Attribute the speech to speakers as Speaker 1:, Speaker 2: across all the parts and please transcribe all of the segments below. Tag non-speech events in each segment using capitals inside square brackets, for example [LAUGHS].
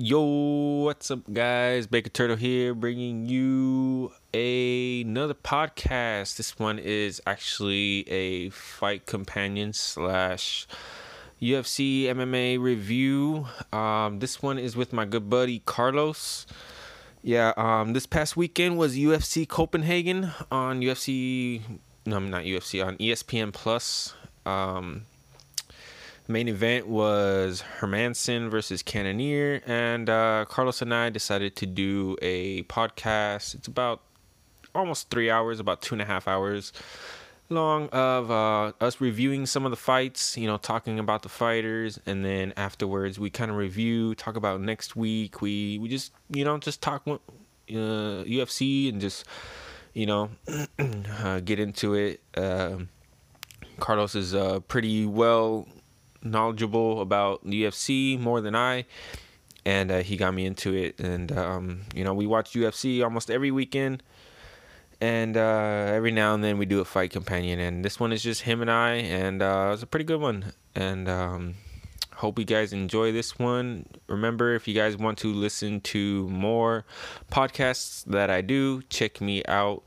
Speaker 1: Yo, what's up, guys? Baker Turtle here, bringing you a, another podcast. This one is actually a fight companion slash UFC MMA review. Um, this one is with my good buddy Carlos. Yeah, um, this past weekend was UFC Copenhagen on UFC. No, not UFC on ESPN Plus. Um, main event was Hermansson versus Cannonier, and uh, Carlos and I decided to do a podcast. It's about almost three hours, about two and a half hours long of uh, us reviewing some of the fights, you know, talking about the fighters, and then afterwards we kind of review, talk about next week. We we just you know just talk uh, UFC and just you know [CLEARS THROAT] uh, get into it. Uh, Carlos is uh, pretty well knowledgeable about UFC more than I, and uh, he got me into it. And um, you know, we watch UFC almost every weekend, and uh, every now and then we do a fight companion. And this one is just him and I, and uh, it's a pretty good one. And um, hope you guys enjoy this one. Remember, if you guys want to listen to more podcasts that I do, check me out.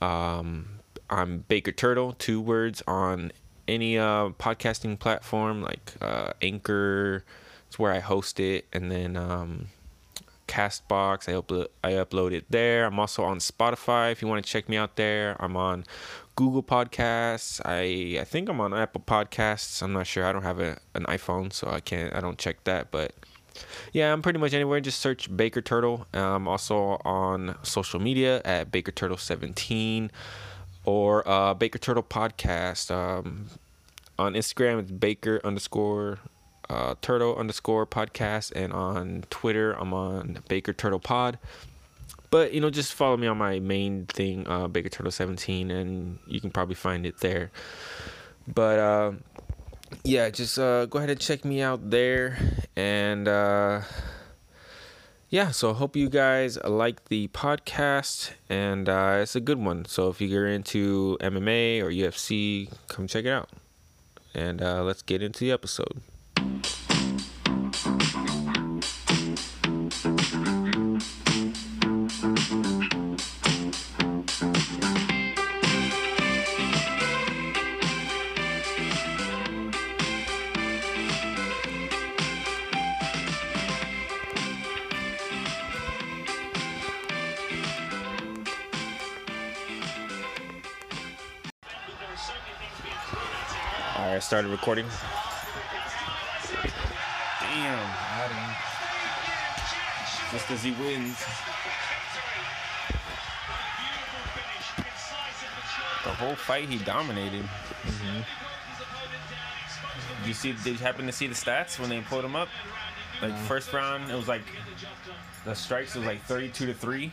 Speaker 1: Um, I'm Baker Turtle, two words on any uh, podcasting platform like uh, Anchor. It's where I host it, and then um, Castbox. I upload I upload it there. I'm also on Spotify if you want to check me out there. I'm on Google Podcasts. I I think I'm on Apple Podcasts. I'm not sure. I don't have a, an iPhone, so I can't. I don't check that, but. Yeah, I'm pretty much anywhere. Just search Baker Turtle. I'm also on social media at Baker Turtle 17 or uh, Baker Turtle Podcast. Um, on Instagram, it's Baker underscore uh, Turtle underscore podcast, and on Twitter, I'm on Baker Turtle Pod. But you know, just follow me on my main thing, uh, Baker Turtle 17, and you can probably find it there. But uh, yeah, just uh, go ahead and check me out there, and uh, yeah, so I hope you guys like the podcast, and uh, it's a good one. So if you're into MMA or UFC, come check it out. And uh, let's get into the episode. Started recording. Damn, just as he wins. The whole fight he dominated. Mm-hmm. You see? Did you happen to see the stats when they pulled him up? Like
Speaker 2: No.
Speaker 1: first round, it was like the strikes was like thirty-two to three.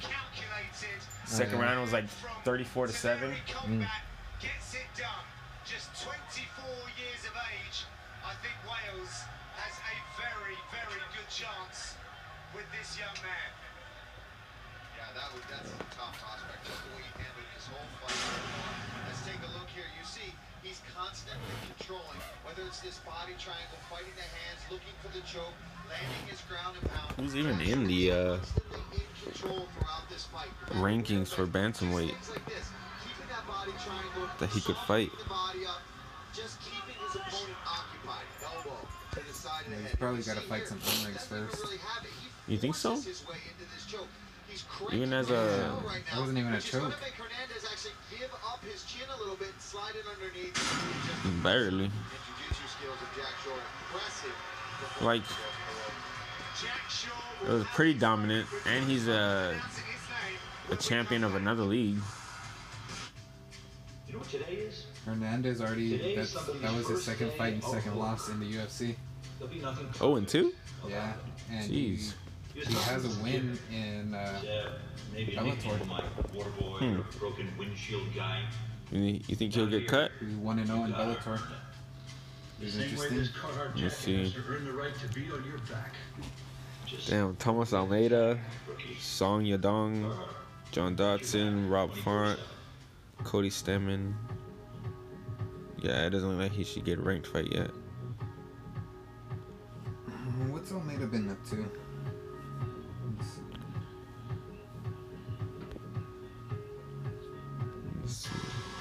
Speaker 1: Second
Speaker 2: yeah.
Speaker 1: round was like thirty-four to seven.
Speaker 2: Mm.
Speaker 1: Who's even in the uh,
Speaker 3: Constantly in control throughout this fight.
Speaker 1: rankings for bantamweight?
Speaker 3: Things like this, keeping that body triangle,
Speaker 1: That he could fight.
Speaker 3: the body up, just keeping his opponent occupied. Elbow to the side of the
Speaker 2: Yeah, he's probably
Speaker 3: You
Speaker 2: gotta fight some
Speaker 3: he
Speaker 2: unranks first.
Speaker 3: really have it. He
Speaker 1: You think so?
Speaker 3: forces his way into this choke. He's
Speaker 1: Even as a-
Speaker 3: now right
Speaker 2: That wasn't even a
Speaker 3: which is gonna
Speaker 2: choke.
Speaker 3: make Hernandez actually give up his chin a little bit and slide it underneath.
Speaker 1: Barely.
Speaker 3: in jiu-jitsu skills of Jack Shore. Impressive.
Speaker 1: Like
Speaker 4: Jack Shaw
Speaker 1: it was pretty dominant, and he's a
Speaker 4: pronouncing his name.
Speaker 1: a champion of another league.
Speaker 5: You know what today is?
Speaker 2: Hernandez already
Speaker 5: today
Speaker 2: that's, that was his second fight and second
Speaker 5: hope.
Speaker 2: loss in the UFC.
Speaker 5: There'll be.
Speaker 1: Oh, and two.
Speaker 2: Yeah, and
Speaker 1: Jeez.
Speaker 2: he has a win in uh,
Speaker 5: Yeah, maybe a
Speaker 2: Bellator.
Speaker 5: nickname like Water Boy
Speaker 1: Hmm.
Speaker 5: or Broken Windshield Guy.
Speaker 1: You, you think he'll get cut?
Speaker 2: he one and zero in Bellator.
Speaker 5: The
Speaker 2: It's interesting.
Speaker 1: Let's see. Damn, Thomas Almeida, Song Yadong, John Dodson, Rob Font, Cody Stamann. Yeah, it doesn't look like he should get ranked fight yet.
Speaker 2: Mm, what's Almeida been up to?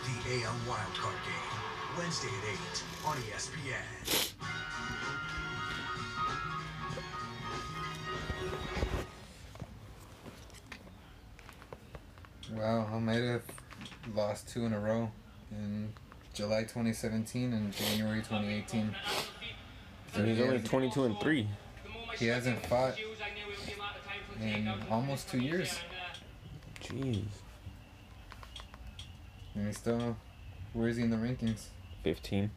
Speaker 6: The AM Wildcard Game, Wednesday at 8 on ESPN.
Speaker 2: Wow, Almeida lost two in a row in July 2017 and January 2018.
Speaker 1: So he's
Speaker 2: he
Speaker 1: only 22 and 3.
Speaker 2: He hasn't fought in almost two years,
Speaker 1: Jeez.
Speaker 2: and he's still. Where is he in the rankings?
Speaker 1: 15.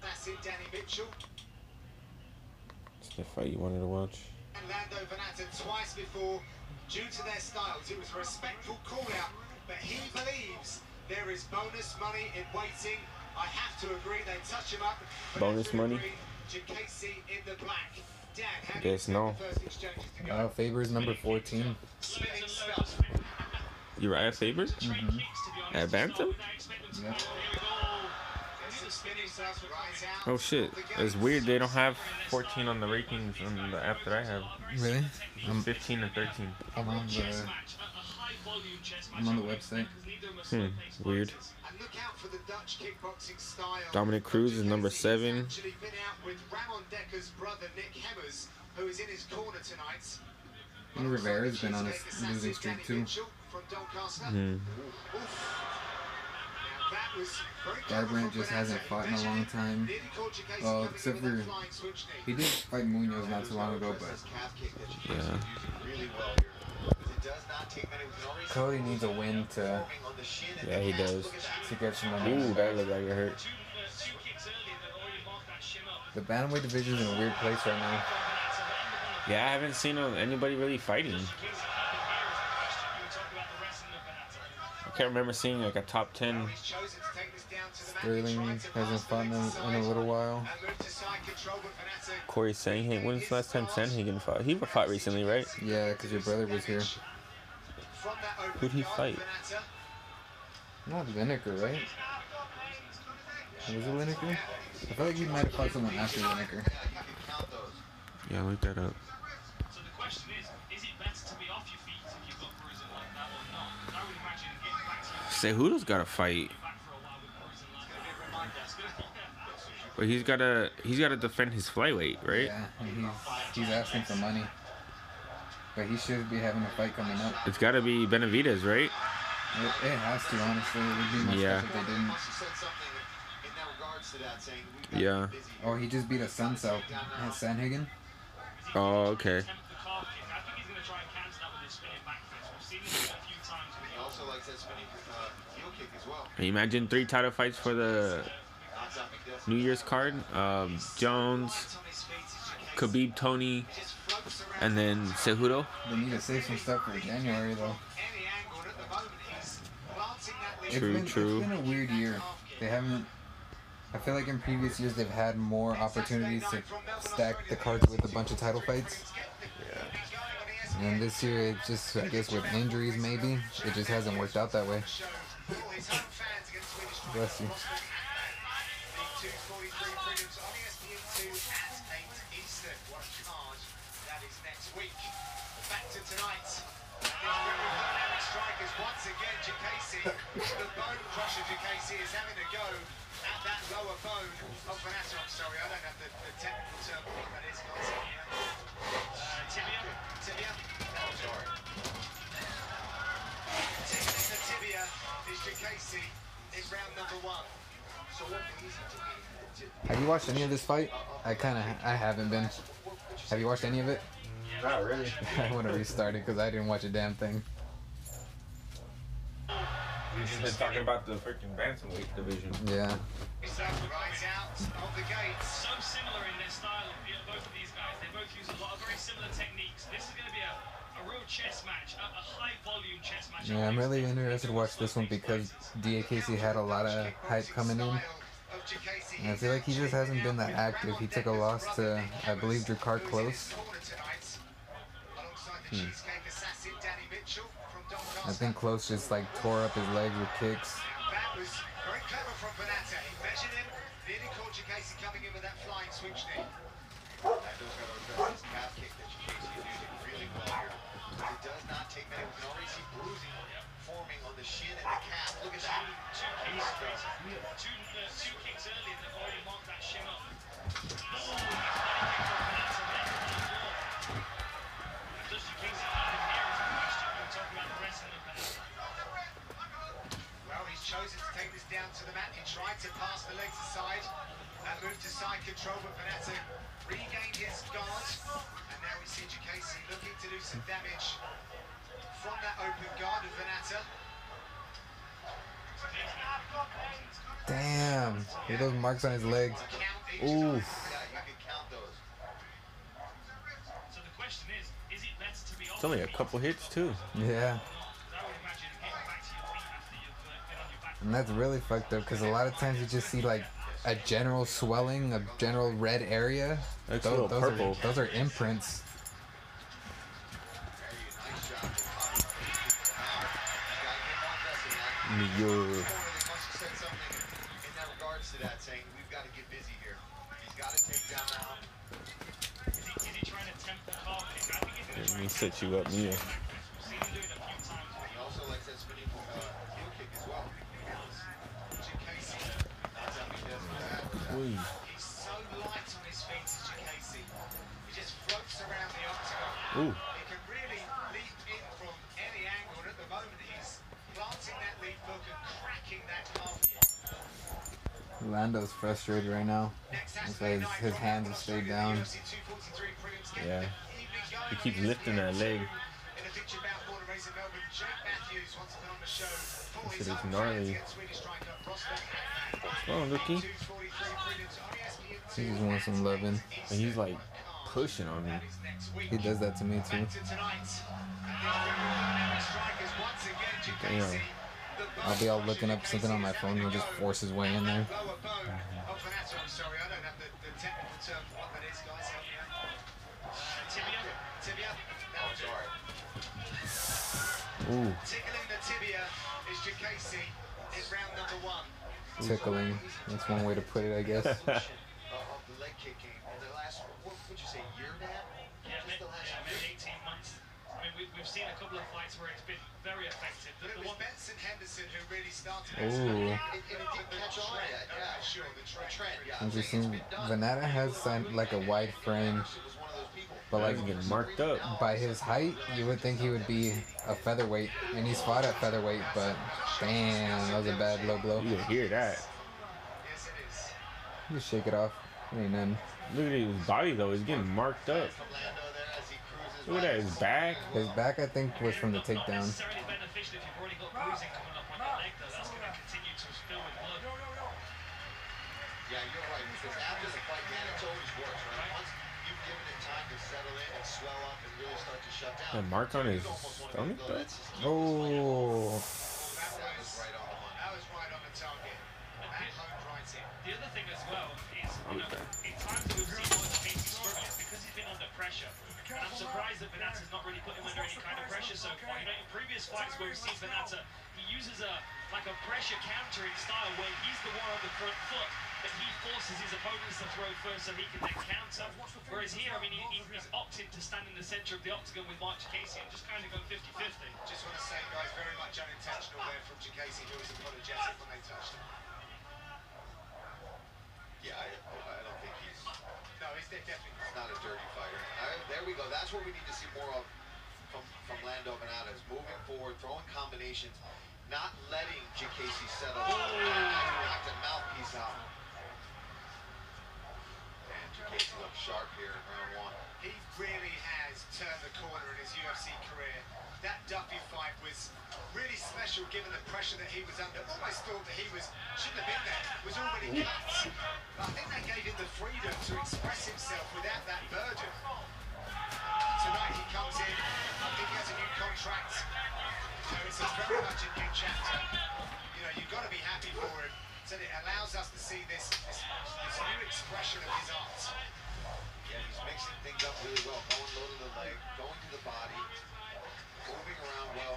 Speaker 4: That's it, Danny Mitchell.
Speaker 1: It's the fight you wanted to watch.
Speaker 4: and Lando Vannata twice before. Due to their styles, it was a respectful call out, but he believes there is bonus money in waiting. I have to agree, they touch him up.
Speaker 1: Bonus money?
Speaker 4: agree, Diakiese in the black. Dan, how
Speaker 1: Guess no.
Speaker 4: expect the first exchanges to go?
Speaker 2: Uh, Faber's number 14.
Speaker 4: Spinning stuff.
Speaker 1: Urijah Faber?
Speaker 2: Mm-hmm.
Speaker 1: At Bantam?
Speaker 2: Yeah.
Speaker 1: Oh shit. It's weird they don't have 14 on the rankings on the app that I have.
Speaker 2: Really? I'm,
Speaker 1: 15 and 13.
Speaker 2: I'm on the. I'm on the website.
Speaker 1: Hmm. Weird.
Speaker 4: And look out for the Dutch kickboxing style.
Speaker 1: Dominick Cruz is number seven.
Speaker 4: has actually been out with Ramon Decker's brother Nick Hemmers, who is in his corner tonight.
Speaker 2: Rivera's been on a losing streak too.
Speaker 1: Hmm.
Speaker 2: Garbrandt just hasn't fought in a long time. Well, except for he did fight Munhoz not too long ago, but
Speaker 1: Yeah.
Speaker 3: really well here. Because it does not take many. We can already see
Speaker 2: Cody needs a win to
Speaker 3: forming the shin
Speaker 1: Yeah, he does.
Speaker 3: Look at that.
Speaker 2: to get some
Speaker 1: Ooh,
Speaker 2: momentum.
Speaker 1: that looked like it hurt.
Speaker 2: The bantamweight division is in a weird place right now.
Speaker 1: Yeah, I haven't seen uh, anybody really fighting. I can't remember seeing like a top 10.
Speaker 2: Sterling hasn't fought in a, in a little while.
Speaker 1: Corey Sandhagen. When's the last time Sandhagen fought? He fought recently, right?
Speaker 2: Yeah, because your brother was here.
Speaker 1: Who'd he fight?
Speaker 2: Not Lineker, right? Was it Lineker? I feel like he might have fought someone after Lineker.
Speaker 3: Yeah, I can.
Speaker 1: Yeah, look that up.
Speaker 7: While with bruising like fight.
Speaker 1: but he's got to he's got to defend his flyweight, right?
Speaker 2: Yeah, he's, he's asking for money. But he should be having a fight coming up.
Speaker 1: It's got to be Benavides, right?
Speaker 2: It, it has to, honestly. It would be
Speaker 1: Yeah.
Speaker 2: if they didn't.
Speaker 3: Must have said something in that regards to that, saying we've got
Speaker 1: Yeah.
Speaker 2: Oh, he just beat a Sunset at Sandhagen.
Speaker 1: Oh, okay.
Speaker 7: Attempt the calf kick. I think he's going to try and counter that with his spinning back fist. We've seen him a few times with
Speaker 3: He also likes that spinning uh, heel kick as well.
Speaker 1: Can you imagine three title fights for the
Speaker 3: Knocks out McDuffie.
Speaker 1: New Year's card? Um, Jones, Khabib, Tony, and then Cejudo.
Speaker 2: They need to save some stuff for January, though. It's
Speaker 1: True,
Speaker 2: been,
Speaker 1: true.
Speaker 2: It's been a weird year. They haven't. I feel like in previous years they've had more opportunities to stack the cards with a bunch of title fights. Yeah. And this year, it just, I guess, with injuries maybe, it just hasn't worked out that way. Bless you.
Speaker 4: Is in round number one. So what easy to be.
Speaker 2: Have you watched any of this fight? I kind of, I haven't been. Have you watched any of it?
Speaker 1: Not really. [LAUGHS]
Speaker 2: I want to restart it because I didn't watch a damn thing.
Speaker 1: We've just been talking about the freaking bantamweight division.
Speaker 2: Yeah.
Speaker 4: So right out of the gates.
Speaker 7: So similar in their style, of the- both of these guys. They both use a lot of very similar techniques. This is going to be a,
Speaker 2: Yeah, I'm really interested to watch this one because Diakiese had a lot of hype coming in. And I feel like he just hasn't been that active. He took a loss to, I believe, Drakkar Klose.
Speaker 4: Hmm.
Speaker 2: I think Klose just like tore up his leg with kicks.
Speaker 4: Control, but Vannata regained his guard. And now we see Diakiese looking to do some damage from that open guard of Vannata.
Speaker 2: Damn. Look at those marks on his legs. Oof.
Speaker 3: Yeah, you can count those.
Speaker 7: So the question is, is it better to be
Speaker 1: It's only a couple hits too.
Speaker 2: Yeah.
Speaker 7: Because I would imagine getting back to your feet after you've uh, been on your back.
Speaker 2: And that's really fucked up because a lot of times you just see like a general swelling, a general red area.
Speaker 1: Looks a little
Speaker 2: those,
Speaker 1: purple.
Speaker 2: Are, those are imprints.
Speaker 3: Very nice job. of popping people out.
Speaker 1: Wee.
Speaker 4: he's so light on his feet, is Diakiese. He just floats around the octagon.
Speaker 1: Ooh.
Speaker 4: He can really leap in from any angle, and at the moment he's planting that lead hook and cracking that calf kick.
Speaker 2: Lando's frustrated right now.
Speaker 4: Next
Speaker 2: That's
Speaker 4: Saturday
Speaker 2: why his- his hands have
Speaker 4: Las
Speaker 2: stayed down.
Speaker 4: UFC 243 prelims get
Speaker 1: Yeah.
Speaker 4: the evening going
Speaker 1: He keeps lifting that leg.
Speaker 4: In a feature bout for race in Melbourne, Jake Matthews wants to put on the show for
Speaker 1: Shit
Speaker 4: his
Speaker 1: is
Speaker 4: home
Speaker 1: gnarly.
Speaker 4: Fans against Swedish striker Rostem Akman.
Speaker 1: What's wrong, Rookie?
Speaker 4: 243 prelims on ESPN2
Speaker 2: He just wants some loving.
Speaker 1: And he's like pushing on me.
Speaker 4: That is next week.
Speaker 2: He does that to me too.
Speaker 4: Back to tonight. And the dynamic strikers once again, Diakiese, the
Speaker 2: I'll be all looking up something on my
Speaker 4: Diakiese is
Speaker 2: phone. He'll just force his way in there.
Speaker 4: at that lower bone of Vannata. I'm sorry, I don't have the, the technical term for what that is, guys. Help me out.
Speaker 7: Tibia?
Speaker 4: Tibia. That was it.
Speaker 3: Sorry.
Speaker 1: Ooh.
Speaker 4: Tickling the tibia is Diakiese in round number one.
Speaker 2: Tickling. That's one way to put it, I guess.
Speaker 3: Evolution [LAUGHS] of, of the leg kicking in the last, what would you say, year now?
Speaker 7: Yeah,
Speaker 3: Just
Speaker 7: mid,
Speaker 3: the last
Speaker 7: yeah,
Speaker 3: year.
Speaker 7: mid 18 months. We, we've seen a couple of fights where it's been very effective.
Speaker 4: But
Speaker 7: The,
Speaker 4: it
Speaker 7: the one,
Speaker 4: Benson Henderson who really started
Speaker 2: Ooh.
Speaker 4: it.
Speaker 3: And, and it catch on yet,
Speaker 4: oh,
Speaker 3: yeah.
Speaker 4: sure, the trend.
Speaker 3: Trend, yeah.
Speaker 2: Interesting.
Speaker 3: It's.
Speaker 2: Vannata has signed like a wide frame, but like
Speaker 1: getting marked up.
Speaker 2: by his height, you would think he would be a featherweight, and he's fought at featherweight. But damn, that was a bad low blow.
Speaker 1: You can hear that.
Speaker 4: Yes, it is.
Speaker 2: Just shake it off. It ain't nothing.
Speaker 1: Look at his body though. He's getting marked up.
Speaker 3: From Lando there as he cruises
Speaker 1: Look at that. His back.
Speaker 2: His back, I think, was from the
Speaker 7: not, not
Speaker 2: takedown.
Speaker 7: necessarily beneficial if you've already got bruising coming up on your leg, though. That's going to continue to fill with blood.
Speaker 3: Yeah, you're right. Because after the fight, man, it's always worse, right? Once you've given it time to settle in and swell up and really start to shut down.
Speaker 1: That mark on his
Speaker 3: you'd almost wanna
Speaker 1: stomach,
Speaker 3: go,
Speaker 1: though?
Speaker 3: "Let's just keep this fight up."
Speaker 2: Oh,
Speaker 4: That
Speaker 3: That
Speaker 4: was,
Speaker 3: was right on the money.
Speaker 4: that was right on the target. Oh. That homed right in.
Speaker 7: The other thing as well is, you know, in times that we've seen Roger Casey struggling, because he's been under pressure, and I'm surprised that Vannata's not really put him under any kind of pressure so far. You know, in previous fights where we've seen Vannata, he uses a like a pressure countering style where he's the one on the front foot, but he forces his opponents to throw first so he can then counter. Whereas here, I mean, he, he- he's opted to stand in the centre of the octagon with Marc Diakiese and just kind of go 50-50.
Speaker 4: Just want to say, guys, very much unintentional there from Diakiese, who was apologetic when they touched him.
Speaker 3: Yeah, I, I don't think he's
Speaker 4: No, he's de- definitely not.
Speaker 3: not a dirty fighter. All right, there we go. That's what we need to see more of from, from Lando Vannata is moving forward, throwing combinations, not letting Diakiese settle. Oh. Knocked a mouthpiece out. And Diakiese looks sharp here in round one.
Speaker 4: He really has turned the corner in his UFC career. That Duffy fight was really special given the pressure that he was under. Almost thought that he was shouldn't have been there. Was already cut. But I think that gave him the freedom to express himself without that burden. Tonight he comes in. I think he has a new contract. So it's very much a new chapter. You know, you've got to be happy for him. So it allows us to see this, this, this new expression of his art.
Speaker 3: Yeah, he's mixing things up really well. Going low to the leg, going to the body, moving around well.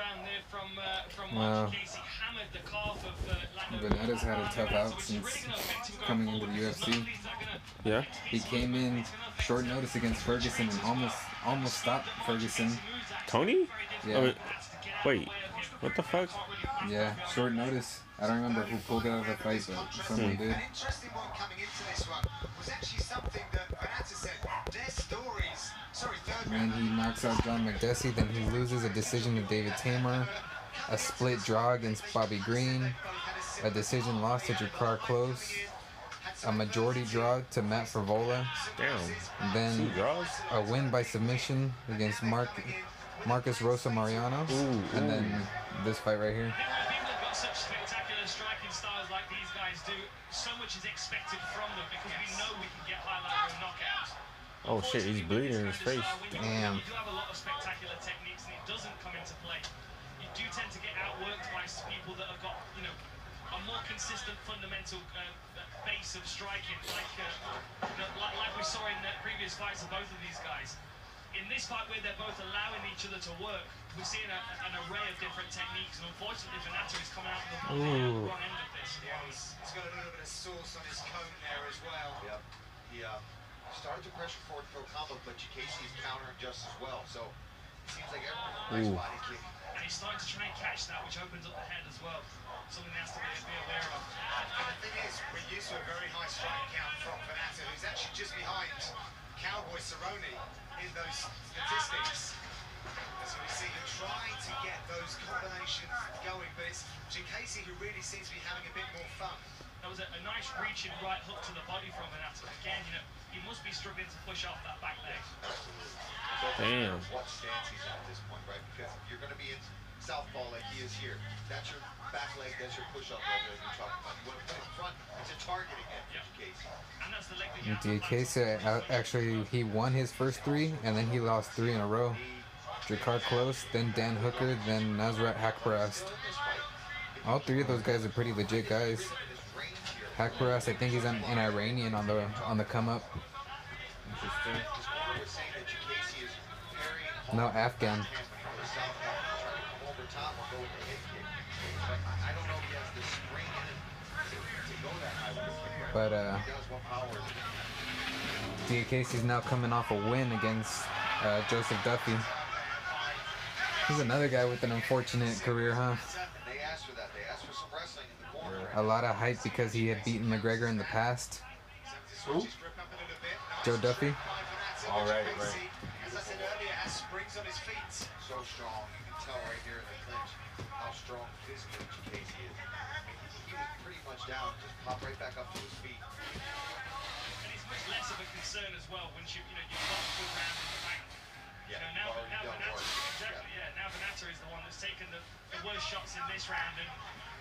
Speaker 7: Round there from uh, from
Speaker 2: Wow.
Speaker 7: Marc Diakiese hammered the calf of uh, Lando.
Speaker 2: Bernardo's had a tough out
Speaker 7: which
Speaker 2: since
Speaker 7: really gonna affect him going
Speaker 2: coming into the UFC.
Speaker 7: not only is that gonna
Speaker 1: Yeah.
Speaker 2: He came in short notice against Ferguson and almost almost stopped Ferguson.
Speaker 1: Tony?
Speaker 2: Yeah.
Speaker 1: Oh, wait. What the fuck?
Speaker 2: Yeah, short notice. I don't remember who pulled out of the fight, but someone did.
Speaker 4: An interesting one coming into this one was actually something that Vannata said. Their stories. Sorry, third
Speaker 2: And he knocks out John Makdessi. Then he loses a decision to David Teymur, a split draw against Bobby Green, a decision loss to Drakkar Klose, a majority draw to Matt Frevola,
Speaker 1: Damn.
Speaker 2: and
Speaker 1: Two
Speaker 2: then
Speaker 1: draws?
Speaker 2: a win by submission against Mark Marcos Rosa Mariano,
Speaker 1: Ooh,
Speaker 2: and then this fight right here.
Speaker 7: People have got such spectacular striking styles like these guys do. So much is expected from them because we know we can get highlight reel knockouts.
Speaker 1: Oh shit, he's bleeding in his face.
Speaker 2: Damn.
Speaker 7: You do have a lot of spectacular techniques and it doesn't come into play. You do tend to get outworked by people that have got, you know, a more consistent fundamental uh, uh, base of striking, like, uh, you know, like, like we saw in the previous fights of both of these guys. In this fight where they're both allowing each other to work, we're seeing a, an array of different techniques, and unfortunately, Vannata is coming out on the, wrong end of this.
Speaker 4: Yeah, he's, he's got a little bit of sauce on his cone there as well.
Speaker 3: Yep. He uh, started to pressure forward throw combo, but Casey is countering just as well. So it seems like everyone's a nice
Speaker 1: Ooh.
Speaker 3: body kick.
Speaker 7: And he's starting to try and catch that, which opens up the head as well. Something he has to be, be aware of.
Speaker 4: And the thing is, we're used to a very high strike count from Vannata, who's actually just behind Cowboy Cerrone in those statistics. So we see him trying to get those combinations going, but it's Diakiese who really seems to be having a bit more fun.
Speaker 7: That was a, a nice reaching right hook to the body from Vannata. Again, you know, he must be struggling to push off that back leg.
Speaker 3: So
Speaker 1: Damn.
Speaker 3: What stance he's in at this point, right? Because if you're going to be in southpaw like he is here, that's your back leg, that's your push-up leg that you're talking about. You want to put it in front, it's a target again for
Speaker 7: Yeah.
Speaker 3: Casey.
Speaker 7: And that's the leg that you have to
Speaker 2: Diakiese uh, actually he won his first three, and then he lost three in a row. Drakkar Klose, then Dan Hooker, then Nasrat Haqparast. All three of those guys are pretty legit guys.
Speaker 3: Here.
Speaker 2: I think he's an, an Iranian on the on the come up.
Speaker 3: This corner was saying that Casey is parrying
Speaker 2: No, Afghan.
Speaker 3: hand when he goes southpaw, trying to come over top or go with the head kick. But I I don't know if he has the spring in him to, to go that high with the kick.
Speaker 2: But uh,
Speaker 3: He does what power is in him.
Speaker 2: Diakiese's now coming off a win against uh, Joseph Duffy. He's another guy with an unfortunate career, huh? A lot of hype because he had beaten McGregor in the past.
Speaker 4: Switch his grip up a little bit. Nice
Speaker 2: Joe Duffy?
Speaker 4: by Vannata,
Speaker 1: All
Speaker 4: which
Speaker 1: right,
Speaker 4: makes
Speaker 1: right.
Speaker 4: he, As I said earlier, has springs on his feet.
Speaker 3: So strong. You can tell right here in the clinch how strong physically Casey is. He was pretty much down, just popped right back up to his feet.
Speaker 7: And it's much less of a concern as well when you, you know, you've got a good round in the bank. You
Speaker 3: Yeah,
Speaker 7: know, now,
Speaker 3: already
Speaker 7: now
Speaker 3: done
Speaker 7: exactly, yeah. Now Vannata is the one that's taken the, the worst shots in this round and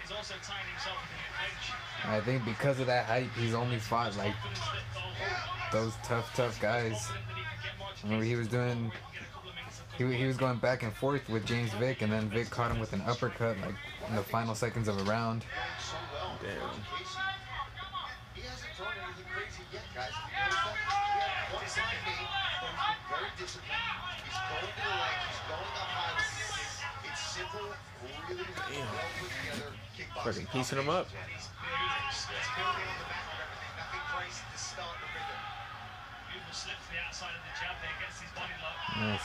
Speaker 7: is also tying himself to the bench.
Speaker 2: I think because of that hype, he's only fought like
Speaker 7: Confidence that they'll hold.
Speaker 2: those tough, tough guys.
Speaker 7: Confident he can get Mark
Speaker 2: Remember he was doing,
Speaker 7: Casey get a couple of minutes of
Speaker 2: he, he was going back and forth with James Vick, and then Vick caught him with an uppercut like in the final seconds of a round.
Speaker 3: Going so well.
Speaker 1: Damn.
Speaker 7: Gets his body low.
Speaker 2: Nice.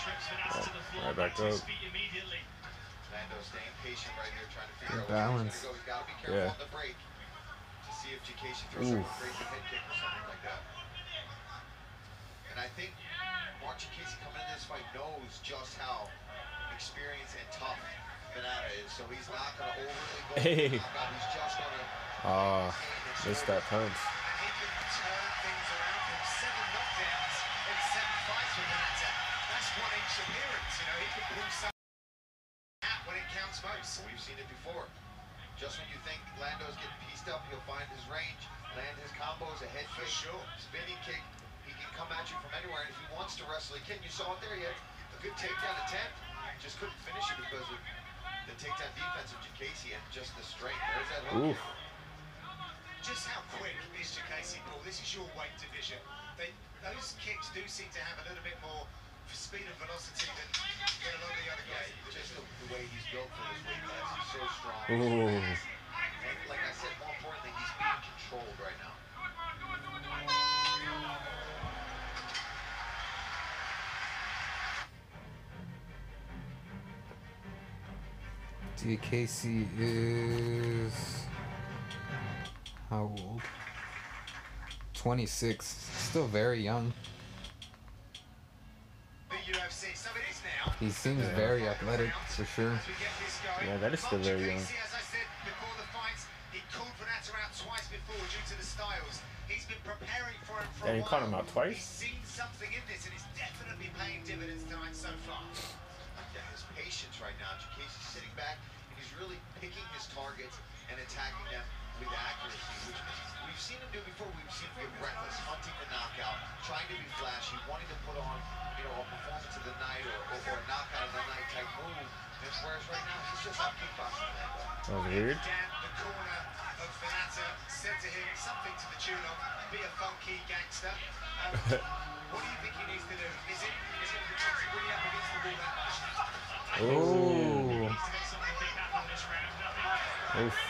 Speaker 7: Trips Vannata to the floor,
Speaker 1: right
Speaker 7: back,
Speaker 1: back
Speaker 7: to his
Speaker 1: up.
Speaker 7: feet immediately.
Speaker 3: Lando staying patient right here, trying to figure
Speaker 2: Good
Speaker 3: out where
Speaker 2: balance.
Speaker 3: he's going to go. Got to be careful
Speaker 1: Yeah.
Speaker 3: on the break to see if Diakiese throws
Speaker 1: Oof.
Speaker 3: some crazy head kick or something like that. And I think Mark Diakiese coming into this fight knows just how experienced and tough Vannata is, so he's not going to overly
Speaker 1: Hey.
Speaker 3: for the. He's just going to
Speaker 1: Ah, missed that punch.
Speaker 4: And he can turn things around from seven knockdowns in seven fights. That's one each appearance, you know. He can pull something out when it counts most.
Speaker 3: We've seen it before. Just when you think Lando's getting pieced up, he'll find his range, land his combos, a head
Speaker 4: For
Speaker 3: kick,
Speaker 4: sure.
Speaker 3: spinning kick. He can come at you from anywhere, and if he wants to wrestle, he can. You saw it there. He had a good takedown attempt. Just couldn't finish it because of the takedown defense of Diakiese and just the strength. There's that hook.
Speaker 1: Oof.
Speaker 4: Just how quick is Diakiese Paul? This is your weight division. They, those kicks do seem to have a little bit more speed and velocity than, than a lot of the other
Speaker 3: Yeah,
Speaker 4: guys.
Speaker 3: just the, the way he's built for this weight class. He's so strong.
Speaker 1: Ooh.
Speaker 3: And like I said, more importantly, he's being controlled right now.
Speaker 2: Diakiese is how old? 26. Still very young.
Speaker 4: The UFC, so it is now.
Speaker 2: He seems very athletic for sure.
Speaker 4: As we get this going.
Speaker 1: Yeah, that is still very young.
Speaker 4: Casey, as I said before the fights, he called Vannata out twice before due to the styles. He's been preparing for him for
Speaker 1: he
Speaker 4: while.
Speaker 1: caught him out twice.
Speaker 4: He's seen something in this, and it's definitely paying dividends tonight so far.
Speaker 3: Yeah, his patience right now. Casey's sitting back and he's really picking his targets and attacking them with accuracy, which we've seen him do before. We've seen him get reckless, hunting the knockout, trying to be flashy, wanting to put on, you know, a performance of the night or, or, or a knockout of the night type move. And whereas right now he's just out kickboxing that
Speaker 1: was weird.
Speaker 4: The corner of said to him something to the tune of, be a funky gangster. Um, [LAUGHS] what do you think he needs to do? Is it, is it really up against the wall that much?
Speaker 1: Ooh.
Speaker 7: Needs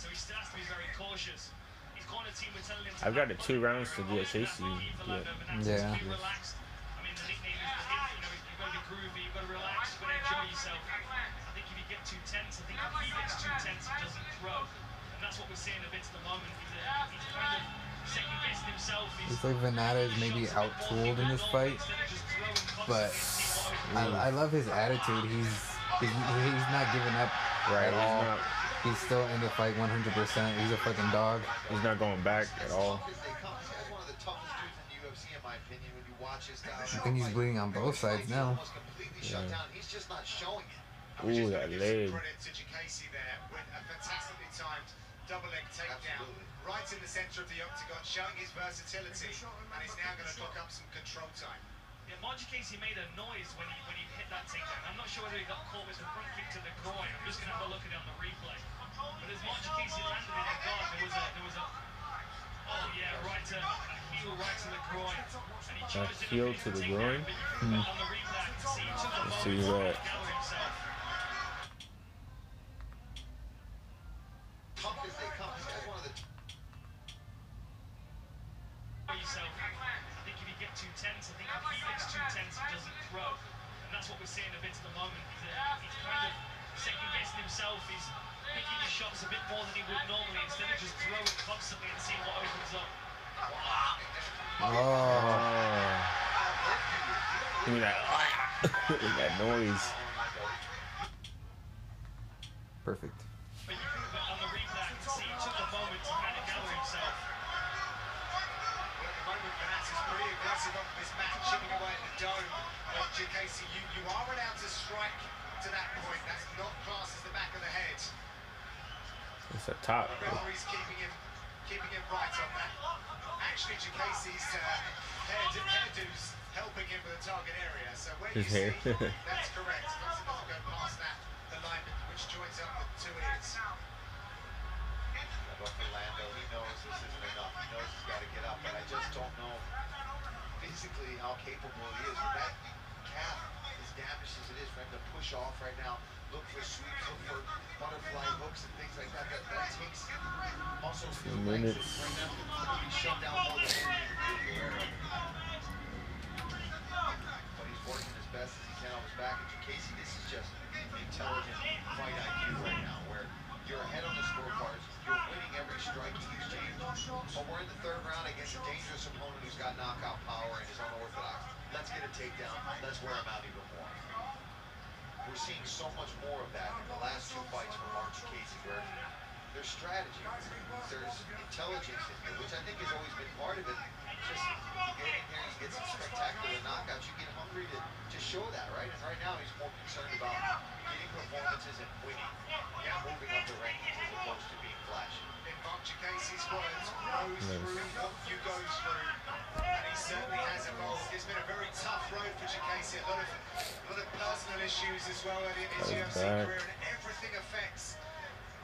Speaker 7: So he still has to be very cautious. His corner team were telling him to
Speaker 1: I've got
Speaker 7: have
Speaker 1: the two rounds to get
Speaker 7: always
Speaker 1: Casey,
Speaker 7: for
Speaker 1: yeah.
Speaker 7: Lando
Speaker 2: Yeah.
Speaker 7: Relaxed. I mean, the nickname is the hit. You know, you've got to be groovy. You've got to relax. You've got to enjoy yourself. I think if you get too tense, I think if he gets too tense, he doesn't throw. And that's what we're seeing a bit at the moment. He's, a, he's kind of second guessing himself. He's,
Speaker 2: It's like Vannata is maybe out-tooled in this fight, but I, I love his attitude. He's he's, he's not giving up
Speaker 1: Right,
Speaker 2: at
Speaker 1: he's
Speaker 2: all.
Speaker 1: Not-
Speaker 2: He's still in the fight 100%. He's a fucking dog.
Speaker 1: He's not going back at all.
Speaker 3: As they come, this guy's one of the toughest dudes in the UFC, in my opinion. When you watch his style,
Speaker 2: I think he's bleeding on both sides now.
Speaker 3: Almost completely shut down. He's just not showing it.
Speaker 1: Ooh, that leg.
Speaker 4: Credit to Casey there with a fantastically double leg takedown
Speaker 3: Absolutely.
Speaker 4: right in the centre of the octagon, showing his versatility, and he's now going to clock up some control time.
Speaker 7: Yeah, Marc Diakiese made a noise when he when he hit that takedown. I'm not sure whether he got caught with the front kick to the groin. I'm just gonna have a look at it on the replay. But as Marc Diakiese landed in that guard, there was a there was a oh yeah, right to a heel right to the groin. And he charged it
Speaker 1: heel to the groin?
Speaker 7: But hmm. on the replay I can see he took a
Speaker 1: Let's see that.
Speaker 7: himself. Shots a bit more than he would normally instead of just throwing constantly and seeing what opens up.
Speaker 2: Oh.
Speaker 1: Give me that. [LAUGHS] With that noise.
Speaker 2: perfect.
Speaker 1: It's a top.
Speaker 4: The referee's keeping him, keeping him right on that. Actually, Casey's uh, hair, hairdo's helping him with the target area. So where
Speaker 1: His
Speaker 4: you
Speaker 1: hair.
Speaker 4: see, [LAUGHS] that's correct. As long it doesn't go past that alignment, which joins up the two ears.
Speaker 3: But for Lando, he knows this isn't enough. He knows he's got to get up, but I just don't know physically how capable he is. With that calf, as damaged as it is for him to push off right now, look for sweeps, look for butterfly hooks and things like that. That, that takes
Speaker 1: Minutes.
Speaker 3: to bring them shut down more than. But he's working as best as he can on his back. And Casey, this is just intelligent fight IQ right now, where you're ahead on the scorecards, you're winning every striking exchange. But we're in the third round against a dangerous opponent who's got knockout power and is unorthodox. Let's get a takedown. Let's wear him out even. We're seeing so much more of that in the last two fights from Archie Casey, where there's strategy, there's intelligence in here, which I think has always been part of it. Just you get in here, you get some spectacular knockouts, you get hungry to just show that, right? And right now he's more concerned about getting performances and winning, and moving up the rankings as opposed to being flashy.
Speaker 4: In Marc Diakiese's words, grow through you go through. And he certainly has evolved. It's been a very tough road for Casey. A lot of, a lot of personal issues as well early in his UFC career. And everything affects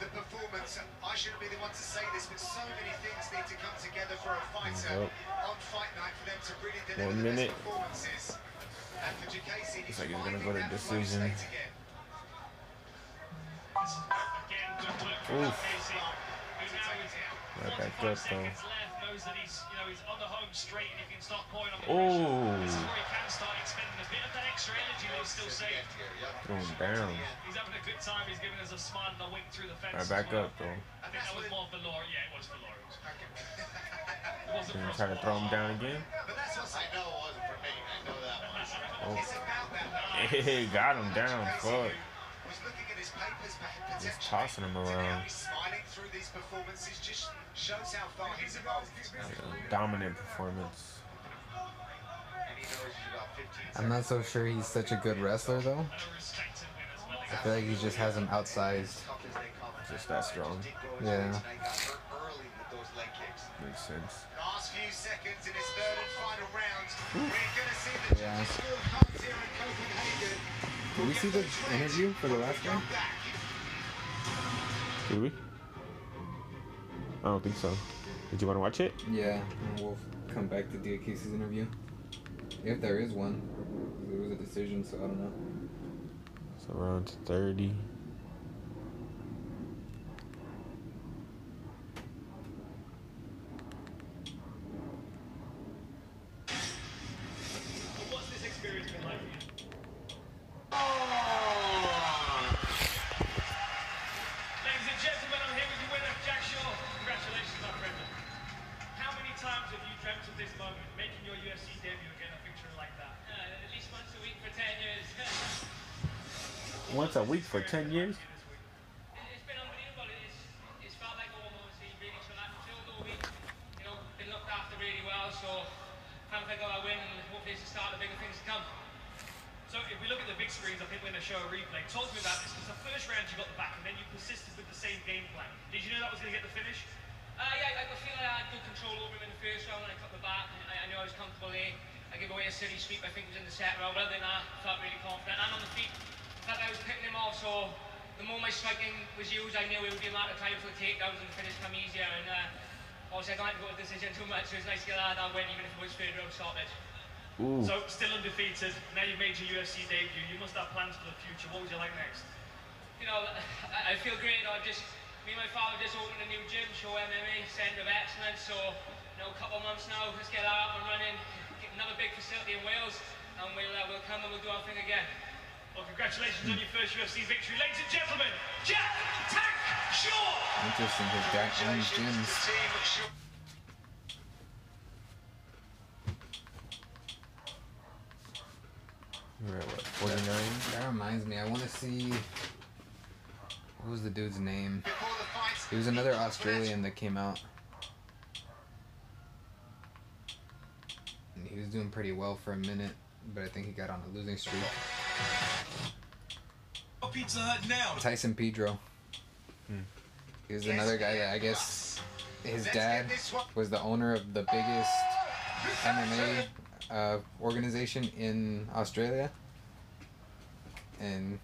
Speaker 4: the performance. I shouldn't be the one to say this, but so many things need to come together for a fighter on fight night for them to really deliver
Speaker 1: One
Speaker 4: the
Speaker 1: minute.
Speaker 4: best performances. And for Diakiese, he's
Speaker 1: like he's gonna go to decision.
Speaker 4: again.
Speaker 7: Again, good work from
Speaker 1: Oof.
Speaker 7: Casey, who now is
Speaker 1: Right back up, though.
Speaker 7: left, knows that he's, you know, he's on the home straight and he can start pouring on the
Speaker 1: Oh.
Speaker 7: pressure. This is where he can start expending a bit of that extra energy that he's still saved.
Speaker 1: Throw him down.
Speaker 7: He's having a good time. He's giving us a smile and a wink through the fence.
Speaker 1: Right back
Speaker 7: well.
Speaker 1: up, though.
Speaker 7: I think that was more for Laura. Yeah, it was for Laura. [LAUGHS] It wasn't
Speaker 1: Gonna try to throw him down again.
Speaker 4: But that's what's
Speaker 3: I know it wasn't for me. I know that much.
Speaker 1: Oh.
Speaker 4: It's about that. [LAUGHS]
Speaker 1: Hey, got him down. Fuck.
Speaker 4: who was looking at his papers, but
Speaker 1: Just
Speaker 4: potentially
Speaker 1: tossing him around.
Speaker 4: be smiling through these performances just shows how far he's evolved.
Speaker 1: Dominant performance.
Speaker 3: And he knows he's about 15
Speaker 2: I'm not so sure he's such a good wrestler though.
Speaker 7: And a respected win as well.
Speaker 2: I feel like he just has him outsized.
Speaker 3: tough as they come.
Speaker 1: Just that strong.
Speaker 3: Did go his
Speaker 2: Yeah.
Speaker 3: way tonight, got hurt early with those leg kicks.
Speaker 1: Makes sense.
Speaker 4: Last
Speaker 2: Did we see the interview for the last guy?
Speaker 4: Come.
Speaker 1: Did we? I don't think so. Did you want to watch it?
Speaker 2: Yeah, and we'll come back to Diakiese's interview. If there is one. There was a decision, so I don't know.
Speaker 1: It's around 30.
Speaker 8: 10 years. So
Speaker 7: if we look at the big screens, I think we're going to show a replay. Talk to me about this, the first round you got back, and then you persisted with the same game plan. Did you know that was going to get the finish?
Speaker 8: Uh, yeah, I, feel like I had good control over him in the first round, and I cut the back, I, knew I was comfortable. I gave away a silly sweep, I think was in the set row, Well, other than that, I felt really confident. And on the feet, I felt I was picking him off, so the more my striking was used, I knew it would be a matter of time for the takedowns and the finish come easier. And uh, obviously, I don't like to go to the decision too much, so it's nice to get that win, even if it was third round sorted.
Speaker 1: Ooh.
Speaker 7: So still undefeated. Now you've made your UFC debut. You must have plans for the future. What would you like next?
Speaker 8: you know, I, I feel great. I just, me and my father just opened a new gym, Shore MMA, Centre of Excellence. So, you know, a couple of months now, let's get that up and running. Get another big facility in Wales, and we'll uh, we'll come and we'll do our thing again.
Speaker 7: Well, congratulations on your first UFC victory. Ladies and gentlemen, Jack Tank Shore!
Speaker 2: Interesting, his dad owns
Speaker 4: Congratulations to
Speaker 2: gyms.
Speaker 4: the team at Shore.
Speaker 1: We're at what, 49?
Speaker 2: That reminds me, I want to see. What was the dude's name?
Speaker 4: Before
Speaker 2: He was another Australian that came out. And he was doing pretty well for a minute, but I think he got on a losing streak.
Speaker 6: A Pizza Hut now.
Speaker 2: Tyson Pedro. He was another guy that I guess his
Speaker 4: Let's
Speaker 2: dad
Speaker 4: get this one.
Speaker 2: was the owner of the biggest MMA uh, organization in Australia. And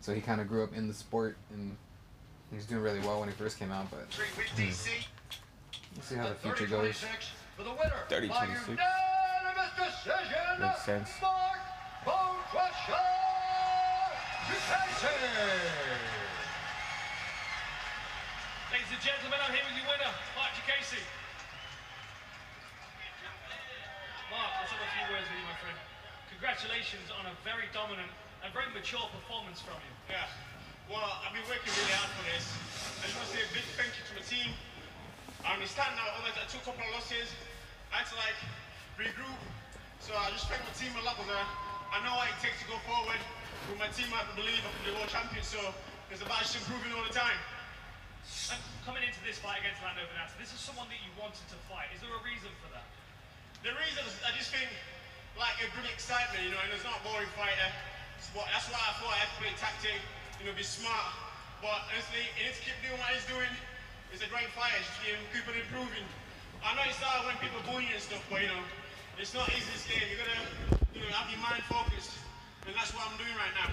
Speaker 2: so he kind of grew up in the sport and he was doing really well when he first came out, but
Speaker 4: Three with DC.
Speaker 2: we'll see how the future goes.
Speaker 9: For the
Speaker 1: 30, 26.
Speaker 9: Unanimous decision,
Speaker 1: Makes sense.
Speaker 9: Mark Bone Crusher Casey.
Speaker 7: Ladies and gentlemen, I'm here with your winner, Marc Diakiese. Mark, let's have a few words with you, my friend. Congratulations on a very dominant and very mature performance from you.
Speaker 10: Yeah. Well, I've been working really hard for this. I just want to say a big thank you to my team. I understand now, out, although I took a couple of losses. I had to like regroup. So I just thank my team a lot because uh, I know what it takes to go forward. With my team, I believe I'm the world champion. So it's about just improving all the time.
Speaker 7: And coming into this fight against Lando Vannata, this is someone that you wanted to fight. Is there a reason for that?
Speaker 10: The reason is I just think like it brings excitement, you know, and it's not a boring fighter. But that's why I thought I had to play tactic, you know, be smart. But honestly, he needs to keep doing what he's doing. He's a great fighter, just keep, keep on improving. I know it's hard when people bully you and stuff, but you know, it's not easy this game. You gotta, you know, have your mind focused, and that's what I'm doing right now.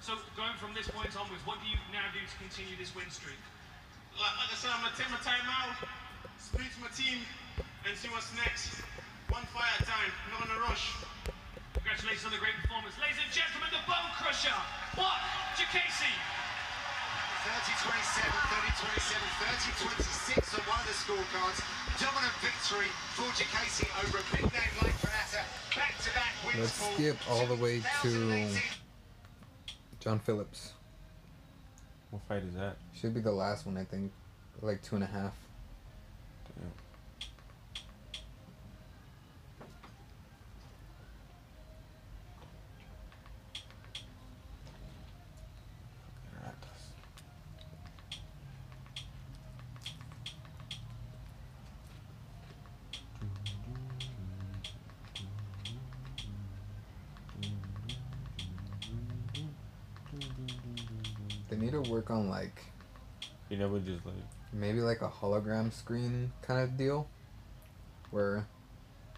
Speaker 7: So So going from this point onwards, what do you now do to continue this win streak?
Speaker 10: Like, like I said, I'm gonna take my time out, speak to my team, and see what's next. One fight at a time, not in a rush.
Speaker 7: Congratulations on the great performance. Ladies and gentlemen, the Bone Crusher, Marc Diakiese.
Speaker 4: 30-27, 30-27, 30-26 on one of the scorecards. Dominant victory for Casey over a big name like Vannata. Back-to-back wins
Speaker 2: Let's
Speaker 4: for
Speaker 2: skip all the way to John Phillips.
Speaker 1: What fight is that?
Speaker 2: Should be the last one, I think. Like two and a half. Need to work on like
Speaker 1: You never just like
Speaker 2: maybe like a hologram screen kind of deal where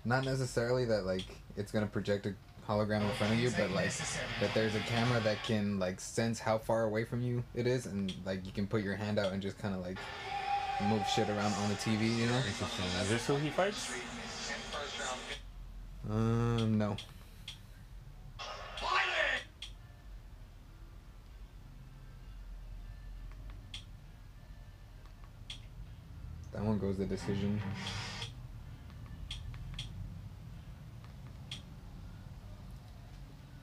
Speaker 2: not necessarily that like it's gonna project a hologram in front of you but like that there's a camera that can like sense how far away from you it is and like you can put your hand out and just kind of like move shit around on the tv you know
Speaker 1: interesting. Is this who he fights?
Speaker 2: um no that one goes the decision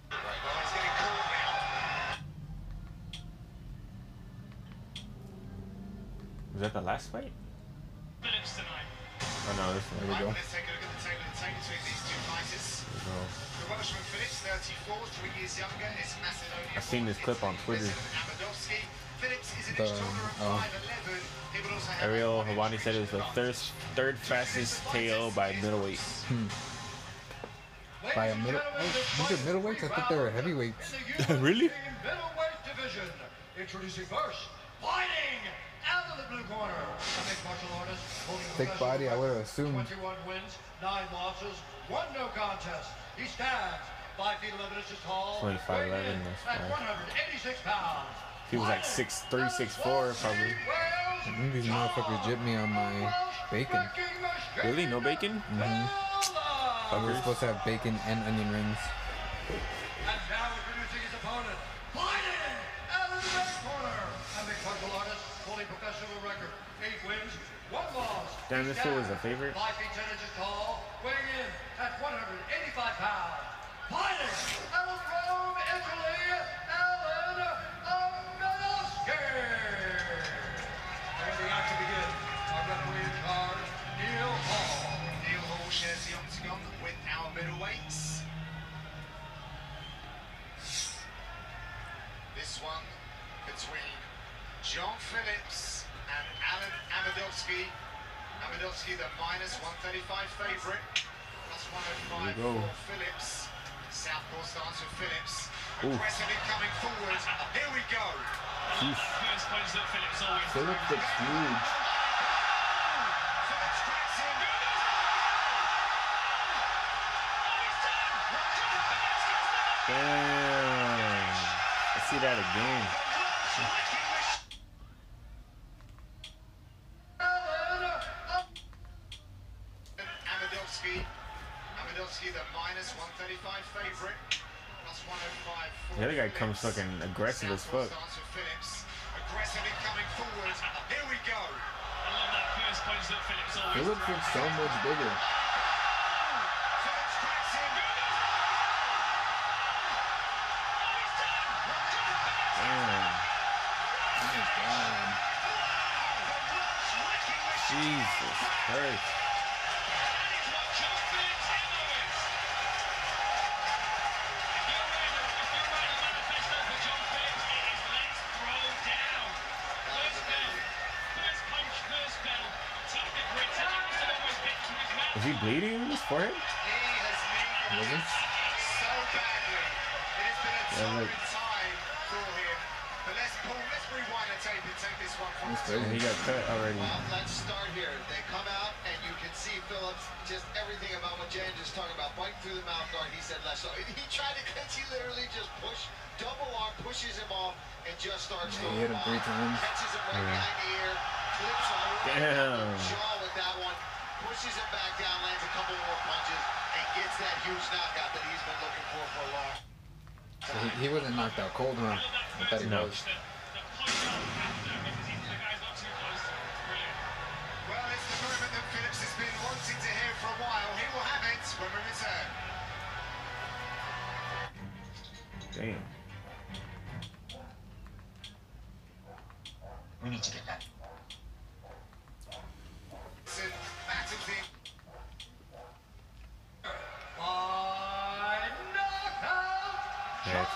Speaker 4: Right, well, he's getting called now.
Speaker 1: Is that the last fight?
Speaker 7: Phillips tonight.
Speaker 1: Oh no, this one.
Speaker 2: there we
Speaker 4: Right,
Speaker 2: go
Speaker 4: let's take a look at the table of the tape between these two fighters.
Speaker 1: There we go.
Speaker 4: The Welshman Phillips, 34, three years younger, is Macedonia.
Speaker 1: I've seen this clip on Twitter.
Speaker 4: Amedovski. Is
Speaker 2: The-
Speaker 4: inch
Speaker 2: oh.
Speaker 4: 5'11". He would also have
Speaker 1: Ariel Helwani said it was the third third fastest KO by middleweight. Hmm.
Speaker 2: by a middle oh, these are middleweights i thought they were heavyweights [LAUGHS]
Speaker 1: Really?
Speaker 9: Middleweight division. Introducing first, fighting out of the blue corner. A mixed martial artist holding
Speaker 2: Thick body, I would've
Speaker 9: record,
Speaker 2: assumed.
Speaker 9: 21 wins, 9 losses, 1 no contest. He stands 5 feet 11 inches tall.
Speaker 1: Only 5'11",
Speaker 9: weighing in
Speaker 1: that's
Speaker 9: At 186 pounds.
Speaker 1: He was like 6'3", 6'4", probably.
Speaker 2: I think these motherfuckers jipped me on my bacon
Speaker 1: Really? No bacon?
Speaker 2: hmm we were supposed to have bacon and onion rings
Speaker 9: And now introducing his opponent, fighting out of the red corner. A mixed martial artist holding professional record, 8 wins, 1 loss.
Speaker 1: Damn, this fool is a favorite.
Speaker 9: 5 feet 10 inches tall, weighing in at 185 pounds. Fighting
Speaker 4: John Phillips and Alan Amedovski. Amedovski, the minus 135 favourite, plus 105
Speaker 1: There you go.
Speaker 4: for Phillips. Southpaw starts with Phillips.
Speaker 1: Ooh.
Speaker 4: Aggressively coming forward. Here we go.
Speaker 7: First punch that Phillips always
Speaker 2: Phillips looks huge
Speaker 4: him.
Speaker 1: Oh, Damn. I see that again.
Speaker 4: Amedovski. Amedovski, the minus 135 favourite. Plus 105 for
Speaker 1: The other guy comes fucking aggressive as fuck.
Speaker 4: starts. Aggressively coming forward. Here we go.
Speaker 7: I love that first punch that Phillips always
Speaker 2: Phillips looks so much bigger
Speaker 4: Phillips cracks him.
Speaker 1: Damn. Jesus Christ.
Speaker 4: And take this one from
Speaker 2: That's
Speaker 4: the
Speaker 2: crazy.
Speaker 1: He got cut already.
Speaker 3: Well, let's start here. They come out, and you can see Phillips, just everything about what Jan just talking about. Biting through the mouth guard, he said left. So he tried to catch, he literally just push, double arm, pushes him off, and just starts
Speaker 2: Yeah,
Speaker 3: to
Speaker 2: he hit him three uh, times.
Speaker 3: Catches him right
Speaker 1: Yeah.
Speaker 3: behind the ear, clips
Speaker 1: Damn.
Speaker 3: on the jaw with that one, pushes him back down, lands a couple more punches, and gets that huge knockout that he's been looking for for a long
Speaker 2: So he, he wasn't knocked out cold, huh? I thought he
Speaker 1: No.
Speaker 2: was.
Speaker 7: The, the punch out after, because he's, the guy's not too close. Brilliant.
Speaker 4: Well, it's the moment that Phillips has been wanting to hear for a while. He will have it when we return.
Speaker 1: Damn.
Speaker 11: We need to get that.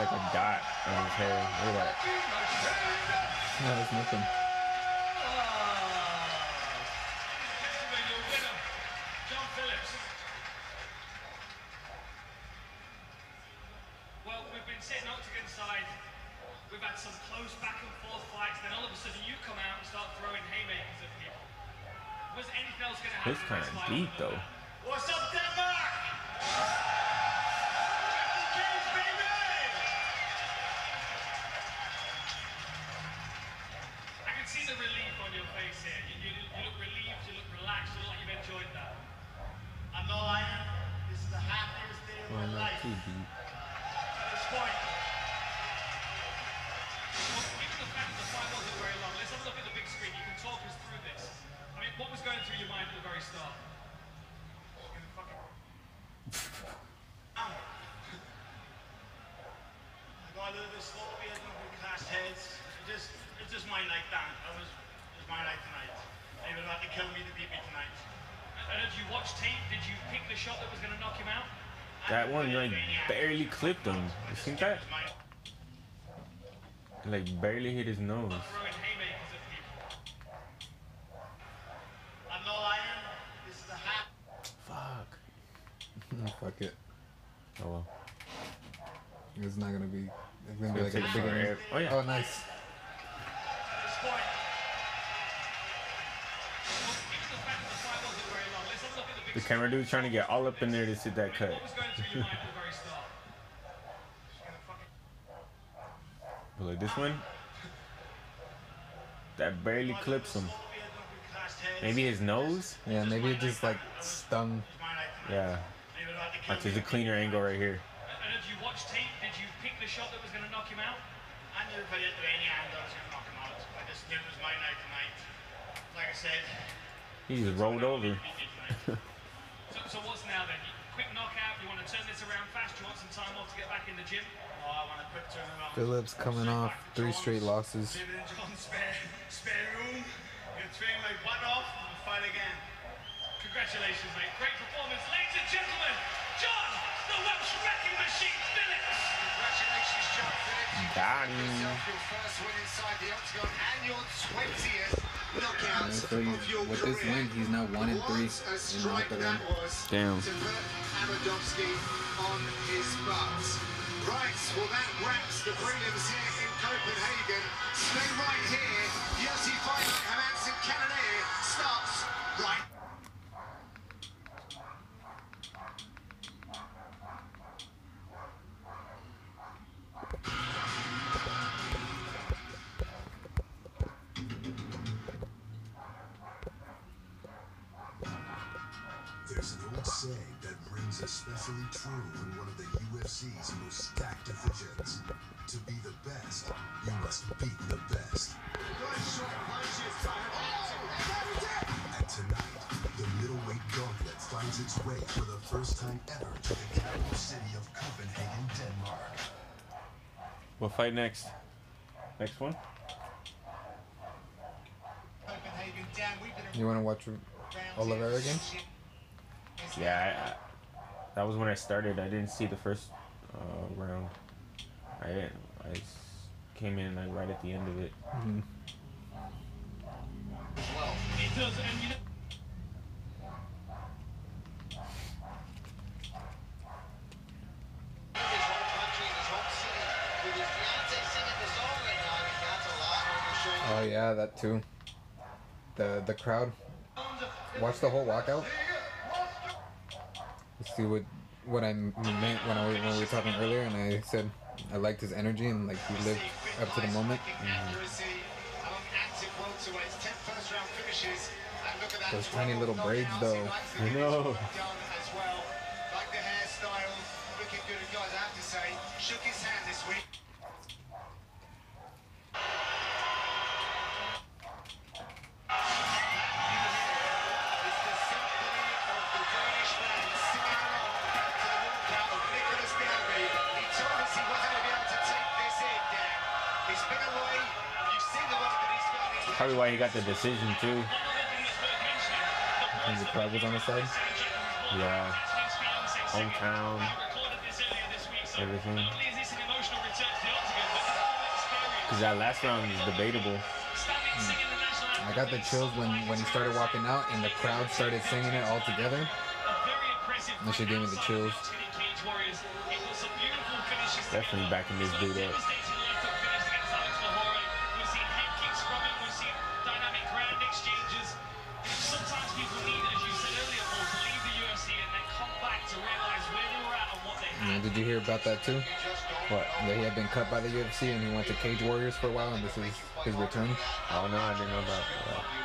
Speaker 1: Like a dot on his hair. Look at that.
Speaker 2: No, that's nothing.
Speaker 7: Gentlemen, your winner, John Phillips. Well, we've been sitting octagon side. We've had some close back and forth fights. Then all of a sudden you come out and start throwing haymakers at people. Was anything else going to happen?
Speaker 1: It's kind
Speaker 7: this
Speaker 1: of
Speaker 7: fight
Speaker 1: deep though. Clipped him. You think that? Like barely hit his nose.
Speaker 7: Throwing haymakers at people.
Speaker 10: I know I am. This is the hap.
Speaker 1: Fuck. [LAUGHS]
Speaker 2: Fuck it.
Speaker 1: Oh well.
Speaker 2: It's not gonna be. It's gonna be
Speaker 1: Gonna
Speaker 2: like a bigger.
Speaker 1: Oh yeah.
Speaker 2: Oh, nice.
Speaker 10: At this point,
Speaker 7: Well, given the fact that the fight wasn't very long, let's have a look at the big
Speaker 1: The camera dude's trying to get all up in there to sit that cut. [LAUGHS]
Speaker 7: What was going through your mind at the very start?
Speaker 1: But like this one, that barely clips him.
Speaker 10: slowly. I don't get past heads.
Speaker 1: Maybe his nose.
Speaker 2: Yeah, maybe it just like stung.
Speaker 10: It's my night tonight.
Speaker 1: Yeah.
Speaker 10: They would have to kill
Speaker 1: Like there's a cleaner angle right here.
Speaker 7: And as you watched tape, did you pick the shot that was going to knock him out?
Speaker 10: I knew if I didn't do any hand, I was going to knock him out. I just knew it was my night tonight. Like I said,
Speaker 1: He just rolled over.
Speaker 10: beat me tonight. [LAUGHS]
Speaker 7: So, so what's now then? Quick knockout. You want to turn this around fast? You want some time off to get back in the gym?
Speaker 10: oh, I want to quick turn around.
Speaker 2: Phillips coming off three straight losses.
Speaker 10: David and John spare, spare room. Gonna train my butt off and fight again.
Speaker 7: Congratulations, mate. Great performance. Ladies and gentlemen, John, the Welsh wrecking machine, Phillips.
Speaker 4: Congratulations, John Phillips. You
Speaker 1: Got him.
Speaker 4: yourself your first win inside the octagon and your 20th knockout
Speaker 2: so
Speaker 4: of your
Speaker 2: with this win, he's now one and three in the
Speaker 4: strike
Speaker 2: octagon.
Speaker 1: Damn.
Speaker 4: Amedovski on his butt. Right, well that wraps the prelims here in Copenhagen. Stay right here. UFC Fight Night Hermansson Cannonier starts right
Speaker 6: true in one of the UFC's most stacked divisions. To be the best, you must beat the best. And tonight, the middleweight gauntlet finds its way for the first time ever to the capital city of Copenhagen, Denmark.
Speaker 1: What fight next? Next one?
Speaker 4: Copenhagen. Dan,
Speaker 2: You want to watch Oliveira again?
Speaker 1: Yeah, I, I, that was when I started. I didn't see the first uh, round. I didn't. I s- came in like right at the end of it.
Speaker 7: It does, and you know.
Speaker 3: his home country, in his home city, with his fiance singing the song right now.
Speaker 2: Oh yeah, that too. The the crowd. Watch the whole walkout. Let's see what what I meant when I was- when we were talking earlier, and I said I liked his energy and like he lived up to the moment. Mm-hmm. Those tiny little braids, though.
Speaker 4: I know. Probably why he got the decision too.
Speaker 2: And the crowd was on his side.
Speaker 4: Yeah. Hometown. Everything. Cause that last round is debatable.
Speaker 2: I got the chills when when he started walking out and the crowd started singing it all together. That should gave me the chills.
Speaker 4: Definitely backing this dude up.
Speaker 2: Man, did you hear about that too?
Speaker 4: What?
Speaker 2: That he had been cut by the UFC and he went to Cage Warriors for a while, and this is his return.
Speaker 4: Oh no, I didn't know about that.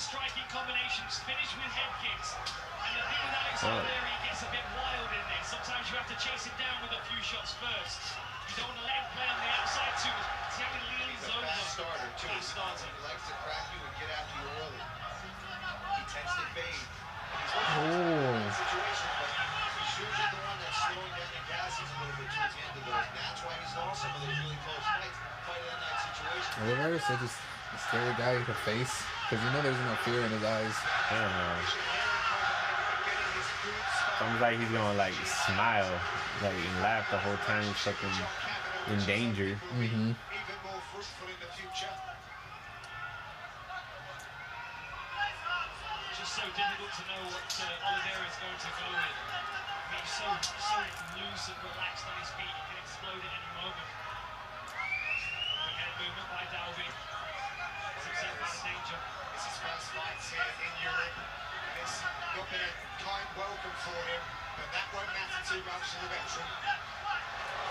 Speaker 7: Striking combinations, finished with head kicks. And the thing with Alex
Speaker 4: Oh.
Speaker 7: Oliveira, he gets a bit wild in there. Sometimes you have to chase him down with a few shots first. You don't want to let him play on the outside too. See how he leans
Speaker 3: He's a
Speaker 7: over.
Speaker 3: fast starter too.
Speaker 7: Fast starter.
Speaker 3: He likes to crack you and get after you early. He tends to fade.
Speaker 2: Oh.
Speaker 3: looking for oh. situations, but he's usually the one that's slowing down the gases a little bit towards the end of those. That's why he's lost some of those really close fights, fight of that night situations.
Speaker 2: Oliveira's such a s- scary guy to face because you know there's no fear in his eyes.
Speaker 4: I don't know. Sounds like he's gonna like smile, like and laugh the whole time he's fucking in danger.
Speaker 2: Mm-hmm.
Speaker 12: Even more fruitful in the future.
Speaker 7: just so difficult to know what uh, Oliveira is going to go with. He's so, so loose and relaxed on his feet, he can explode at any moment. Big head movement by Dalby. Danger.
Speaker 12: This is first fights here in Europe. And it's not been a kind welcome for him.
Speaker 4: but that won't matter too much to the veteran.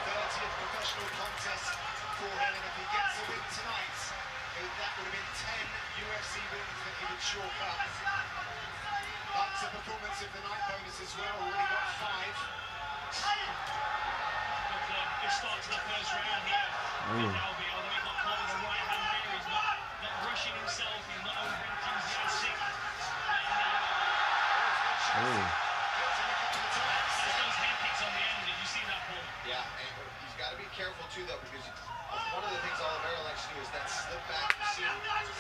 Speaker 4: 30th professional contest for him, and if he gets a win tonight, that would have been 10 UFC wins that he would chalk up. Up to performance of the night bonus as well, already got five.
Speaker 7: But, uh, good start to the first round here. Oh. end, did you see that, Paul?
Speaker 3: Yeah, and he's got to be careful too, though, because one of the things Oliveira likes to do is that slip back, see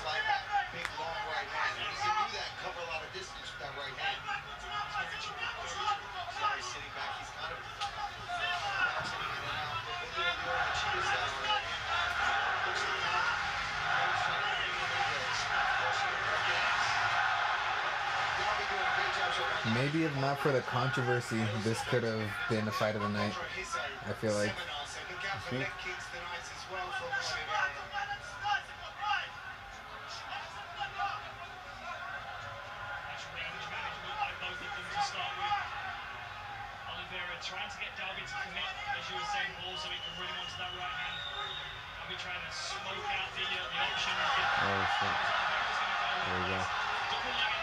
Speaker 3: slide back, big long right hand, and he can do that, cover a lot of distance with that right hand.
Speaker 2: Maybe if not for the controversy, this could have been the fight of the night. I feel like.
Speaker 4: Seminar, so look out for
Speaker 1: think-
Speaker 4: leg kicks tonight as well from Oliveira.
Speaker 7: That's range management by both of them to start with. Oliveira trying to get Dalby to commit, as you were saying, Paul, so he can run him onto that right hand. Dalby trying to smoke out the, uh, the option.
Speaker 1: Oh, shit.
Speaker 7: There
Speaker 1: we go.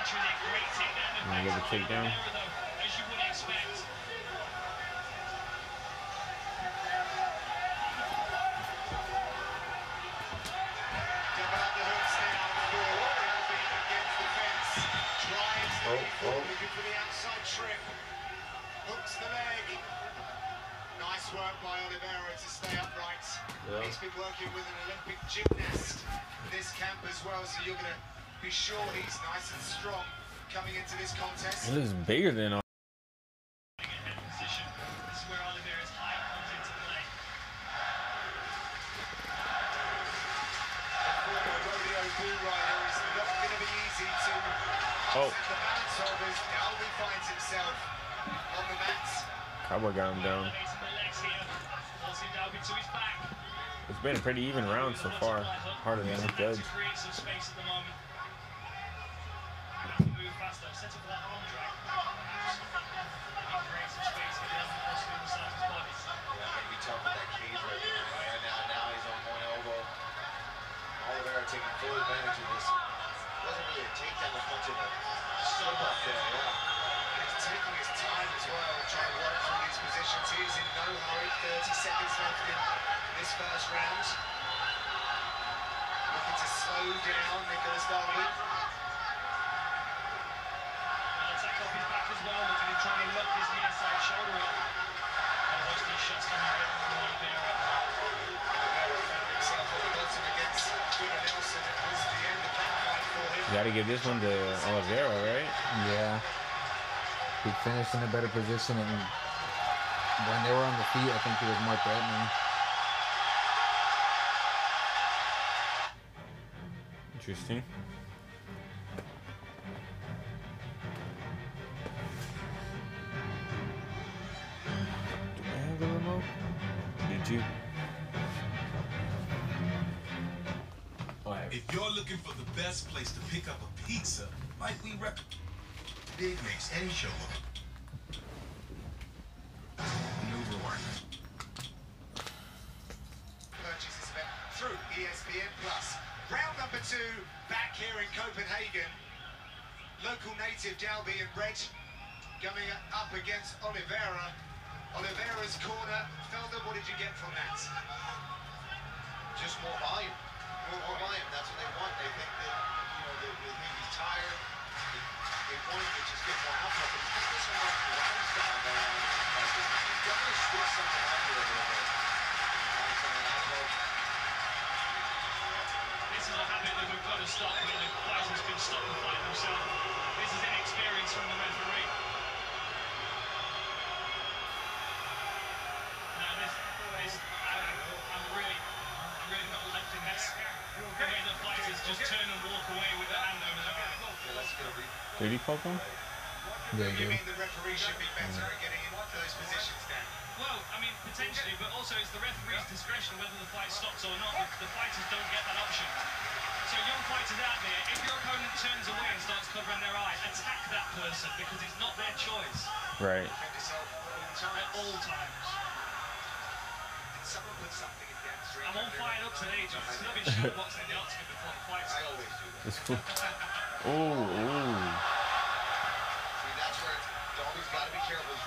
Speaker 7: Double leg entry there, great takedown.
Speaker 1: Wanna get the takedown?
Speaker 7: Oliveira, though, as you would expect.
Speaker 4: Double underhooks now for Dalby against the fence. Drives the
Speaker 3: Oh, oh.
Speaker 4: looking for the outside trip. Hooks the leg. Nice work by Oliveira to stay upright.
Speaker 1: Yeah.
Speaker 4: He's been working with an Olympic gymnast in this camp as well, so you're going to be sure he's nice and strong coming into this contest.
Speaker 1: It looks bigger than all.
Speaker 7: Head position. This is where Oliveira's height comes into play.
Speaker 4: former rodeo bull rider is not going to be easy to
Speaker 1: Oh.
Speaker 4: upset the balance of as Dalby finds himself on the mat.
Speaker 1: Cowboy got him down.
Speaker 7: Elevating the legs here. Forcing Dalby to his back.
Speaker 1: It's been a pretty even round so far. Harder than.
Speaker 7: To create
Speaker 3: taking full advantage of this. Wasn't really a takedown as much of a slip up there, yeah.
Speaker 4: He's taking his time as well, trying to work through these positions. He is in no hurry. 30 seconds left in this first round. Looking to slow down Nicholas Dalby.
Speaker 7: Shoulder up. And watch these shots coming in from Oliveira.
Speaker 4: Oliveira found himself at the bottom against Gunnar Nelson. It was the end of that fight for him.
Speaker 1: You gotta give this one to Oliveira, right?
Speaker 2: Yeah. He finished in a better position, and when they were on the feet, I think he was more threatening.
Speaker 1: Interesting.
Speaker 6: Looking for the best place to pick up a pizza, might we rec- Big makes any show look new one.
Speaker 4: purchase this event through ESPN Plus. Round number two, back here in Copenhagen. Local native Dalby and Brett coming up against Oliveira. Oliveira's corner. Felder, what did you get from that?
Speaker 3: Just more volume. More, more volume. That's what they want. They think that, you know, they, they think he's tired. They, they want him to just get more output. But he's this one off the line style going on. Like, he definitely switched something up a little bit. Like, I don't know.
Speaker 7: This is a habit that we've got to stop when
Speaker 1: Did he fuck him?
Speaker 2: Yeah,
Speaker 4: he the referee should be better at getting in those positions, Dan?
Speaker 7: Well, I mean, potentially, but also it's the referee's discretion whether the fight stops or not. The fighters don't get that option. So young fighters out there, if your opponent turns away and starts covering their eye, attack that person because it's not their choice.
Speaker 4: Right.
Speaker 7: At all times. I'm all fired up today, John. It's not been showboxing in the Oscar before the fight. [LAUGHS]
Speaker 3: I
Speaker 4: ooh, ooh.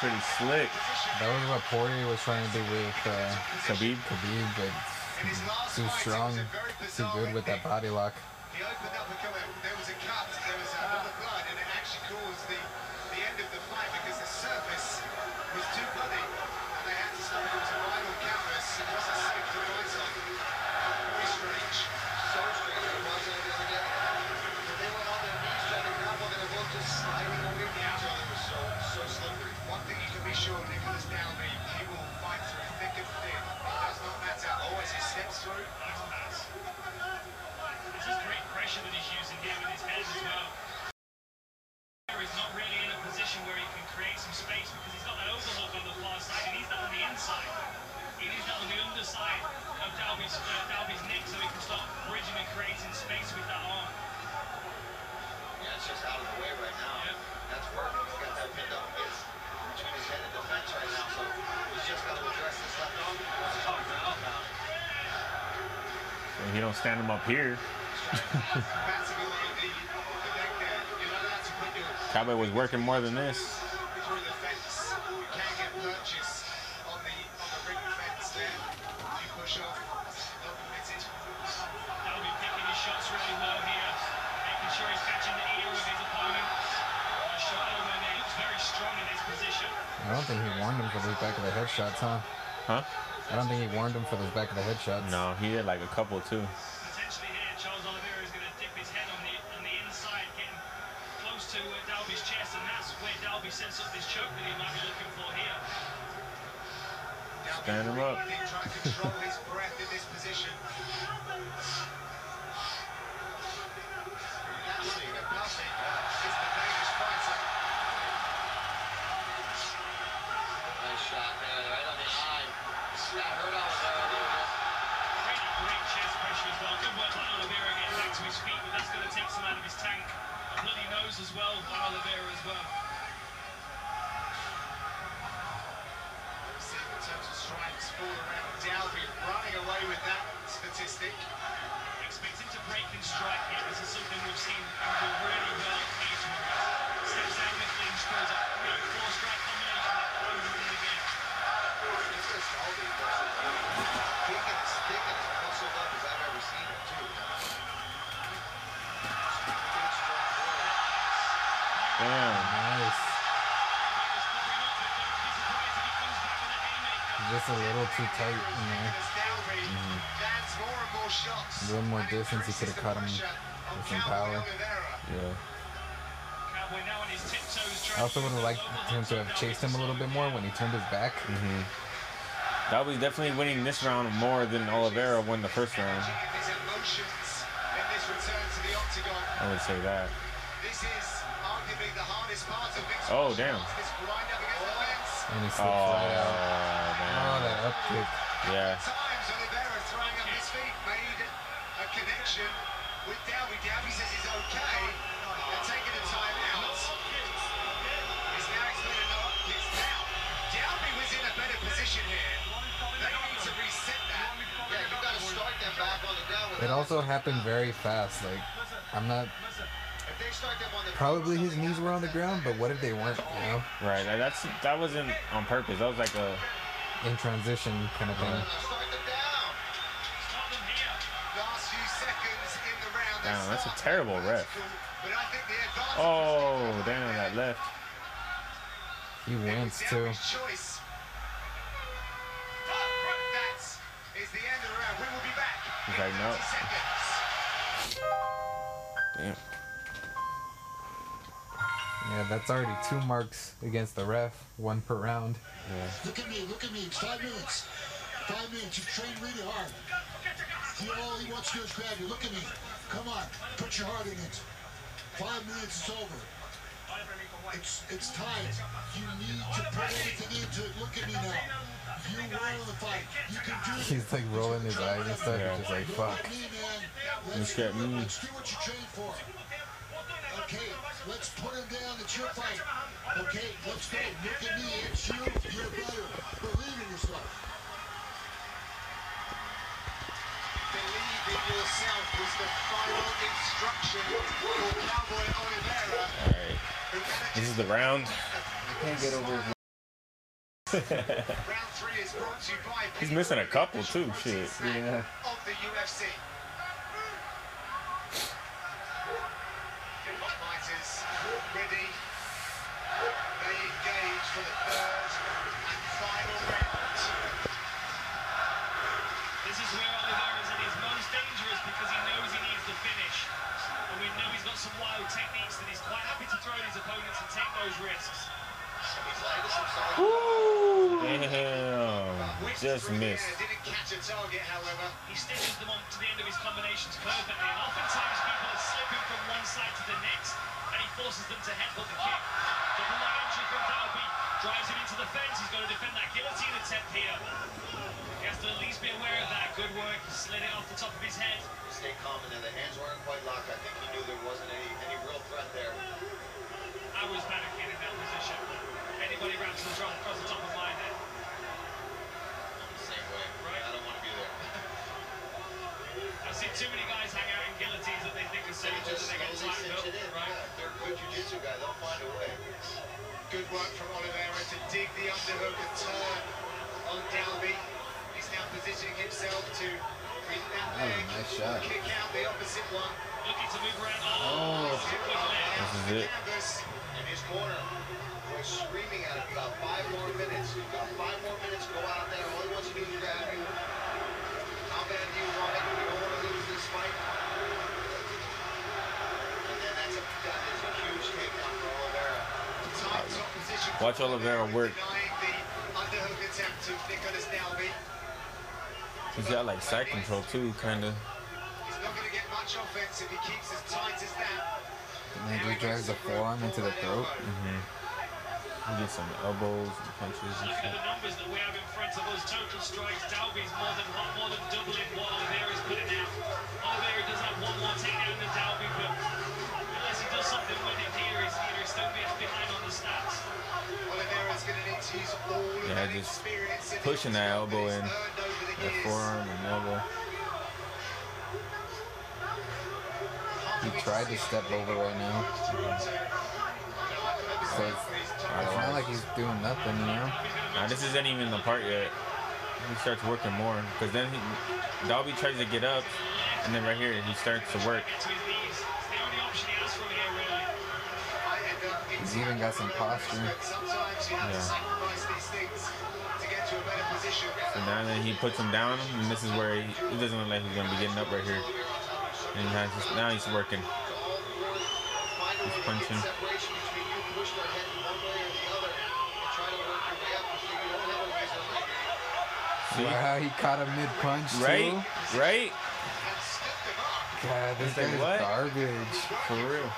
Speaker 4: pretty slick.
Speaker 2: That was what Poirier was trying to do with uh,
Speaker 4: Khabib.
Speaker 2: Khabib, but too strong, too good with that body lock.
Speaker 3: He opened up there was a cut.
Speaker 4: stand him up here. Cowboy was working more than this.
Speaker 2: I don't think he warned him for those back of the head shots, huh?
Speaker 4: Huh?
Speaker 2: I don't think he warned him for those back of the head shots.
Speaker 4: No, he had like a couple too.
Speaker 2: distance, he
Speaker 3: could
Speaker 2: have cut him with some power.
Speaker 4: Yeah.
Speaker 2: I also would have liked him to have chased him a little bit more when he turned his back. Mm-hmm.
Speaker 4: That was definitely winning this round more than Oliveira won the first round. I would say that. Oh, damn.
Speaker 2: And he
Speaker 4: oh,
Speaker 2: right out.
Speaker 4: Man.
Speaker 2: Oh, that up kick.
Speaker 4: Yeah.
Speaker 2: also happened very fast. Like, I'm not. Probably his knees were on the ground, but what if they weren't? You know?
Speaker 4: Right. That's that wasn't on purpose. That was like a
Speaker 2: in transition kind of thing.
Speaker 4: Damn, that's a terrible ref. Oh, damn, that left.
Speaker 2: He wins too.
Speaker 4: He's like, no, yeah.
Speaker 2: Yeah, that's already two marks against the ref, one per round. Yeah.
Speaker 6: Look at me, look at me, it's five minutes. Five minutes, You've trained really hard. You all he wants to do is grab you. Look at me. Come on, put your heart in it. Five minutes, it's over. It's it's time. You need to put everything into it. Look at me now. You won the fight. You can do it.
Speaker 2: He's like rolling his eyes and stuff.
Speaker 1: Yeah.
Speaker 2: He's just like, fuck.
Speaker 6: at me, man.
Speaker 1: Look at me.
Speaker 6: Let's do what you trained for. Okay, let's put him down. It's your fight. Okay, let's go. Look at me. It's you. You're better. Believe in yourself.
Speaker 4: Believe in yourself was the final instruction for Cowboy Oliveira.
Speaker 1: All right. This is the round.
Speaker 2: I can't get over his
Speaker 4: Round three is brought to you by
Speaker 1: He's missing a couple too. Shit.
Speaker 2: Yeah.
Speaker 1: Just missed.
Speaker 4: Didn't catch a target, however.
Speaker 7: He stitches them on to the end of his combinations perfectly, and oftentimes people are slipping from one side to the next, and he forces them to headbutt the kick. Double leg entry from Dalby, drives him into the fence. He's got to defend that guillotine attempt here. He has to at least be aware of that. Good work. He slid it off the top of his head.
Speaker 3: Stay calm and then the hands weren't quite locked. I think he knew there wasn't any any real threat there.
Speaker 7: I was panicking in that position. Anybody grabs the drum across the top of my head.
Speaker 3: I'm the same way.
Speaker 7: Right.
Speaker 3: I don't want to be there.
Speaker 7: I've too many guys hang out in guillotines that they think are
Speaker 3: They
Speaker 7: safe
Speaker 3: just
Speaker 7: they get
Speaker 3: slowly
Speaker 7: tightened
Speaker 3: cinch
Speaker 7: up.
Speaker 3: it.
Speaker 7: Right?
Speaker 3: Yeah, they're good jujitsu guys. They'll find a way.
Speaker 4: Good work from Oliveira to dig the underhook and turn on Dalby. He's now positioning himself to bring that
Speaker 2: Oh,
Speaker 4: leg,
Speaker 2: nice shot.
Speaker 4: kick out the opposite one.
Speaker 7: Looking to move around. Oh, oh
Speaker 4: He's hit
Speaker 7: good
Speaker 4: with
Speaker 7: leg.
Speaker 1: This is it.
Speaker 4: Canvas.
Speaker 3: In his corner, was screaming at him about five more minutes. You've got five more minutes. Go out there. All he wants to do is grab you. How bad do you want it? You don't want to lose this fight. And then that's a, that is a huge takedown for Oliveira.
Speaker 4: Tight top position for
Speaker 1: Watch Oliveira work.
Speaker 4: Denying the underhook attempt to Nicholas Dalby.
Speaker 1: He's got like side control too, kind of.
Speaker 4: He's not going to get much offense if he keeps as tight as that.
Speaker 2: And then he just drives the forearm into the throat. Mm-hmm.
Speaker 1: He gets some elbows and punches and
Speaker 7: Look at the numbers that we have in front of us. Total strikes. Dalby's more than more than doubling what Oliveira's putting out. Oliveira does have one more takedown than Dalby, but unless he does something with it here, he's, you know, he's still be- behind on the stats.
Speaker 4: Oliveira's going to need to use all of
Speaker 1: Yeah,
Speaker 4: that
Speaker 1: just pushing that elbow in. That forearm and elbow.
Speaker 2: He tried to step over right now. So it's, not like he's doing nothing, you know?
Speaker 1: Now this isn't even the part yet. He starts working more because then he, Dalby tries to get up, and then right here he starts to work.
Speaker 2: He's even got some posture.
Speaker 4: but sometimes you have to
Speaker 1: Yeah.
Speaker 4: sacrifice these things to get to a better position.
Speaker 1: So now that he puts him down, and this is where he, it doesn't look like he's gonna be getting up right here. And now he's working.
Speaker 3: He's
Speaker 1: punching.
Speaker 3: Separation between you push their head one way or the other and try to work your way up so you don't have a reason right here.
Speaker 1: See?
Speaker 2: Wow, he caught a mid punch
Speaker 1: Right?
Speaker 2: too.
Speaker 1: Right?
Speaker 2: God, this
Speaker 1: He's like,
Speaker 2: garbage.
Speaker 1: For real.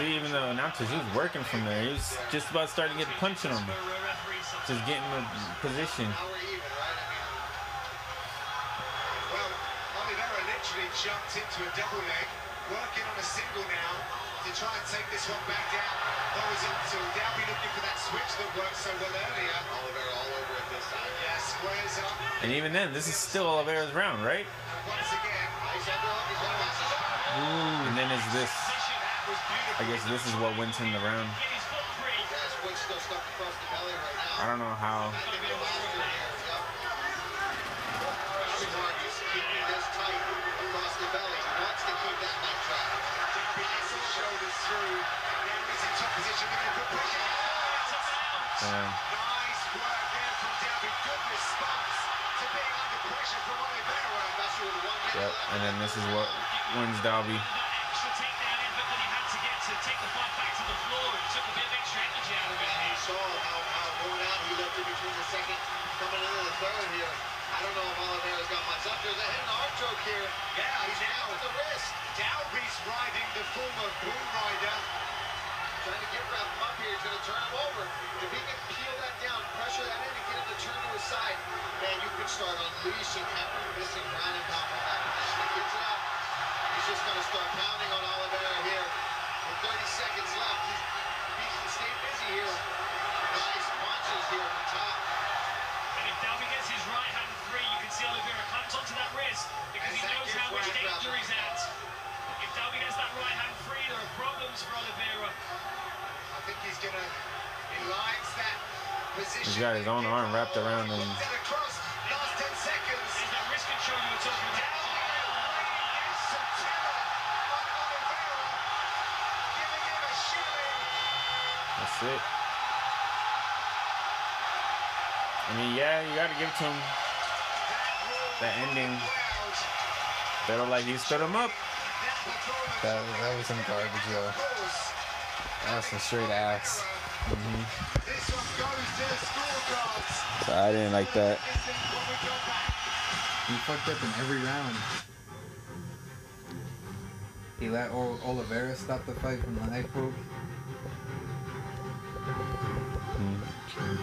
Speaker 1: See, even the announcer, he was working from there. He was just about starting to get punching on him. Just getting the position.
Speaker 3: Now we're even, right?
Speaker 4: Well, Oliveira literally jumped into a double leg, working on a single now to try and take this one back down horizontal. Dalby looking for that switch that worked so well earlier.
Speaker 3: Oliveira all over it this time.
Speaker 4: Yeah, squares up.
Speaker 1: And even then, this is still Oliveira's round, right?
Speaker 4: And once again,
Speaker 3: Nice underhook. He's got a
Speaker 1: And then is this, I guess this is what wins him the round. I don't know how.
Speaker 3: I think the last year here, yep. Smart, he's second coming into the third here. I don't know if Oliveira's got much up. There's a hidden arm choke here.
Speaker 4: Yeah,
Speaker 3: he's down with the wrist.
Speaker 4: Dalby's riding the former Boom Rider.
Speaker 3: Trying to get wrap him up here. He's going to turn him over. If he can peel that down, pressure that in, and get him to turn to his side, man, you can start unleashing after missing ground and pound from that position. He gets it up. He's just going to start pounding on Oliveira here. With 30 seconds left, he's, he can stay busy here.
Speaker 7: That right hand free, there are problems for Oliveira.
Speaker 4: I think he's gonna. He likes that position.
Speaker 1: He's got his own arm wrapped around him.
Speaker 4: Then across, last 10 seconds.
Speaker 7: There's that wrist control you were talking about.
Speaker 1: That's it. I mean, yeah, you gotta give it to him. The ending. Better like you stood him up.
Speaker 2: That, that was some garbage, though. That was some straight ass.
Speaker 4: This one goes to the scorecards.
Speaker 1: So I didn't like that.
Speaker 4: When we go back.
Speaker 2: He fucked up in every round. He let o- Oliveira stop the fight from the knife poke. Mm.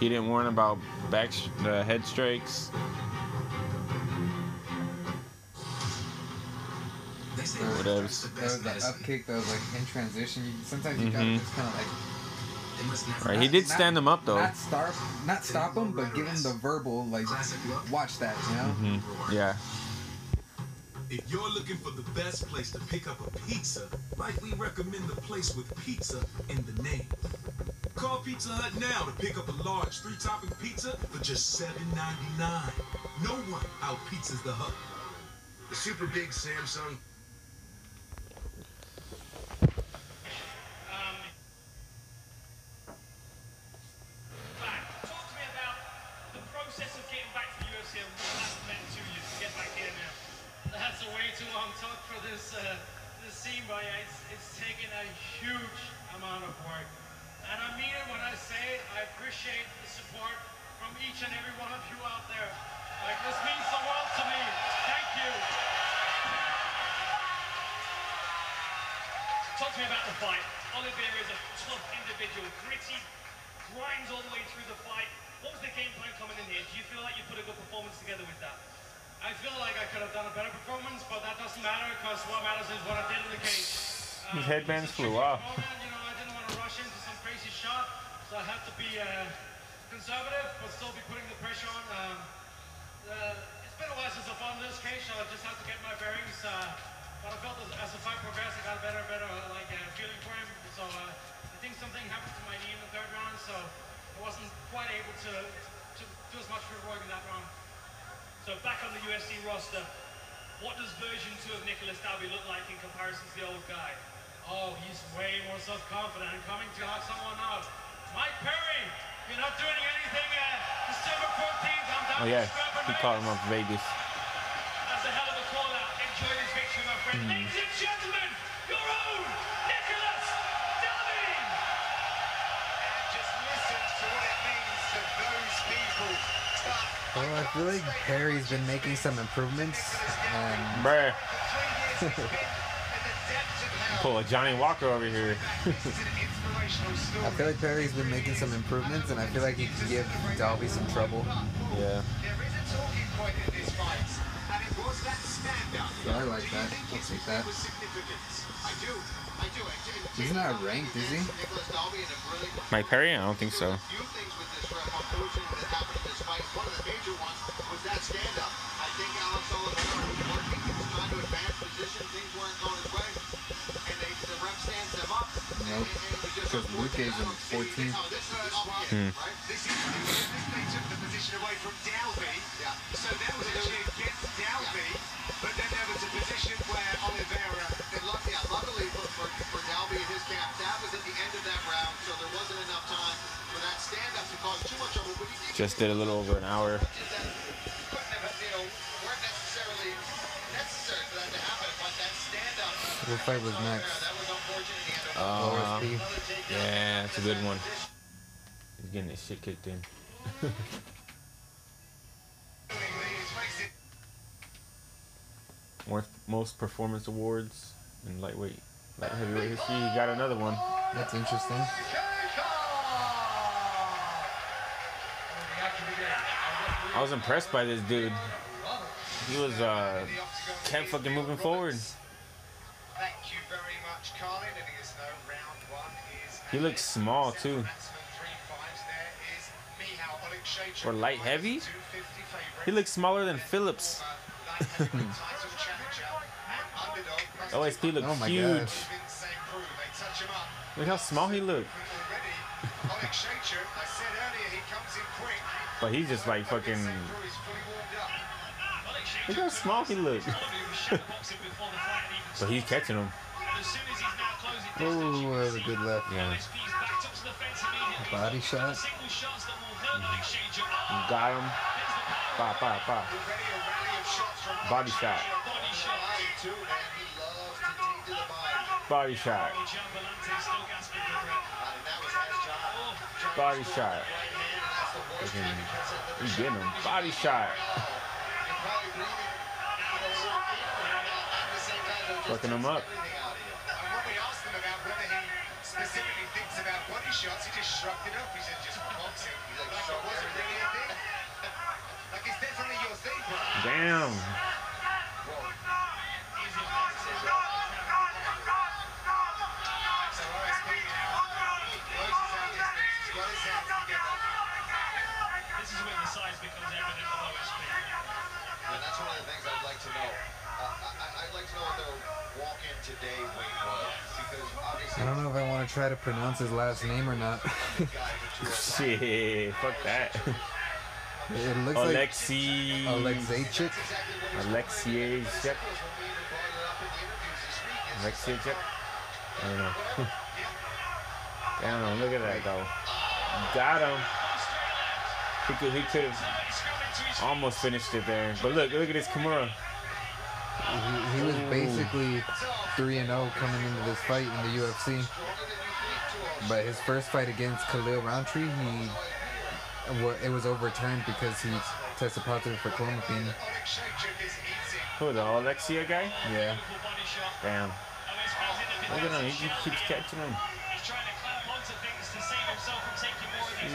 Speaker 1: He didn't warn about back sh- the head strikes. What else?
Speaker 2: That was the up kick that was like in transition. You, sometimes you gotta
Speaker 1: Mhm.
Speaker 2: just kind of like
Speaker 1: Right, he did stand him up though.
Speaker 2: not stop, not stop him, but give him the verbal like, watch that, you know.
Speaker 1: Mhm. Yeah.
Speaker 11: If you're looking for the best place to pick up a pizza, like we recommend the place with pizza in the name. Call Pizza Hut now to pick up a large three-topping pizza for just $7.99. No one out pizzas the Hut.
Speaker 13: The super big Samsung
Speaker 7: Roster, what does version two of Nicolas Dalby look like in comparison to the old guy?
Speaker 14: Oh, he's way more self-confident and coming to knock someone out. Mike Perry, you're not doing anything. Uh, December 14th, I'm down
Speaker 1: Oh yeah, he called him up Vegas.
Speaker 7: That's a hell of a call out. Enjoy this victory, my friend.
Speaker 1: Hmm.
Speaker 7: Ladies and gentlemen, your own Nicolas Dalby!
Speaker 4: And just listen to what it means to those people. But
Speaker 2: Well, I feel like Perry's been making some improvements, and [LAUGHS]
Speaker 1: Bruh.
Speaker 4: for three years, he's been in the depths of hell.
Speaker 1: Pull a Johnny Walker over here.
Speaker 4: This is an inspirational story.
Speaker 2: I feel like Perry's been making some improvements, and I feel like he could give Dalby some trouble.
Speaker 1: yeah.
Speaker 2: So I like that. I'll take that.
Speaker 3: I do. I do. I do.
Speaker 2: He's not ranked, is he?
Speaker 3: Nicolas Dalby in a
Speaker 1: Mike Perry? I don't think so.
Speaker 3: few things with this ref, unfortunately, that happened in this fight. One of the major ones was that stand-up. I think Alex Oliveira was working. He was trying to advance position. Things weren't going his way. And the ref stands them up.
Speaker 2: Nope. Because Luke is in 14th.
Speaker 4: Oh, this first one,
Speaker 1: Hmm.
Speaker 4: Right? This is they took the position away from Dalby.
Speaker 3: Yeah.
Speaker 4: So that was actually against Dalby, but then there was a position where Oliveira
Speaker 3: And luck, yeah, luckily for, for, for Dalby and his camp, that was at the end of that round, so there wasn't enough time for that stand-up to cause too much trouble. But he did
Speaker 1: Just did a little over an hour.
Speaker 3: couldn't have, you know, weren't necessarily necessary for that to happen. But that stand-up,
Speaker 2: What fight was next?
Speaker 3: that was unfortunate. He had
Speaker 1: Uh, yeah, that's a good one. [LAUGHS] He's getting his shit kicked in. [LAUGHS] Most, most performance awards in lightweight, light heavyweight history. He got another one.
Speaker 2: That's interesting.
Speaker 1: I was impressed by this dude. He was uh kept fucking moving forward.
Speaker 4: Thank you very much, Carlin. And he is no round one is
Speaker 1: He looks small too. For light heavy, he looks smaller than Phillips. [LAUGHS] Oh, OSP looks
Speaker 2: Oh
Speaker 1: huge. Look how small he looked.
Speaker 4: Alex Shacher, I said earlier he comes in quick.
Speaker 1: But he's just like fucking. Look how small he looked. [LAUGHS] but he's catching him.
Speaker 2: Oh, that was a good left.
Speaker 1: Yeah.
Speaker 2: Body shot.
Speaker 1: Got him. Ba, ba, ba. Body shot. Body shot. Body shot. Fucking- He getting him. Body shot. Fucking him up.
Speaker 4: Specifically thinks about body shots, he just shrugged it off. He said, just boxing. Like, it wasn't really a thing. Like, it's definitely your thing, bro.
Speaker 1: Damn.
Speaker 4: So OSP now closes out his fist. He's got his hands together.
Speaker 7: This is when the size becomes evident of OSP.
Speaker 3: And that's one of the things I'd like to know. Uh, I, I'd like to know what their walk-in today weight was. Because obviously...
Speaker 2: I don't know if I want to try to pronounce his last name or not. [LAUGHS]
Speaker 1: Shit. [LAUGHS] Fuck that.
Speaker 2: It looks
Speaker 1: Alexei.
Speaker 2: like Alexeichik.
Speaker 1: Alexiejczak. Alexiejczak? I don't know. [LAUGHS] Damn, look at that though. Got him. He could, he could have almost finished it there. But look, look at this Kimura.
Speaker 2: He, he was basically 3 and 0 coming into this fight in the UFC. But his first fight against Khalil Rountree, he it was overturned because he tested positive for clomiphene.
Speaker 1: Who, the Alexia guy?
Speaker 2: Yeah.
Speaker 1: Damn. Look at him, he just keeps catching him.
Speaker 7: He's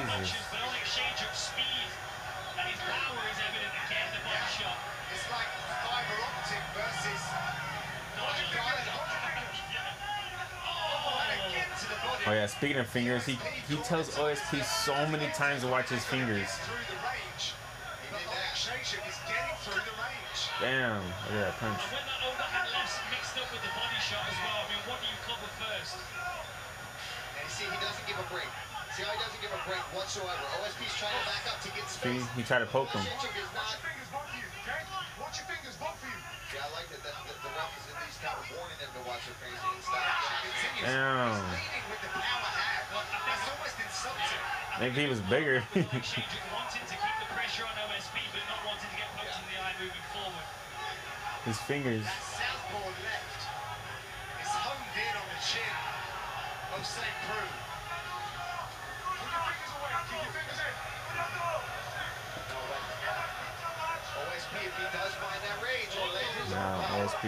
Speaker 1: Oh yeah, speaking of fingers, he, he tells OSP so many times to watch his fingers.
Speaker 4: through the range. But Alex Shacher is getting through the range.
Speaker 1: Damn, look at that punch.
Speaker 7: When that overhand left's mixed up with the body shot as well, I mean, what do you cover first?
Speaker 3: And see, he doesn't give a break. See how he doesn't give a break whatsoever. OSP's trying to back up to get
Speaker 1: See, he tried to poke him.
Speaker 3: Shacher is not...
Speaker 4: Watch your fingers, both of you.
Speaker 3: Yeah, I like that. that the, the ref is at least kind of warning them to watch their fingers and stop.
Speaker 1: Damn. [LAUGHS]
Speaker 7: in the eye moving forward.
Speaker 1: his fingers.
Speaker 4: Southpaw left is on the chin of St. Preux. Keep your fingers away. Keep your fingers in.
Speaker 3: OSP, if he does find that range, or they his own
Speaker 1: Now, OSP.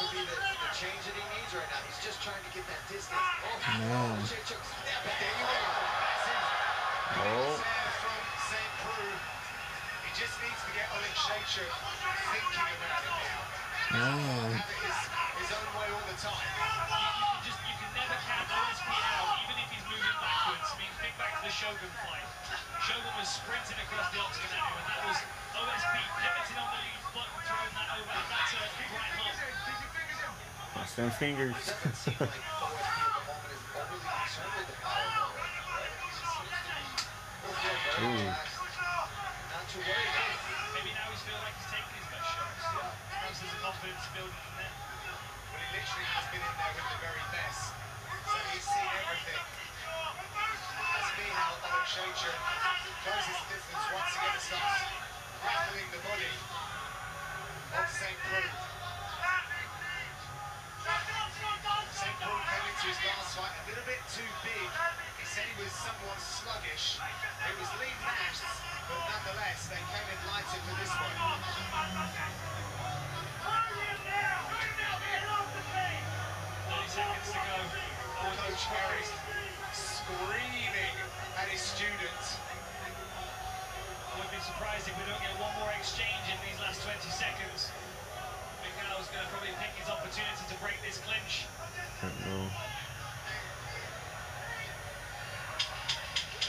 Speaker 3: could be the, the change that he needs right now. He's just trying to get that distance. Oh,
Speaker 2: Man.
Speaker 3: Shacher, snap it.
Speaker 4: There you go. That's it.
Speaker 1: Oh.
Speaker 4: Serve from St. Preux. He just needs to get Oleksiejczuk thinking about it now.
Speaker 2: Man.
Speaker 4: Have it his, his own way all the time.
Speaker 7: You just you can never count OSP out, even if he's moving backwards. I mean, think back to Oh. the Shogun fight. Shogun was sprinting across the octagon and that was OSP pivoting on the lead button, throwing that over. That's a right hook.
Speaker 1: Watch them fingers. [LAUGHS] Ooh.
Speaker 7: Confidence building in there.
Speaker 4: Well, he literally has been in there with the very best. So he's seen everything. How Oleksiejczuk closes the distance once again starts rattling the body of St. Preux. St. Preux came into his last fight, a little bit too big. He said he was somewhat sluggish. It was Lee Nash, but nonetheless, they came in lighter for this one. Coach Harry screaming at his students.
Speaker 7: I would be surprised if we don't get one more exchange in these last 20 seconds. Miguel's going to probably pick his opportunity to break this clinch.
Speaker 1: I don't know.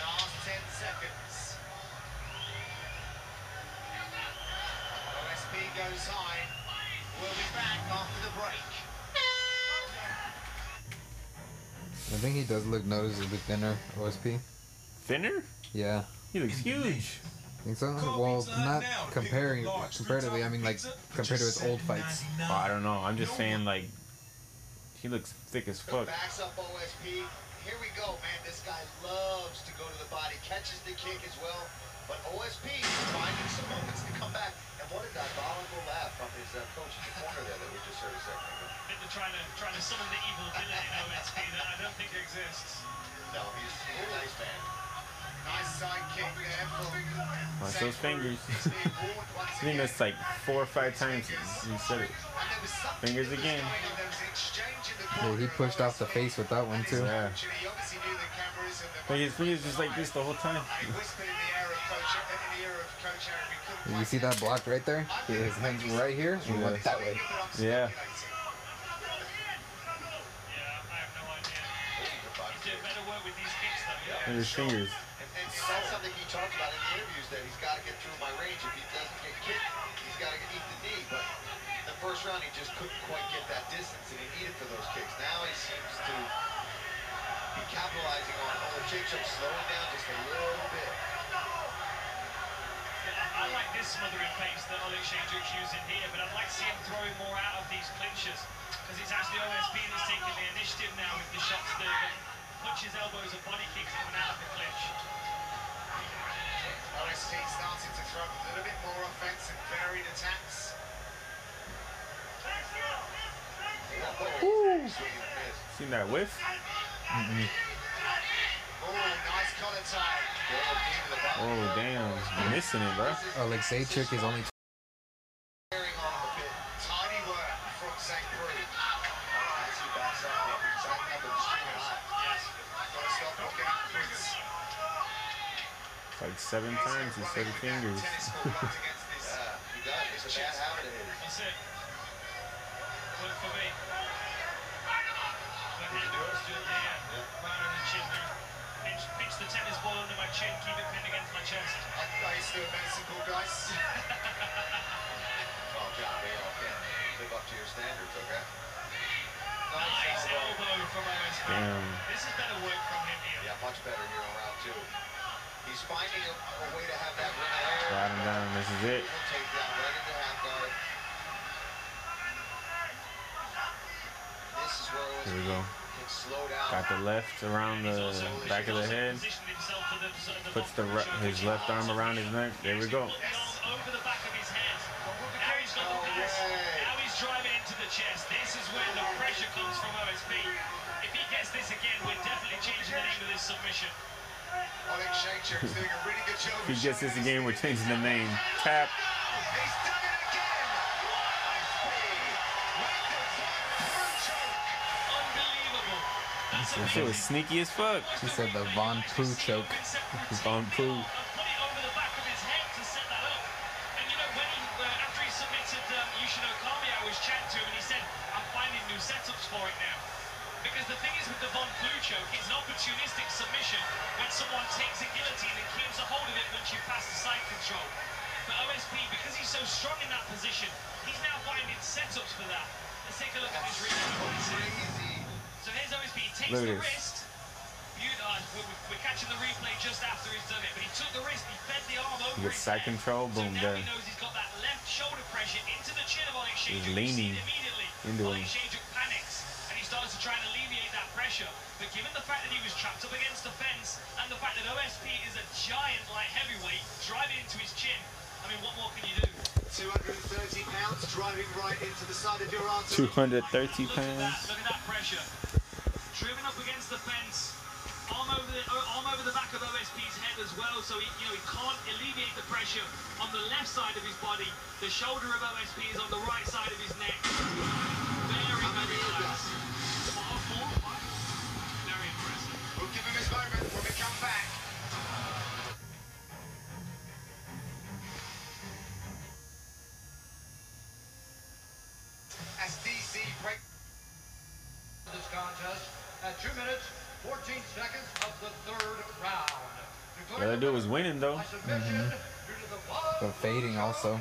Speaker 4: Last 10 seconds. OSP goes high. We'll be back after the break.
Speaker 2: I think he does look noticeably thinner, OSP.
Speaker 1: Thinner?
Speaker 2: Yeah.
Speaker 1: He looks huge.
Speaker 2: Think so? Well, not comparing comparatively. I mean, like compared to his old fights.
Speaker 1: Well, I don't know. I'm just saying, like, he looks thick as fuck.
Speaker 3: Backs up OSP. Here we go, man. This guy loves to go to the body, catches the kick as well. But OSP finding some moments to come back. And what a diabolical laugh from his uh, coach in the corner there that we just heard a second ago.
Speaker 7: They're trying to, trying to summon the evil villain in OSP that I don't think exists.
Speaker 3: No, he's, he's a nice man.
Speaker 4: Nice side there from
Speaker 1: Watch those fingers. [LAUGHS] I think that's like four or five times you said it. Fingers again.
Speaker 2: Yeah, he pushed off the face with that one too.
Speaker 1: Yeah. Like his fingers just like this the whole time.
Speaker 2: You see that block right there? His hands right here and went that way.
Speaker 1: Yeah. And his fingers.
Speaker 3: And, and that's something he talked about in the interviews that he's got to get through my range. If he doesn't get kicked, he's got to eat the knee. But in the first round, he just couldn't quite get that distance, and he needed for those kicks. Now he seems to be capitalizing on Oleksiejczuk slowing down just a little bit.
Speaker 7: I like this smothering pace that Oleksiejczuk's using here, but I'd like to see him throwing more out of these clinches. Because it's actually OSP that's taking the initiative now with the shots, the, the punches, elbows, and body kicks coming out of the clinch.
Speaker 4: OSP starting to throw a little bit more offense and varied attacks.
Speaker 1: Woo. Seen that whiff?
Speaker 2: Mm-mm.
Speaker 4: Oh, nice.
Speaker 1: Oh damn, You're missing it, bro.
Speaker 2: Alexei Alexeychuk is only [LAUGHS]
Speaker 7: uh, seven on the chin there. Pinch, pinch the tennis ball under my chin, keep it pinned against my chest.
Speaker 4: I, I used to do medicine ball, guys. [LAUGHS]
Speaker 3: Oh, John, we all can live up to your standards, okay?
Speaker 7: Nice elbow from OSP.
Speaker 1: Damn.
Speaker 7: This is better work from him here.
Speaker 3: Yeah, much better here on round two. He's finding a, a way to have that rear.
Speaker 1: Slide him down. This is it.
Speaker 3: Take right into half guard. This is where
Speaker 1: Here we go.
Speaker 3: can slow down.
Speaker 1: Got the left around the back of the head. Puts the re- his left arm around his neck. There we go.
Speaker 7: Over the back of his head. Now he's got the pass. Now he's driving into the chest. This is where the pressure comes from OSP. If he gets this again, we're definitely changing the name of this submission.
Speaker 4: Oleksiejczuk's doing a really good job.
Speaker 1: If he gets this again, we're changing the name. Tap. That shit was sneaky as fuck.
Speaker 2: He said the Von Poo choke.
Speaker 1: Von Poo.
Speaker 7: After he submitted um, I was chatting to him and he said, I'm finding new setups for it now. Because the thing is with the Von Plu choke, it's an opportunistic submission when someone takes a guillotine and keeps a hold of it once you pass the side control. But OSP, because he's so strong in that position, he's now finding setups for that. Let's take a look at this replay. So here's OSP, he takes
Speaker 1: Look at
Speaker 7: the wrist. Uh, we're, we're catching the replay just after he's done it, but he took the wrist, he fed the arm over
Speaker 1: He gets side control. Boom,
Speaker 7: now
Speaker 1: there.
Speaker 7: he knows he's got that left shoulder pressure into the chin of Oleg
Speaker 1: He's leaning
Speaker 7: immediately.
Speaker 1: into
Speaker 7: Oleg
Speaker 1: him.
Speaker 7: Shadruk panics and he starts to try and alleviate that pressure. But given the fact that he was trapped up against the fence and the fact that OSP is a giant light heavyweight driving into his chin, I mean, what more can you do?
Speaker 4: 230 pounds driving right into the side of your arm.
Speaker 1: 230
Speaker 7: Look at
Speaker 1: pounds.
Speaker 7: that, look at that pressure. driven up against the fence. Arm over the arm over the back of OSP's head as well, so he you know he can't alleviate the pressure on the left side of his body. The shoulder of OSP is on the right side of his neck.
Speaker 4: Moment when we come back. As DC break.
Speaker 9: This contest at 2 minutes, 14 seconds of the third round.
Speaker 1: The other dude was winning though.
Speaker 2: Mhm. But fading also.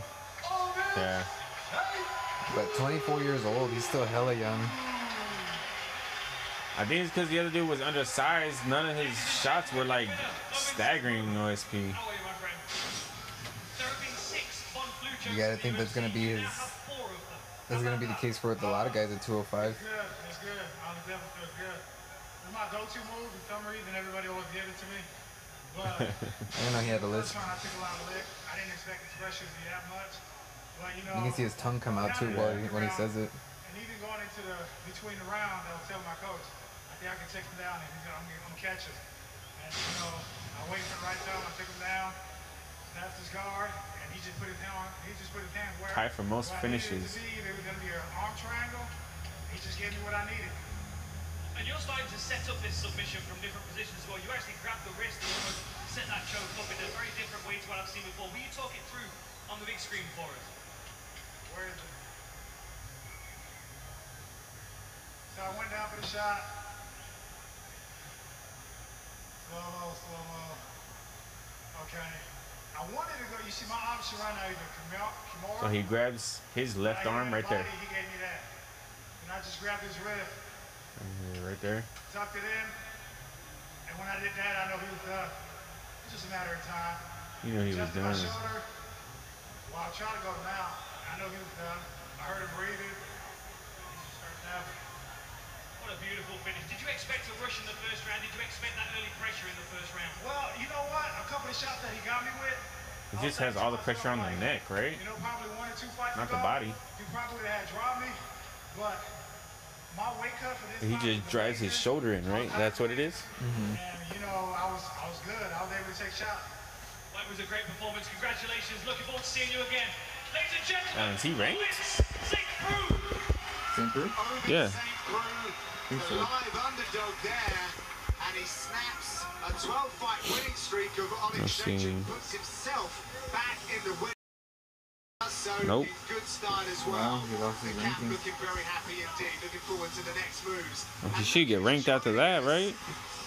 Speaker 1: Yeah.
Speaker 2: But 24 years old, he's still hella young.
Speaker 1: I think it's because the other dude was undersized. None of his shots were like staggering OSP.
Speaker 2: You gotta think that's gonna be his. That's gonna be the case for with a lot of guys at 205.
Speaker 14: Good. It's good. I definitely feel good. It's my go-to move. For some reason, everybody always give it to me. But [LAUGHS]
Speaker 2: I didn't know he had a list.
Speaker 14: I took a lot of lick. I didn't expect his pressure to be that much. But you know,
Speaker 2: You can see his tongue come out too while he, when he says it.
Speaker 14: And even going into the between the round, I'll tell my coach, I think I can take him down, and he's gonna, I'm, gonna, I'm gonna catch him. And you know, I wait for the right time, I took him down, snapped his guard, and he just put his hand, he just put his hands where.
Speaker 1: Tied for most
Speaker 14: where I needed it
Speaker 1: finishes.
Speaker 14: to be. If it was gonna be an arm triangle. He just gave me what I needed.
Speaker 7: And you're starting to set up this submission from different positions as well. You actually grab the wrist and almost set that choke up in a very different way to what I've seen before. Will you talk it through on the big screen for us?
Speaker 14: Where is it? So I went down for the shot. Slow mo, slow mo. Okay. I wanted to go. You see, my option right now either Kimura.
Speaker 1: So he grabs his left arm right there.
Speaker 14: He gave me that. And I just grabbed his wrist,
Speaker 1: Mhm, Right there.
Speaker 14: tucked it in, and when I did that, I know he was done. It's just a matter of time.
Speaker 1: You know he was
Speaker 14: Adjusted my
Speaker 1: done.
Speaker 14: shoulder. Well, I tried to go now. I know he was done. I heard him breathing. He just started tapping.
Speaker 7: What a beautiful finish. Did you expect a rush in the first round? Did you expect that early pressure in the first round?
Speaker 14: Well, you know what? A couple of shots that he got me with,
Speaker 1: He just has all the pressure on the neck, right?
Speaker 14: you know, probably one or two fights
Speaker 1: Not
Speaker 14: ago,
Speaker 1: the body.
Speaker 14: he probably would have had dropped me. But my weight cut for this
Speaker 1: He just
Speaker 14: was
Speaker 1: drives his
Speaker 14: amazing.
Speaker 1: shoulder in, right? That's what it is.
Speaker 2: Mm-hmm.
Speaker 14: And you know, I was I was good. I was able to take shots.
Speaker 7: Well, it was a great performance. Congratulations. Looking forward to seeing you again. Ladies and gentlemen,
Speaker 1: Uh, is he ranked?
Speaker 2: St. Preux?
Speaker 1: Yeah.
Speaker 2: Think so.
Speaker 4: Live underdog there, and he snaps a 12 fight winning streak of Onyx
Speaker 1: Let's see.
Speaker 4: Shechin, puts himself back in the win. So
Speaker 1: Nope.
Speaker 4: good start as
Speaker 2: Wow,
Speaker 4: well.
Speaker 2: he lost his
Speaker 4: The cap
Speaker 2: ranking.
Speaker 4: looking very happy indeed. Looking forward to the next moves.
Speaker 1: He should get ranked after that, right?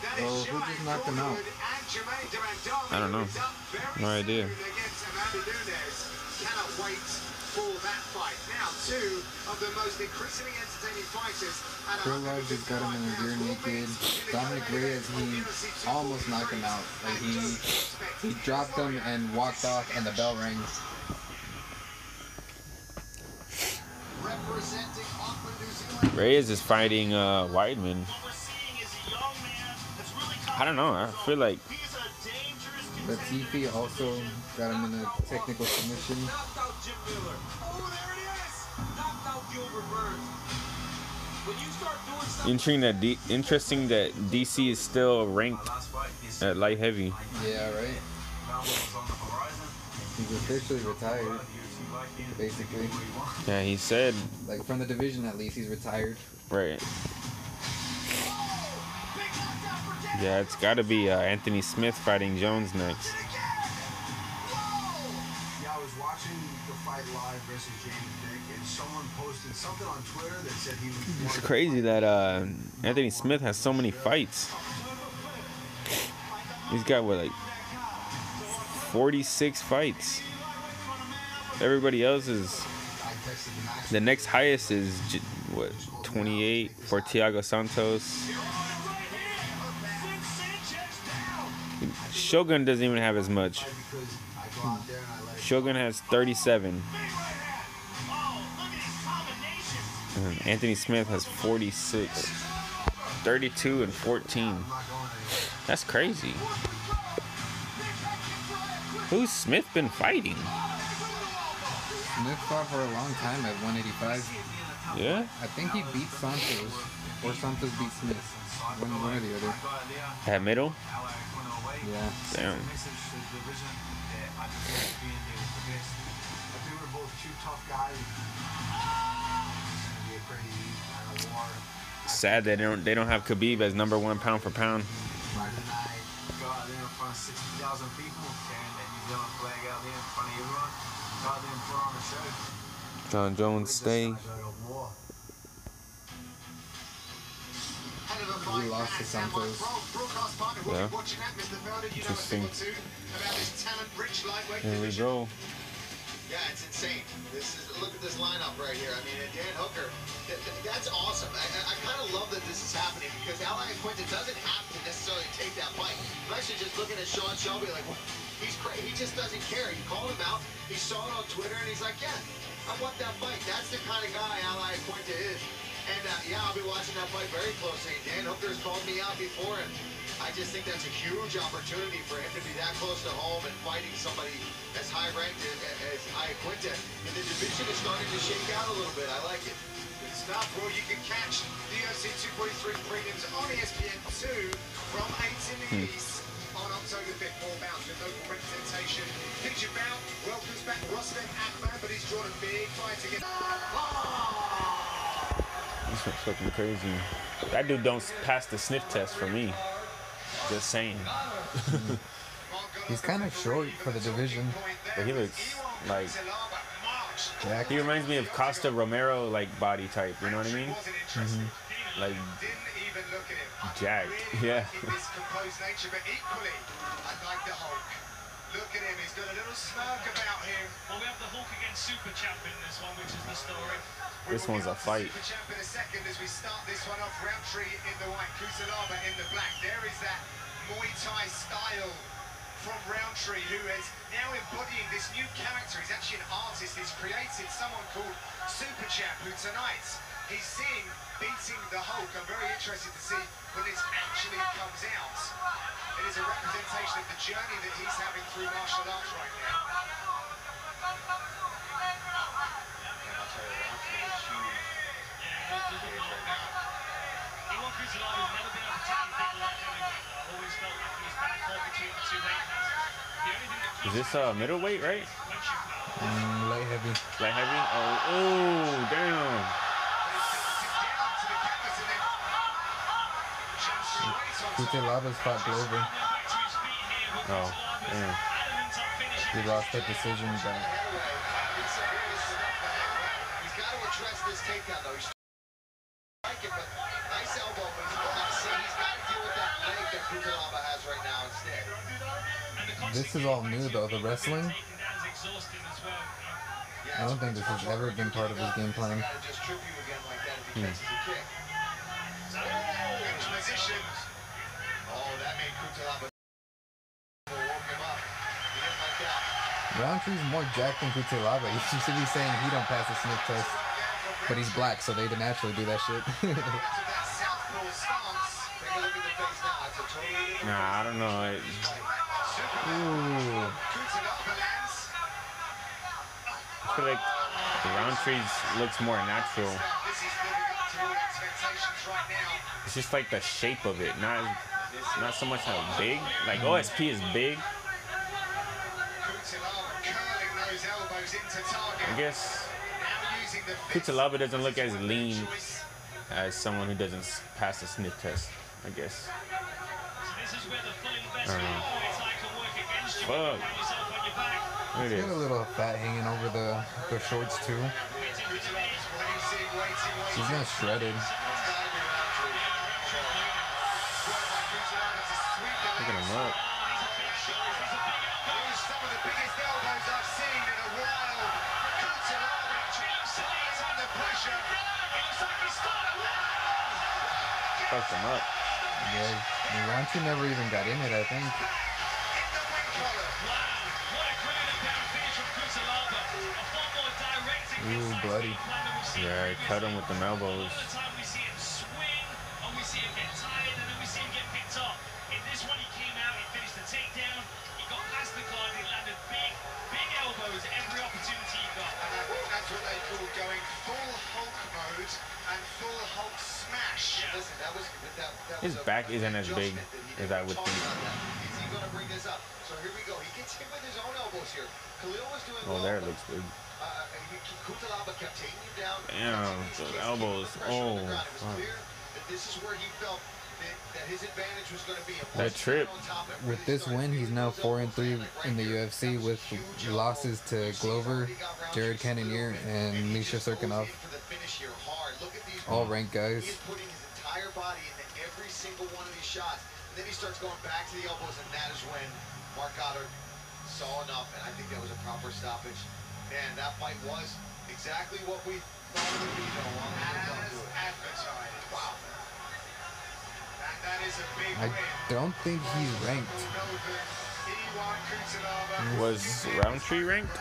Speaker 4: That is
Speaker 2: Well, who just knocked him out?
Speaker 4: Crawford and Germaine de Randamie,
Speaker 1: I don't know.
Speaker 4: who's up very
Speaker 1: No idea.
Speaker 4: Against Amanda Nunes. Cannot wait for that fight. Now, two of the most increasingly entertaining fighters at
Speaker 2: Krylov just got him in the rear naked. Dominick Reyes, he almost knocked him out. Like he he dropped him and walked off, and the bell rang.
Speaker 4: representing Auckland, New Zealand.
Speaker 1: Reyes is fighting uh, Weidman. I don't know. I feel like
Speaker 2: Latifi also got him in a technical submission.
Speaker 11: Knocked out Jim Miller. Oh, there it is. Knocked out Gilbert Burns. When you start doing something
Speaker 1: interesting that D- interesting that DC is still ranked at light heavy.
Speaker 2: Yeah, right. He's officially retired, basically.
Speaker 1: Yeah, he said
Speaker 2: Like from the division, at least, he's retired.
Speaker 1: right. Yeah, it's got to be uh, Anthony Smith fighting Jones next.
Speaker 13: Yeah, I was watching the fight live versus James Vick, and someone posted something on Twitter that said he was.
Speaker 1: It's crazy that uh, Anthony Smith has so many fights. He's got what like 46 fights. Everybody else is the next highest is what 28 for Thiago Santos. Shogun doesn't even have as much. Shogun has 37. And Anthony Smith has 46. 32 and 14. That's crazy. Who's Smith been fighting?
Speaker 2: Smith fought for a long time at 185.
Speaker 1: Yeah?
Speaker 2: I think he beat Santos, or Santos beat Smith. One, one or the other.
Speaker 1: That middle?
Speaker 2: Yeah.
Speaker 1: Damn.
Speaker 13: Message to the division that I just think being there was the best. I think we're both two tough guys. It's gonna be a crazy kind of war.
Speaker 1: Sad they don't they don't have Khabib as number one pound for pound.
Speaker 13: Friday night, go War.
Speaker 2: He lost to Santos.
Speaker 1: Yeah. Interesting. Here we go.
Speaker 3: Yeah, it's insane. This is look at this lineup right here. I mean, Dan Hooker, th- th- that's awesome. I, I, I kind of love that this is happening because Al Iaquinta doesn't have to necessarily take that fight. I'm actually just looking at Sean Shelby like, well, he's crazy. He just doesn't care. He called him out. He saw it on Twitter and he's like, yeah, I want that fight. That's the kind of guy Al Iaquinta is. And uh, yeah, I'll be watching that fight very closely. Dan Hooker's called me out before, and I just think that's a huge opportunity for him to be that close to home and fighting somebody as high ranked as, as Iaquinta. And the division is starting to shake out a little bit. I like it.
Speaker 4: Good stuff. Well, you can catch the UFC 243 prelims on E ESPN2 from 8 in the East on October 5th. Four bouts with local representation. Feature bout welcomes back Rostem Akman, but he's drawn a big fight against.
Speaker 1: This one's fucking crazy. That dude don't pass the sniff test for me. Just saying. [LAUGHS]
Speaker 2: He's kind of short for the division.
Speaker 1: But he looks like
Speaker 2: Jack.
Speaker 1: he reminds me of Costa Romero like body type. You know what I mean? Mm-hmm. Like Jack. Yeah.
Speaker 4: in composed nature, but equally, I like the Hulk. Look at him, he's got a little smirk about him.
Speaker 7: Well, we have the Hulk against Super Champ in this one, which is the story.
Speaker 1: This one's a fight.
Speaker 4: Super champ in a second as we start this one off. Rountree in the white, Cutelaba in the black. There is that Muay Thai style from Rountree, who is now embodying this new character. He's actually an artist. He's created someone called Super Champ, who tonight he's seeing beating the Hulk. I'm very interested to see when this actually comes out. It is a representation of the journey that he's having through martial arts right now.
Speaker 1: Is this uh middleweight, right?
Speaker 2: Mm, light heavy.
Speaker 1: Light heavy? Oh, oh, damn.
Speaker 2: Cutelaba's fought Glover.
Speaker 1: Oh, damn.
Speaker 2: He lost that decision, but
Speaker 3: He's got to address this takedown, though. He's striking, but nice elbow, but he's got to see, he's got to deal with that leg that Cutelaba has right now instead.
Speaker 2: This is all new though. The wrestling. I don't think this has ever been part of his game plan.
Speaker 3: Hmm. He. He that.
Speaker 2: Rountree's more jacked than Cutelaba. [LAUGHS] You should be saying he don't pass the sniff test. But he's black, so they naturally do that shit. [LAUGHS]
Speaker 1: Nah, I don't know. It- Ooh. I feel like the round trees looks more natural.
Speaker 4: This is living up to all expectations right now.
Speaker 1: It's just like the shape of it, not not so much how big. Like OSP is big.
Speaker 4: Cutelaba curling those elbows into target.
Speaker 1: I guess
Speaker 4: Now using the fist.
Speaker 1: Cutelaba doesn't look as lean as someone who doesn't pass the sniff test. I guess.
Speaker 7: this is where the full
Speaker 1: I don't know. Fuck.
Speaker 7: Find yourself on your back.
Speaker 1: There
Speaker 2: He's
Speaker 1: it
Speaker 2: got a little fat hanging over the, the shorts too. He's not shredded.
Speaker 1: Look at him up.
Speaker 4: Some of the biggest elbows I've seen in a while. Cutelaba is under pressure.
Speaker 1: Fucked him up.
Speaker 2: Yeah, Rountree never even got in it, I think. Ooh, bloody.
Speaker 1: Yeah, he cut him with the elbows.
Speaker 7: time we see him swing, and we see him get tired, and then we see him picked up. In this one, he came out, he finished the takedown, he got past the guard, he landed big, big elbows every opportunity he got.
Speaker 4: And I think that's what they call going full Hulk mode and full Hulk smash.
Speaker 3: listen, that was that, that
Speaker 1: His back isn't as big
Speaker 3: adjustment that he
Speaker 1: as. I would
Speaker 3: Talk
Speaker 1: think.
Speaker 3: about that. Is he gonna bring this up? So here we go. He gets hit with his own elbows here. Khalil was doing
Speaker 1: Oh,
Speaker 3: well,
Speaker 1: there it looks big. Damn,
Speaker 3: These
Speaker 1: those elbows.
Speaker 3: the pressure on
Speaker 1: Oh,
Speaker 3: the ground. It was
Speaker 1: fuck.
Speaker 3: that this is where he felt that, that his advantage was going to be.
Speaker 1: That trip.
Speaker 3: got on top, it
Speaker 2: With this win, he's now four and three in the. UFC with losses to
Speaker 3: You see he's
Speaker 2: Glover,
Speaker 3: already got round
Speaker 2: Jared Cannonier, and
Speaker 3: he
Speaker 2: Misha
Speaker 3: just goes
Speaker 2: Cirkunov.
Speaker 3: in for the finish here hard. Look at these
Speaker 2: All
Speaker 3: moves.
Speaker 2: ranked guys.
Speaker 3: He is putting his entire body into every single one of these shots. And then he starts going back to the elbows, and that is when Marc Goddard saw enough, and I think that was a proper stoppage. Man, that fight was exactly what we thought it would be, though. on
Speaker 4: As advertised.
Speaker 3: Wow.
Speaker 4: That, that is a big
Speaker 2: I
Speaker 4: win.
Speaker 2: don't think he's ranked.
Speaker 4: Melbourne, Ion Cutelaba.
Speaker 1: Was oh, Rountree ranked?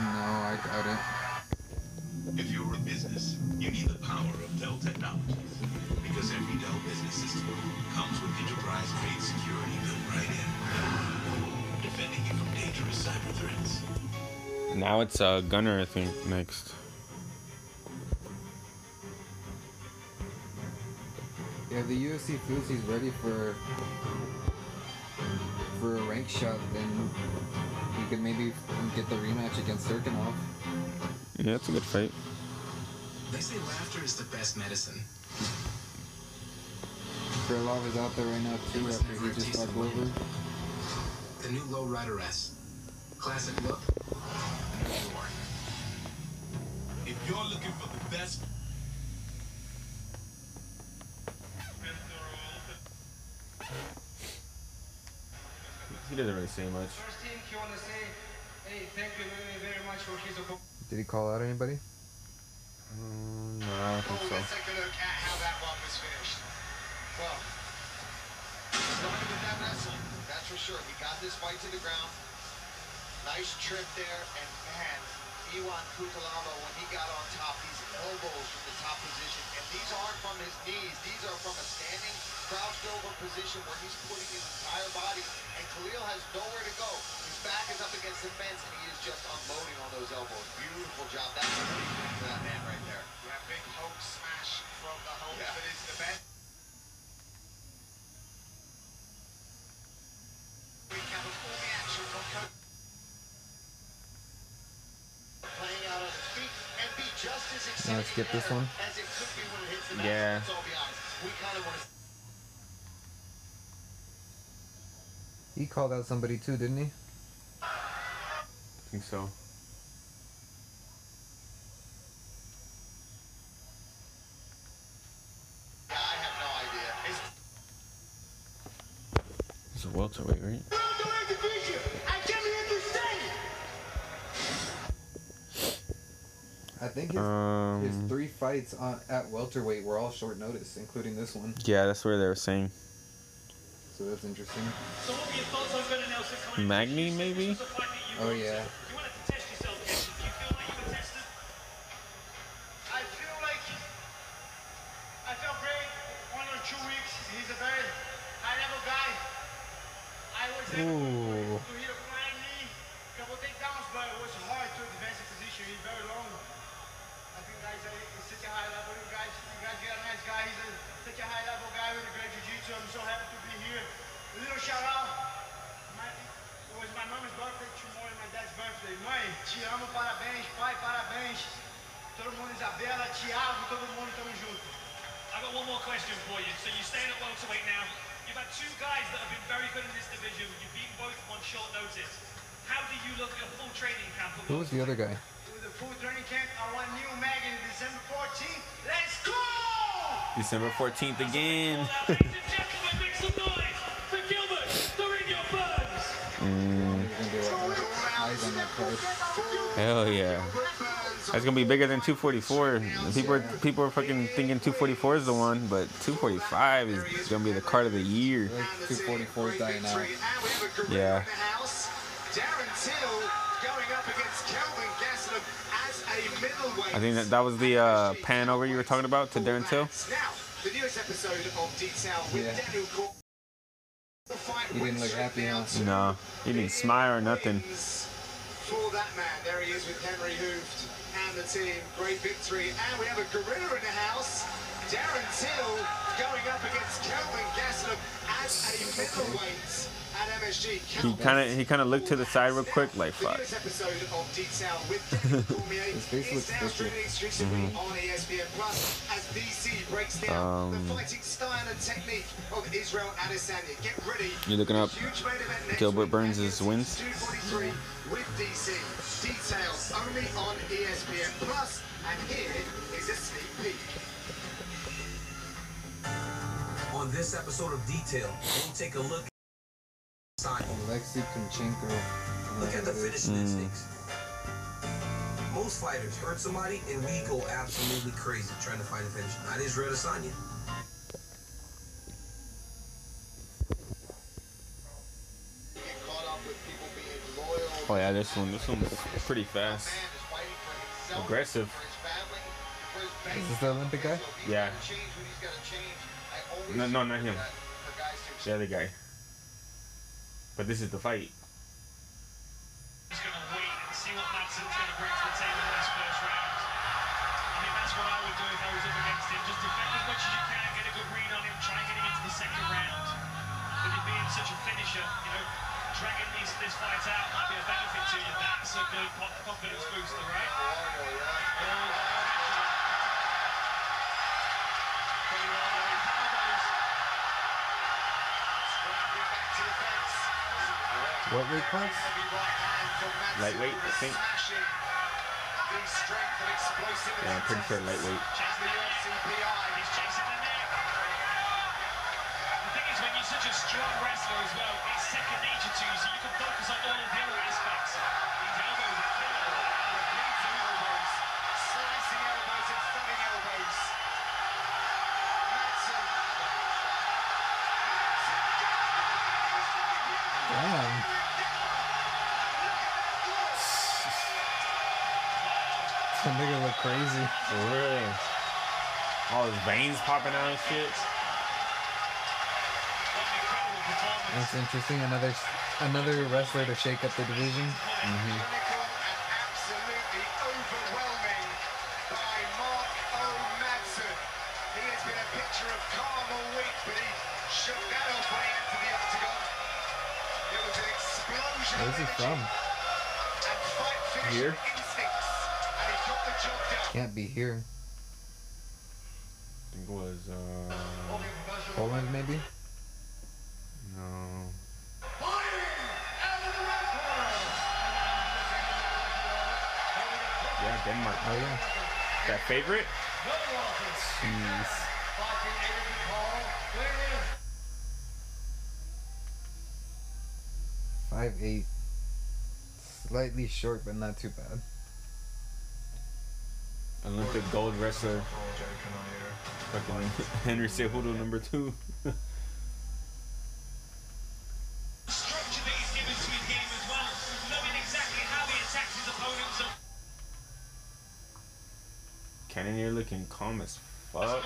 Speaker 2: No, I doubt it.
Speaker 11: If you're a business, you need the power of Dell Technologies. Because every Dell business system comes with enterprise-grade security built right in. Defending you from dangerous cyber threats.
Speaker 1: Now it's uh, Gunnar, I think, next.
Speaker 2: Yeah, if the UFC feels he's ready for for a rank shot, then he could maybe get the rematch against Cirkunov.
Speaker 1: Yeah, it's a good fight.
Speaker 15: They say laughter is the best medicine.
Speaker 2: Krylov is out there right now too after he just fought Glover.
Speaker 15: The new low rider S. Classic look.
Speaker 11: If you're looking for the best
Speaker 1: He doesn't really say much.
Speaker 8: First thing you want to say, hey, thank you very, very much for his opponent.
Speaker 2: Did he call out anybody?
Speaker 1: Mm, no, I don't think so.
Speaker 4: Let's take a look at how that one was finished.
Speaker 3: Well, started with that wrestling, that's for sure. He got this fight to the ground. Nice trip there, and man, Ion Cutelaba, when he got on top, these elbows from the top position, and these aren't from his knees. These are from a standing, crouched over position where he's putting his entire body, and Khalil has nowhere to go. His back is up against the fence, and he is just unloading on those elbows. Beautiful job. That's a big win for that man right there.
Speaker 4: Yeah, big Hulk smash from the Hulk
Speaker 3: Yeah.
Speaker 4: that is the best. Recap of all the action from Coach.
Speaker 3: Playing out on his feet and be just as
Speaker 2: Now
Speaker 3: exciting
Speaker 2: skip this
Speaker 3: there
Speaker 2: one.
Speaker 3: as it could be when it hits the mat.
Speaker 1: Yeah.
Speaker 3: Let's all be honest. We kind of want to
Speaker 2: He called out somebody too, didn't he?
Speaker 1: I think so.
Speaker 3: Yeah, I have no idea. It's
Speaker 1: He's a welterweight, right?
Speaker 2: I think his,
Speaker 1: Um,
Speaker 2: his three fights on, at welterweight were all short notice, including this one.
Speaker 1: Yeah, that's where they were saying.
Speaker 2: So that's interesting.
Speaker 7: So what were your thoughts on Gunnar Nelson coming
Speaker 1: Magni, maybe?
Speaker 2: Oh yeah.
Speaker 7: You wanted to test yourself, Jason. Do you feel like you were tested?
Speaker 14: I feel like I felt great. One or two weeks. He's a very high level guy. I was able
Speaker 2: Ooh.
Speaker 14: to hit a flying knee, couple takedowns, but it was hard to advance the position. He's very long. I think guys, uh, he's such a high level. You guys, you guys got a nice guy. He's a, such a high level guy with a great jiu-jitsu. I'm so happy to be here. A little shout out. My, it was my mom's birthday tomorrow and my dad's birthday. Mãe, te amo, parabéns. Pai, parabéns. Todo mundo, Isabela, Thiago, todo mundo, tamo junto.
Speaker 7: I've got one more question for you. So you're staying at welterweight now. You've had two guys that have been very good in this division. You've beaten both of them on short notice. How do you look at a full training camp? at
Speaker 2: Who was the other guy?
Speaker 14: With the full training camp, I want Neil Magny December 14th. Let's go!
Speaker 1: December 14th again.
Speaker 7: Make some noise for Gilbert, the Ringo Burns.
Speaker 1: Mm,
Speaker 2: He's gonna do a eyes on that card.
Speaker 1: hell yeah. That's gonna be bigger than 244. People are people are fucking thinking 244 is the one, but 245 is gonna be the card of the year.
Speaker 2: 244 is dying out.
Speaker 1: Yeah.
Speaker 4: house. Darren Till going up against Kelvin Gastelum as a middleweight.
Speaker 1: I think that that was the uh, pan over you were talking about to Darren Till.
Speaker 4: Of Detail with
Speaker 2: Yeah.
Speaker 4: Daniel Cor- The fight
Speaker 2: He didn't look happy, huh?
Speaker 1: No, he didn't smile or nothing.
Speaker 4: For that man, there he is with Henry Hooft and the team. Great victory. And we have a gorilla in the house. Darren Till going up against Kelvin Gastelum as a middleweight at MSG.
Speaker 1: He kind of he kind of looked to the side real quick, like fuck.
Speaker 4: This episode of Detail with [LAUGHS] Kevin Cormier
Speaker 2: His face looks
Speaker 4: now
Speaker 2: fishy.
Speaker 4: streaming exclusively on ESPN Plus as DC breaks down
Speaker 1: Um,
Speaker 4: the fighting style and technique of Israel Adesanya. Get ready.
Speaker 1: You looking up
Speaker 4: Huge main event next
Speaker 1: Gilbert
Speaker 4: week.
Speaker 1: Burns' wins?
Speaker 4: 243 with DC. Details only on ESPN Plus, and here is a sneak peek.
Speaker 15: On this episode of Detail, we'll take a look at
Speaker 2: Alexei Kunchenko.
Speaker 15: Look at the finishing
Speaker 1: Mm.
Speaker 15: instincts. Most fighters hurt somebody and we go absolutely crazy trying to find a finish. Not Israel Adesanya.
Speaker 1: Oh yeah, this one this one's pretty fast, aggressive.
Speaker 2: Is this the Olympic guy?
Speaker 1: Yeah. No, no, not him. The other guy. But this is the fight.
Speaker 7: What
Speaker 2: weight class?
Speaker 1: Lightweight, I think. Yeah, I'm pretty sure lightweight.
Speaker 7: He's chasing the neck. The thing is, when you're such a strong wrestler as well, it's second nature to you, so you can focus on all of the other aspects. These elbows [LAUGHS]
Speaker 2: That nigga look crazy.
Speaker 1: For real. All his veins popping out and shit.
Speaker 2: That's interesting. Another another wrestler to shake up the division.
Speaker 1: Mm-hmm.
Speaker 4: Absolutely overwhelming by Mark O. Madsen. He has been a picture of calm all week, but he shook that off when he entered the octagon. It was an explosion
Speaker 2: Where's he from?
Speaker 4: energy and fight finishing
Speaker 2: Here? Can't be here.
Speaker 1: I think it was uh
Speaker 2: Poland maybe?
Speaker 1: no. Yeah, Denmark.
Speaker 2: Oh yeah.
Speaker 1: That favorite?
Speaker 2: Jeez. Five eight. Slightly short, but not too bad.
Speaker 1: Olympic gold wrestler. Fucking [LAUGHS] Henry Cejudo number two. Cannonier looking calm as fuck.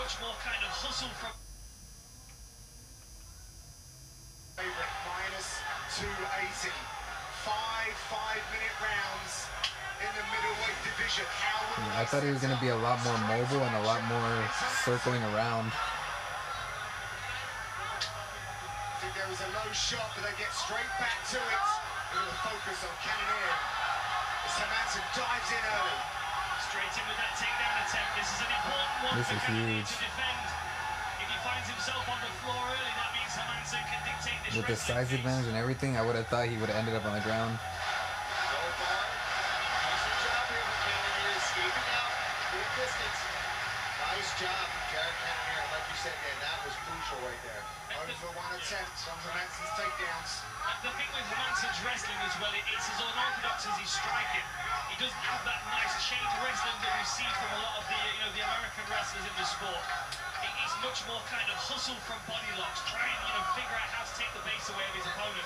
Speaker 4: Favorite minus 280. Five five-minute rounds in the middleweight division.
Speaker 2: Yeah, I thought he was gonna be a lot more mobile and a lot more circling around.
Speaker 4: I think there was a low shot, but they get straight back to it. A little focus on Cannonier. As Hermansson dives in early.
Speaker 7: straight in with that takedown attempt. This is an important one
Speaker 2: This
Speaker 7: for
Speaker 2: is
Speaker 7: Cannonier
Speaker 2: huge.
Speaker 7: to defend.
Speaker 2: With the size advantage and everything, I would have thought he would have ended up on the ground.
Speaker 3: Nice job, Jared Cannonier. Like you said, Dan, that was crucial right there.
Speaker 4: Over one attempt on Hermansson's takedowns.
Speaker 7: And the thing with Hermansson's wrestling as well, it's as unorthodox as he's striking. He doesn't have that nice chain wrestling that we see from a lot of the, you know, the American wrestlers in the sport. It- It's much more kind of hustle from body locks, try and, you know, figure out how to take the base away of his opponent.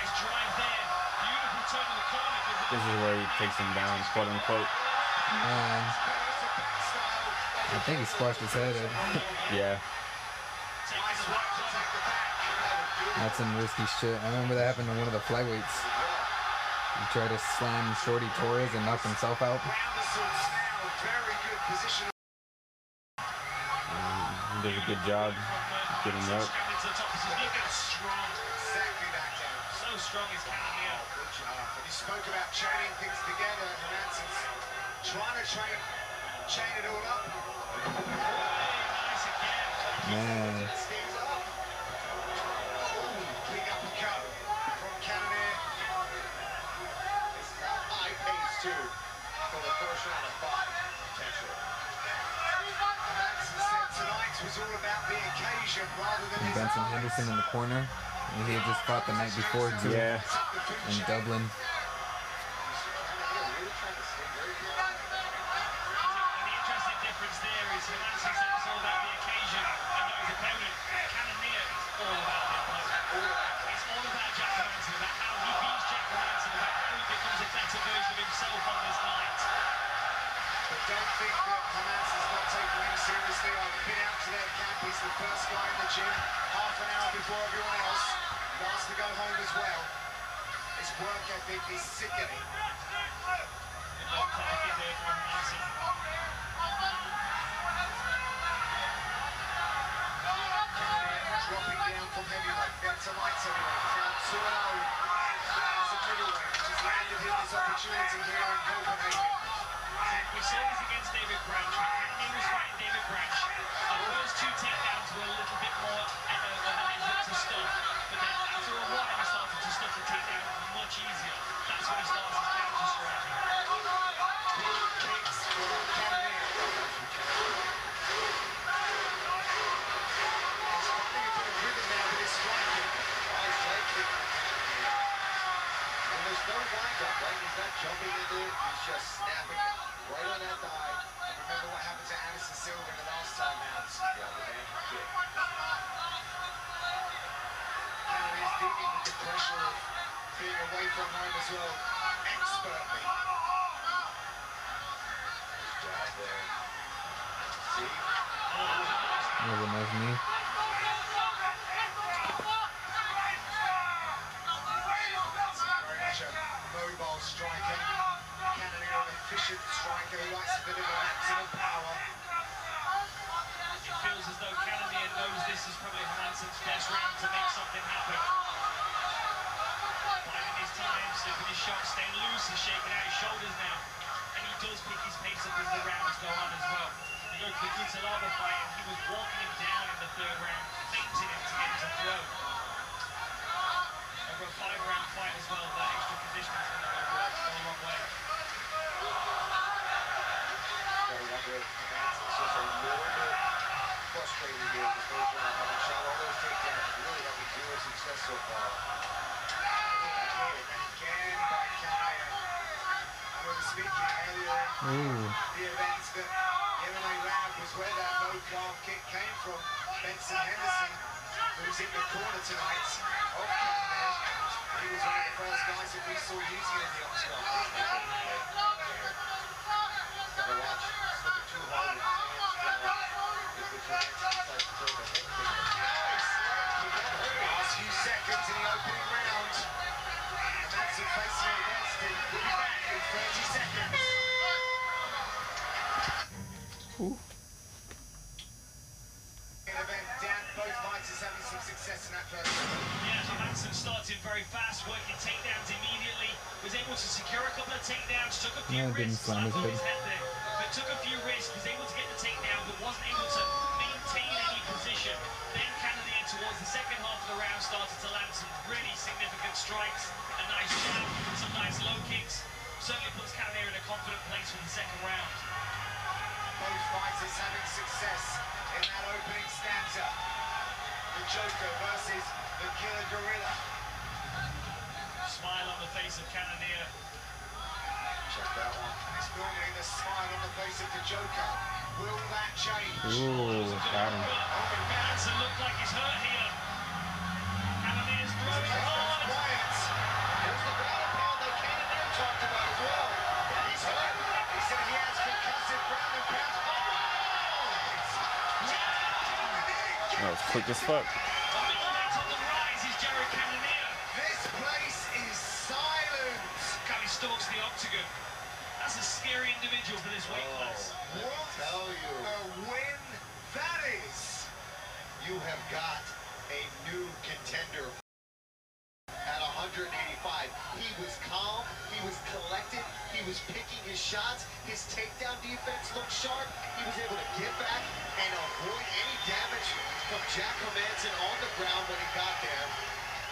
Speaker 7: Nice drive there. Beautiful turn of the corner. 'cause
Speaker 1: This is where he takes him down, quote unquote.
Speaker 2: And I think he squashed his head. in. [LAUGHS]
Speaker 1: Yeah.
Speaker 2: That's some risky shit. I remember that happened to one of the flyweights. He tried to slam Shorty Torres and knock himself out.
Speaker 4: Um, he
Speaker 1: does a good job getting up.
Speaker 7: So strong he's coming.
Speaker 4: Good job. And spoke about chaining things together, Hermansson. Trying to train, chain it all up.
Speaker 3: Man. And Benson Henderson in the corner. And he had just fought the night before, too.
Speaker 1: Yeah.
Speaker 3: Dublin
Speaker 4: work ethic is sickening. Dropping down from heavyweight, back to light heavyweight, now 2-0 as a middleweight, has landed him his opportunity here in Copenhagen.
Speaker 7: We saw this against David Bradshaw, he was fighting David
Speaker 4: Bradshaw. being away from home as well, expertly.
Speaker 3: That was a nice knee.
Speaker 4: No,
Speaker 7: it
Speaker 3: didn't slam his head.
Speaker 7: Took a few risks, was able to get the but wasn't able to maintain any position. Then towards the second half of the round started to land some really significant strikes, a nice some nice low kicks. Certainly puts Cannonier in a confident place for the second round.
Speaker 4: Both fighters having success in that opening stanza. The Joker versus the Killer Gorilla.
Speaker 7: Smile on the face of Cannonier.
Speaker 3: Ooh, got him.
Speaker 7: He's hurt here.
Speaker 4: Cavaliers
Speaker 16: really the ground pound that Cannonier talked about as well.
Speaker 1: That was quick as fuck.
Speaker 4: That is,
Speaker 3: you have got a new contender at 185. He was calm, he was collected, he was picking his shots, his takedown defense looked sharp, he was able to get back and avoid any damage from Jack Hermansson on the ground when he got there.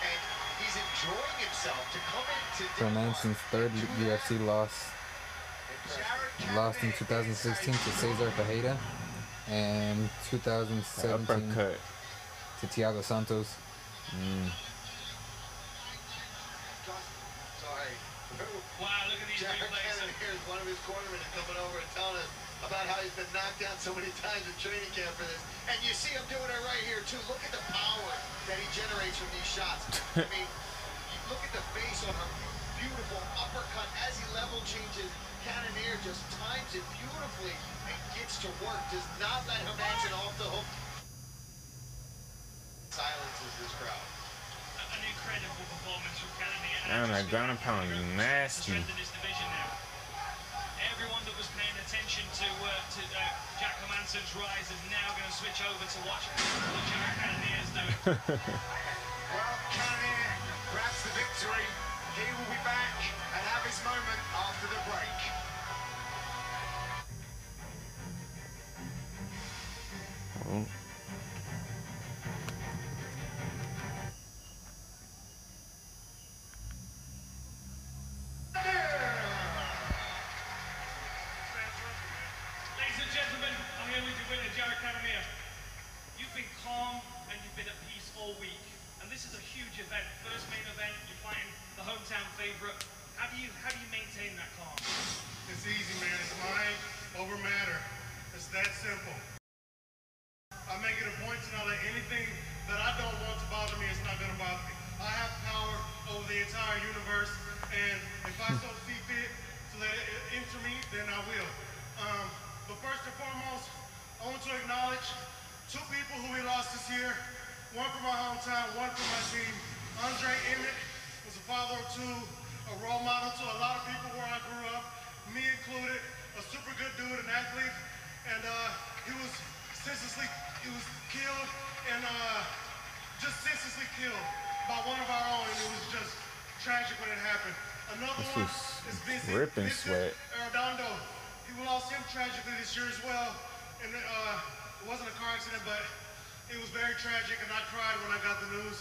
Speaker 3: And he's enjoying himself to come into
Speaker 2: Hermansson's third UFC loss. Lost in 2016 to Cesar Pajeda and 2017 to Thiago Santos.
Speaker 1: Mm.
Speaker 3: Sorry.
Speaker 7: Wow, look at these
Speaker 3: Jared
Speaker 7: replays. [LAUGHS]
Speaker 3: Here is one of his cornermen coming over and telling us about how he's been knocked down so many times in training camp for this. And you see him doing it right here too. Look at the power that he generates from these shots. I mean, look at the face on a beautiful uppercut as he level changes. Cannonier just times it beautifully and gets to work. Does not let Hermansson off the hook. Silences this crowd.
Speaker 7: An incredible performance from Cannonier.
Speaker 1: Damn, that ground and pound is nasty.
Speaker 7: division now. Everyone that was paying attention to uh, to uh, Jack Hermansson's rise is now going to switch over to watch what Jared Cannonier is doing. [LAUGHS]
Speaker 4: Well, Cannonier grabs the victory. He will be back and have his moment after the break.
Speaker 1: Oh. Ripping sweat.
Speaker 14: Arredondo. He lost him tragically this year as well, and uh, it wasn't a car accident, but it was very tragic, and I cried when I got the news.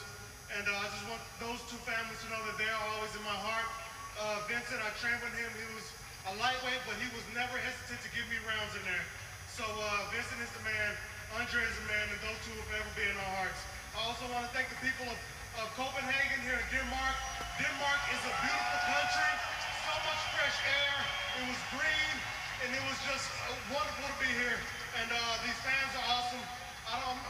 Speaker 14: And uh, I just want those two families to know that they are always in my heart. Uh, Vincent, I trained with him. He was a lightweight, but he was never hesitant to give me rounds in there. So uh, Vincent is the man, Andre is the man, and those two will forever be in our hearts. I also want to thank the people of, of Copenhagen here in Denmark. Denmark is a beautiful country, fresh air. It was green, and it was just uh, wonderful to be here. And uh, these fans are awesome. I don't,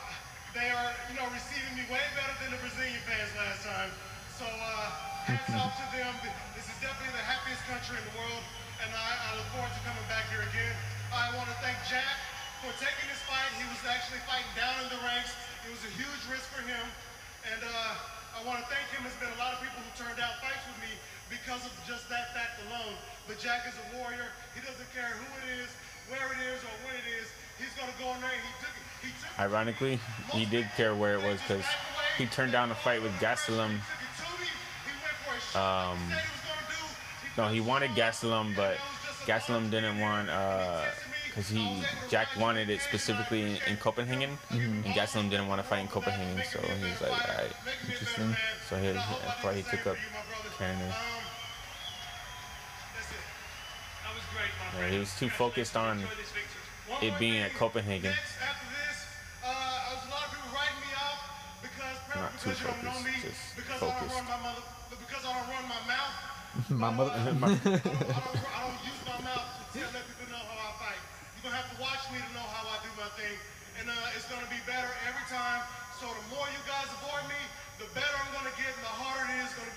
Speaker 14: they are, you know, receiving me way better than the Brazilian fans last time. So uh, hats off to them. This is definitely the happiest country in the world, and I, I look forward to coming back here again. I want to thank Jack for taking this fight. He was actually fighting down in the ranks. It was a huge risk for him, and uh, I want to thank him. There's been a lot of people who turned out fights with me because of just that fact alone. But Jack is a warrior. He doesn't care who it is, where it is, or when it is. He's gonna go in there. and He took. He took.
Speaker 1: Ironically, he did care where it was because he turned down a fight with Gastelum. Um, no, he wanted Gastelum, but Gastelum didn't want because he Jack wanted it specifically in, in Copenhagen, and Gastelum didn't want to fight in Copenhagen, so he was like, all right,
Speaker 2: Interesting.
Speaker 1: so he, that's why he took up Canada.
Speaker 7: Was
Speaker 1: Yeah, he was too focused on
Speaker 7: Enjoy this victory.
Speaker 1: it being at Copenhagen.
Speaker 14: After this, uh, there's a lot of people writing me off because
Speaker 1: Not too
Speaker 14: you don't know me,
Speaker 1: focused, just
Speaker 14: because I don't
Speaker 1: focused.
Speaker 14: run my mother, because I don't run my [LAUGHS]
Speaker 2: mother. [LAUGHS]
Speaker 14: I don't, I don't use my mouth to tell let people know how I fight. You're gonna have to watch me to know how I do my thing, and uh, it's gonna be better every time. So the more you guys avoid me, the better I'm gonna get, and the harder it is gonna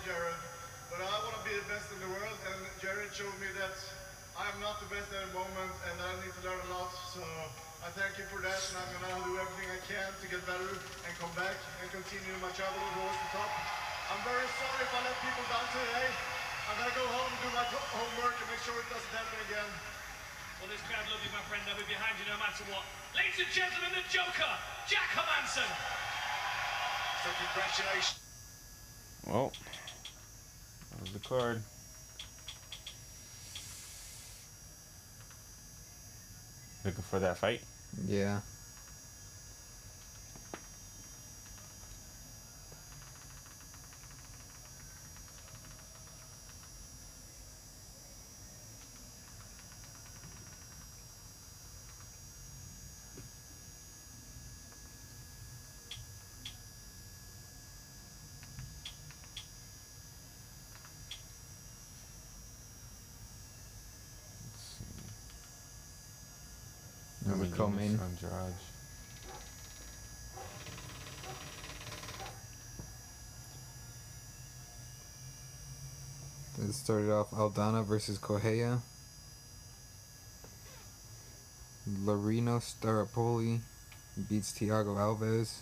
Speaker 10: showed me that I am not the best at the moment, and I need to learn a lot. So I thank you for that, and I'm gonna do everything I can to get better and come back and continue my travel towards the top. I'm very sorry if I let people down today. I'm gonna go home and do my homework and make sure it doesn't happen again.
Speaker 7: Well, this crowd love you, my friend. They'll be behind you no matter what. Ladies and gentlemen, the Joker, Jack Hermansson.
Speaker 4: So congratulations.
Speaker 1: Well, that was the card. Looking for that fight?
Speaker 2: Yeah. Co-main.
Speaker 1: Andrade.
Speaker 2: It started off Aldana versus Correia. Laureano Staropoli beats Thiago Alves.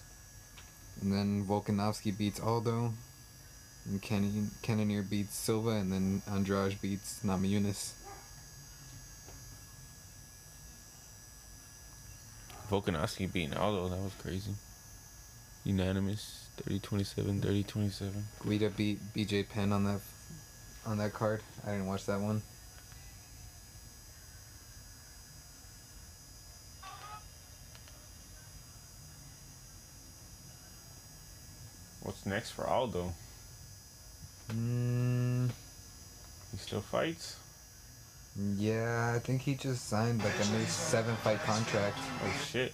Speaker 2: And then Volkanovski beats Aldo. And Ken- Cannonier beats Silva. And then Andrade beats Namajunas.
Speaker 1: Volkanovski beating Aldo. That was crazy. Unanimous. 30-27, 30-27.
Speaker 2: Guida beat BJ Penn on that on that card. I didn't watch that one.
Speaker 1: What's next for Aldo?
Speaker 2: Mm,
Speaker 1: He still fights?
Speaker 2: Yeah, I think he just signed like a new seven fight contract.
Speaker 1: Oh shit.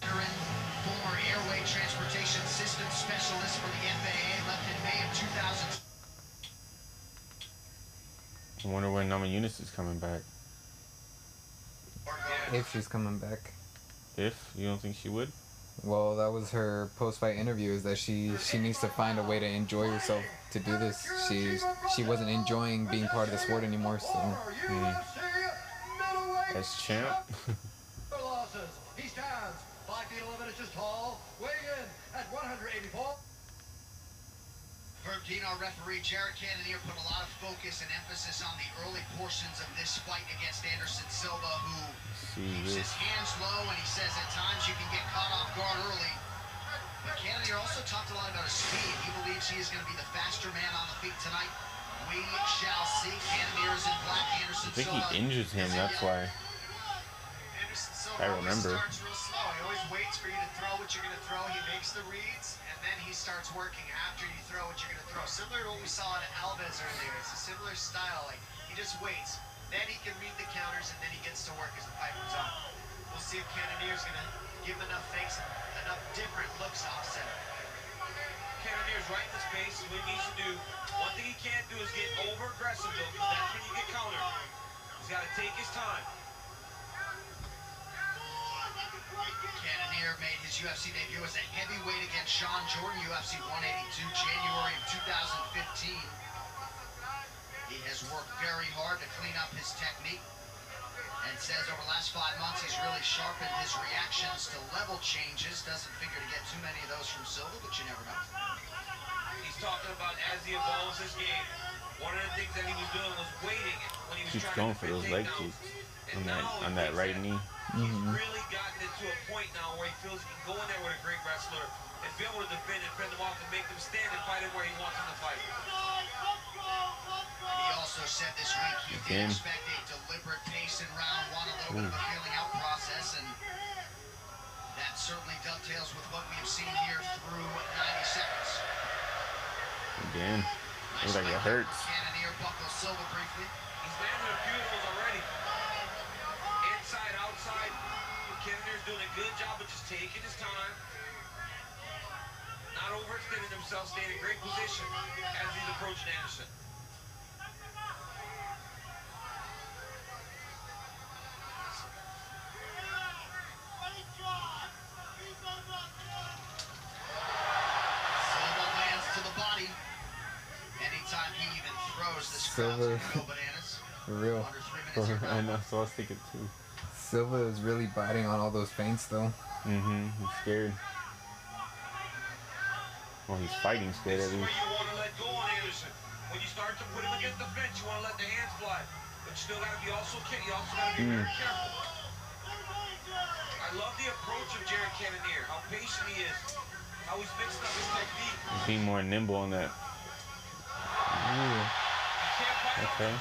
Speaker 3: Former airway transportation system specialist for the FAA, left in May of 2000.
Speaker 1: I wonder when Namajunas is coming back.
Speaker 2: If she's coming back.
Speaker 1: If you don't think she would?
Speaker 2: Well, that was her post-fight interview. Is that she she needs to find a way to enjoy herself to do this. She she wasn't enjoying being part of the sport anymore. So
Speaker 1: Hmm. As champ? [LAUGHS]
Speaker 9: losses. He stands 5 feet 11 inches tall, weighing in at 184.
Speaker 3: Bernardino referee Jared Cannonier put a lot of focus and emphasis on the early portions of this fight against Anderson Silva, who keeps his hands low and he says at times you can get caught off guard early. But Cannonier also talked a lot about his speed. He believes he is going to be the faster man on the feet tonight. We shall see. Cannonier is in black. Anderson
Speaker 1: I think
Speaker 3: Silva.
Speaker 1: he injured him, that's why.
Speaker 4: Anderson Silva
Speaker 1: I
Speaker 4: always
Speaker 1: remember.
Speaker 4: starts real slow. He always waits for you to throw what you're going to throw. He makes the reads, and then he starts working after you throw what you're going to throw. Similar to what we saw in Alves earlier. It's a similar style. Like he just waits. Then he can read the counters, and then he gets to work as the fight moves on. We'll see if Cannonier's going to give him enough fakes, and enough different looks to offset it.
Speaker 17: Cannonier's right in the space. What he needs to do. One thing he can't do is get over aggressive though, because that's when you get countered. He's got to take his time.
Speaker 3: Cannonier made his UFC debut as a heavyweight against Shawn Jordan, UFC 182, January of 2015. He has worked very hard to clean up his technique and says over the last five months he's really sharpened his reactions to level changes. Doesn't figure to get too many of those from Silva, but you never know.
Speaker 17: He's talking about as he evolves his game. One of the things that he was doing was waiting when he was
Speaker 1: Keeps
Speaker 17: trying
Speaker 1: going
Speaker 17: to
Speaker 1: for those leg kicks on that on that right knee. Mm-hmm.
Speaker 17: He's really gotten it to a point now where he feels he can go in there with a great wrestler and be able to defend and fend them off and make them stand and fight it where he wants them to fight.
Speaker 3: And he also said this week he
Speaker 1: Again.
Speaker 3: did expect a deliberate pace in round one, a little bit of a feeling out process, and that certainly dovetails with what we have seen here through 90 seconds.
Speaker 1: Again. Looks like it hurts.
Speaker 3: Cannonier buckles Silva briefly.
Speaker 17: He's landed a doing a good job of just taking his time, not overextending himself, staying in great position as he's approaching Anderson.
Speaker 2: Silver, real, [LAUGHS]
Speaker 1: I know, so I'll was it too.
Speaker 2: Silva is really biting on all those feints though.
Speaker 1: Mm-hmm. He's scared. Well, he's fighting scared at
Speaker 17: This
Speaker 1: least.
Speaker 17: you want to let go on Anderson. When you start to put him against the fence, you want to let the hands fly. But you still got to be also you also got to be
Speaker 1: Mm.
Speaker 17: very careful. I love the approach of Jared Cannonier, how patient he is, how he's mixing up his technique.
Speaker 1: He's being more nimble on that. Ooh. Okay.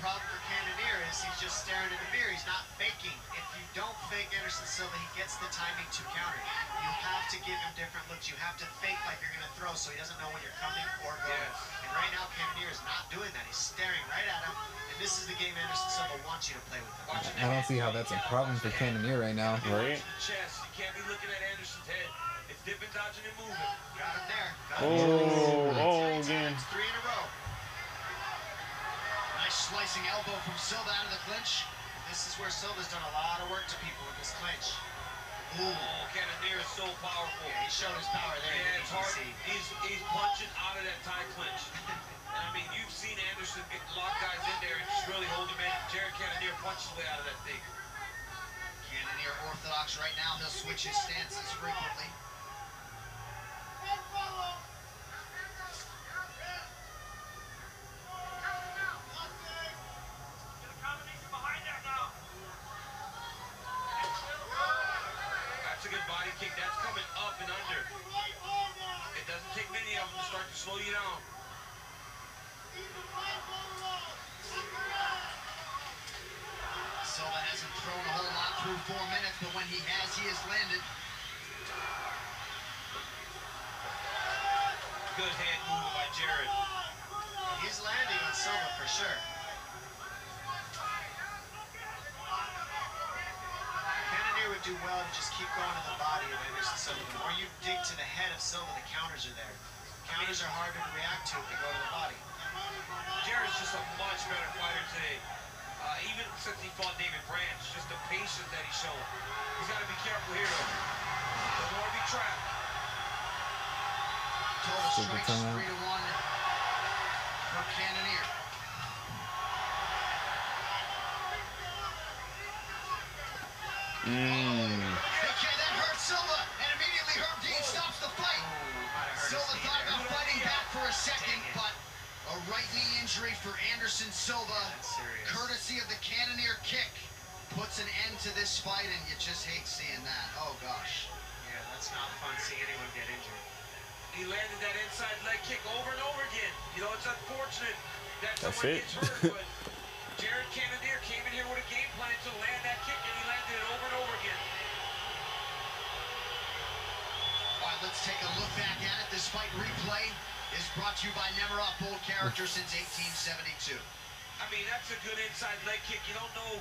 Speaker 4: Problem for Cannonier is he's just staring in the mirror. He's not faking. If you don't fake Anderson Silva, he gets the timing to counter. You have to give him different looks. You have to fake like you're going to throw so he doesn't know when you're coming or going. And right now, Cannonier is not doing that. He's staring right at him. And this is the game Anderson Silva wants you to play with him.
Speaker 2: I don't see how that's a problem for Cannonier right now.
Speaker 1: Right?
Speaker 17: Chest. You can't be looking at Anderson's head. It's dipping, dodging, and moving.
Speaker 4: Got him there.
Speaker 1: Oh, oh, oh again.
Speaker 4: Three in a row. Nice slicing elbow from Silva out of the clinch. This is where Silva's done a lot of work to people with this clinch.
Speaker 17: Ooh, Cannonier is so powerful.
Speaker 4: Yeah, he showed his power there.
Speaker 17: Yeah, it's hard.
Speaker 4: DC?
Speaker 17: He's, he's punching out of that tie clinch. [LAUGHS] and I mean, you've seen Anderson get lock guys in there and just really hold him in. Jared Cannonier punches way out of that thing.
Speaker 4: Cannonier orthodox right now. He'll switch his stances frequently. Four minutes, but when he has, he has landed.
Speaker 17: Good hand movement by Jared.
Speaker 4: He's landing on Silva for sure. Cannonier would do well to just keep going to the body of Anderson Silva. The more you dig to the head of Silva, the counters are there. Counters are harder to react to if they go to the body.
Speaker 17: Jared's just a much better fighter today. Uh, even since he fought David Branch, just the patience that he's showing. He's got to be careful here, though. Doesn't want to be trapped.
Speaker 4: Total strikes
Speaker 2: timeout.
Speaker 4: three to one for Cannonier.
Speaker 1: Mmm.
Speaker 4: Right knee injury for Anderson Silva, courtesy of the Cannonier kick, puts an end to this fight, and you just hate seeing that. Oh gosh. Yeah, that's not fun seeing anyone get injured.
Speaker 17: He landed that inside leg kick over and over again. You know, it's unfortunate that
Speaker 1: That's
Speaker 17: someone
Speaker 1: it.
Speaker 17: gets hurt, but Jared Cannonier came in here with a game plan to land that kick, and he landed it over and over again.
Speaker 4: All right, let's take a look back at it. This fight replay is brought to you by Nemiroff Bold Character since 1872.
Speaker 17: I mean, that's a good inside leg kick. You don't know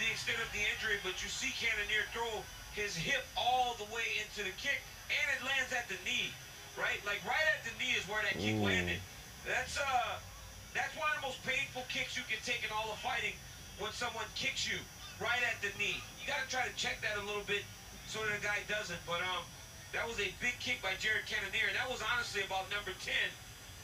Speaker 17: the extent of the injury, but you see Cannonier throw his hip all the way into the kick, and it lands at the knee, right? Like right at the knee is where that kick
Speaker 1: Ooh.
Speaker 17: landed. That's uh, that's one of the most painful kicks you can take in all of fighting when someone kicks you right at the knee. You got to try to check that a little bit so that the guy doesn't. But um, that was a big kick by Jared Cannonier. And that was honestly about number 10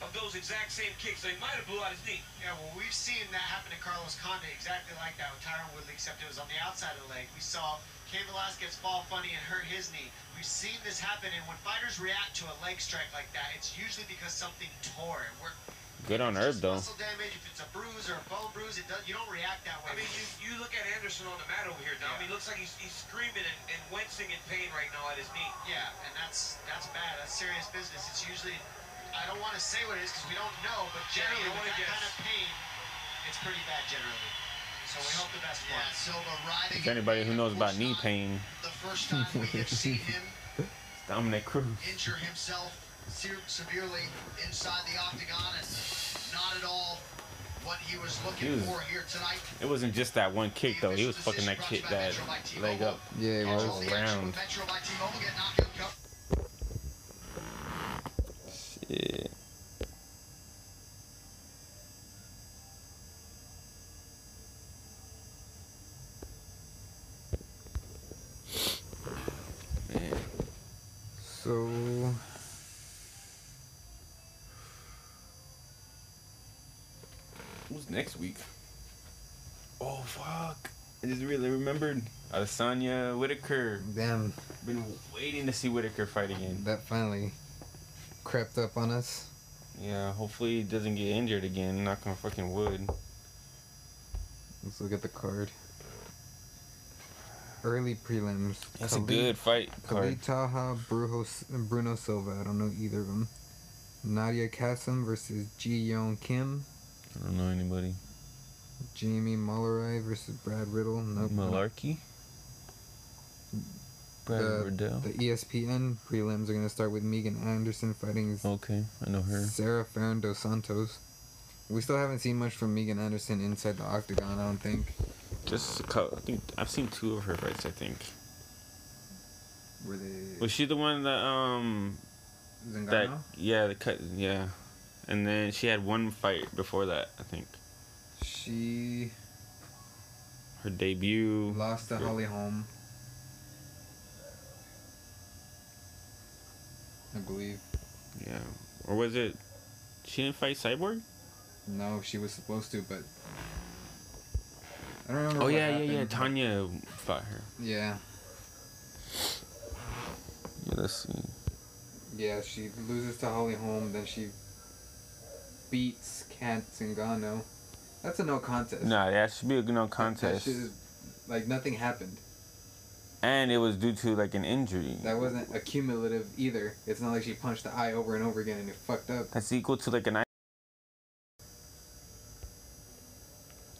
Speaker 17: of those exact same kicks. So he might have blew out his knee.
Speaker 4: Yeah, well, we've seen that happen to Carlos Condit exactly like that with Tyron Woodley, except it was on the outside of the leg. We saw Cain Velasquez fall funny and hurt his knee. We've seen this happen, and when fighters react to a leg strike like that, it's usually because something tore. We're,
Speaker 1: Good on Herb though.
Speaker 4: muscle damage, if it's a bruise or a bone bruise, it does, you don't react that way.
Speaker 17: I mean, you, you look at Anderson on the mat over here, Dom. He looks like he's, he's screaming and, and wincing in pain right now at his knee.
Speaker 4: Yeah, and that's that's bad. That's serious business. It's usually, I don't want to say what it is because we don't know, but generally
Speaker 17: you don't
Speaker 4: with that
Speaker 17: guess.
Speaker 4: kind of pain, it's pretty bad generally. So we hope the best for
Speaker 6: Yeah,
Speaker 4: him.
Speaker 6: Silva riding
Speaker 1: If anybody who knows about knee pain,
Speaker 6: the first time we have seen [LAUGHS] him
Speaker 1: Dominick Cruz.
Speaker 6: injure himself se- severely inside the octagon and not at all what he was looking
Speaker 1: He was-
Speaker 6: for here tonight.
Speaker 1: It wasn't just that one kick though. He was fucking that kick that leg up
Speaker 2: Yeah, he
Speaker 1: all
Speaker 2: was.
Speaker 1: around.
Speaker 6: Metro by T-Mobile get knockout coverage.
Speaker 1: Shit. Man.
Speaker 2: So
Speaker 1: next week. Oh fuck! I just really remembered Adesanya Whittaker.
Speaker 2: Damn,
Speaker 1: Been waiting to see Whittaker fight again.
Speaker 2: that finally crept up on us.
Speaker 1: Yeah, hopefully he doesn't get injured again. Knock on fucking wood.
Speaker 2: Let's look at the card. Early prelims.
Speaker 1: That's a good fight
Speaker 2: Khalid
Speaker 1: card.
Speaker 2: Taha, Bruno, Bruno Silva. I don't know either of them. Nadia Kassem versus Ji Yeon Kim.
Speaker 1: I don't know anybody.
Speaker 2: Jamie Mullarkey versus Brad Riddell. Nope.
Speaker 1: Mullarkey. Brad
Speaker 2: the,
Speaker 1: Riddell.
Speaker 2: the ESPN prelims are going to start with Megan Anderson fighting
Speaker 1: Okay, I know her.
Speaker 2: Zarah Fairn dos Santos. We still haven't seen much from Megan Anderson inside the octagon, I don't think.
Speaker 1: Just a couple, I think I've seen two of her fights. I think.
Speaker 2: Were they
Speaker 1: Was she the one that um that
Speaker 2: Zingano?
Speaker 1: yeah the cut yeah, and then she had one fight before that. I think
Speaker 2: She
Speaker 1: her debut.
Speaker 2: lost to Holly Holm. I believe.
Speaker 1: Yeah, or was it? She didn't fight Cyborg.
Speaker 2: No, she was supposed to, but I don't remember.
Speaker 1: Oh yeah, yeah, yeah. Tanya fought her.
Speaker 2: Yeah,
Speaker 1: Yeah, let's see.
Speaker 2: yeah. She loses to Holly Holm, then she beats Kant Zingano. That's a no contest.
Speaker 1: Nah, that should be a no contest.
Speaker 2: is like nothing happened.
Speaker 1: And it was due to like an injury.
Speaker 2: That wasn't accumulative either. It's not like she punched the eye over and over again and it fucked up.
Speaker 1: That's equal to like an. eye-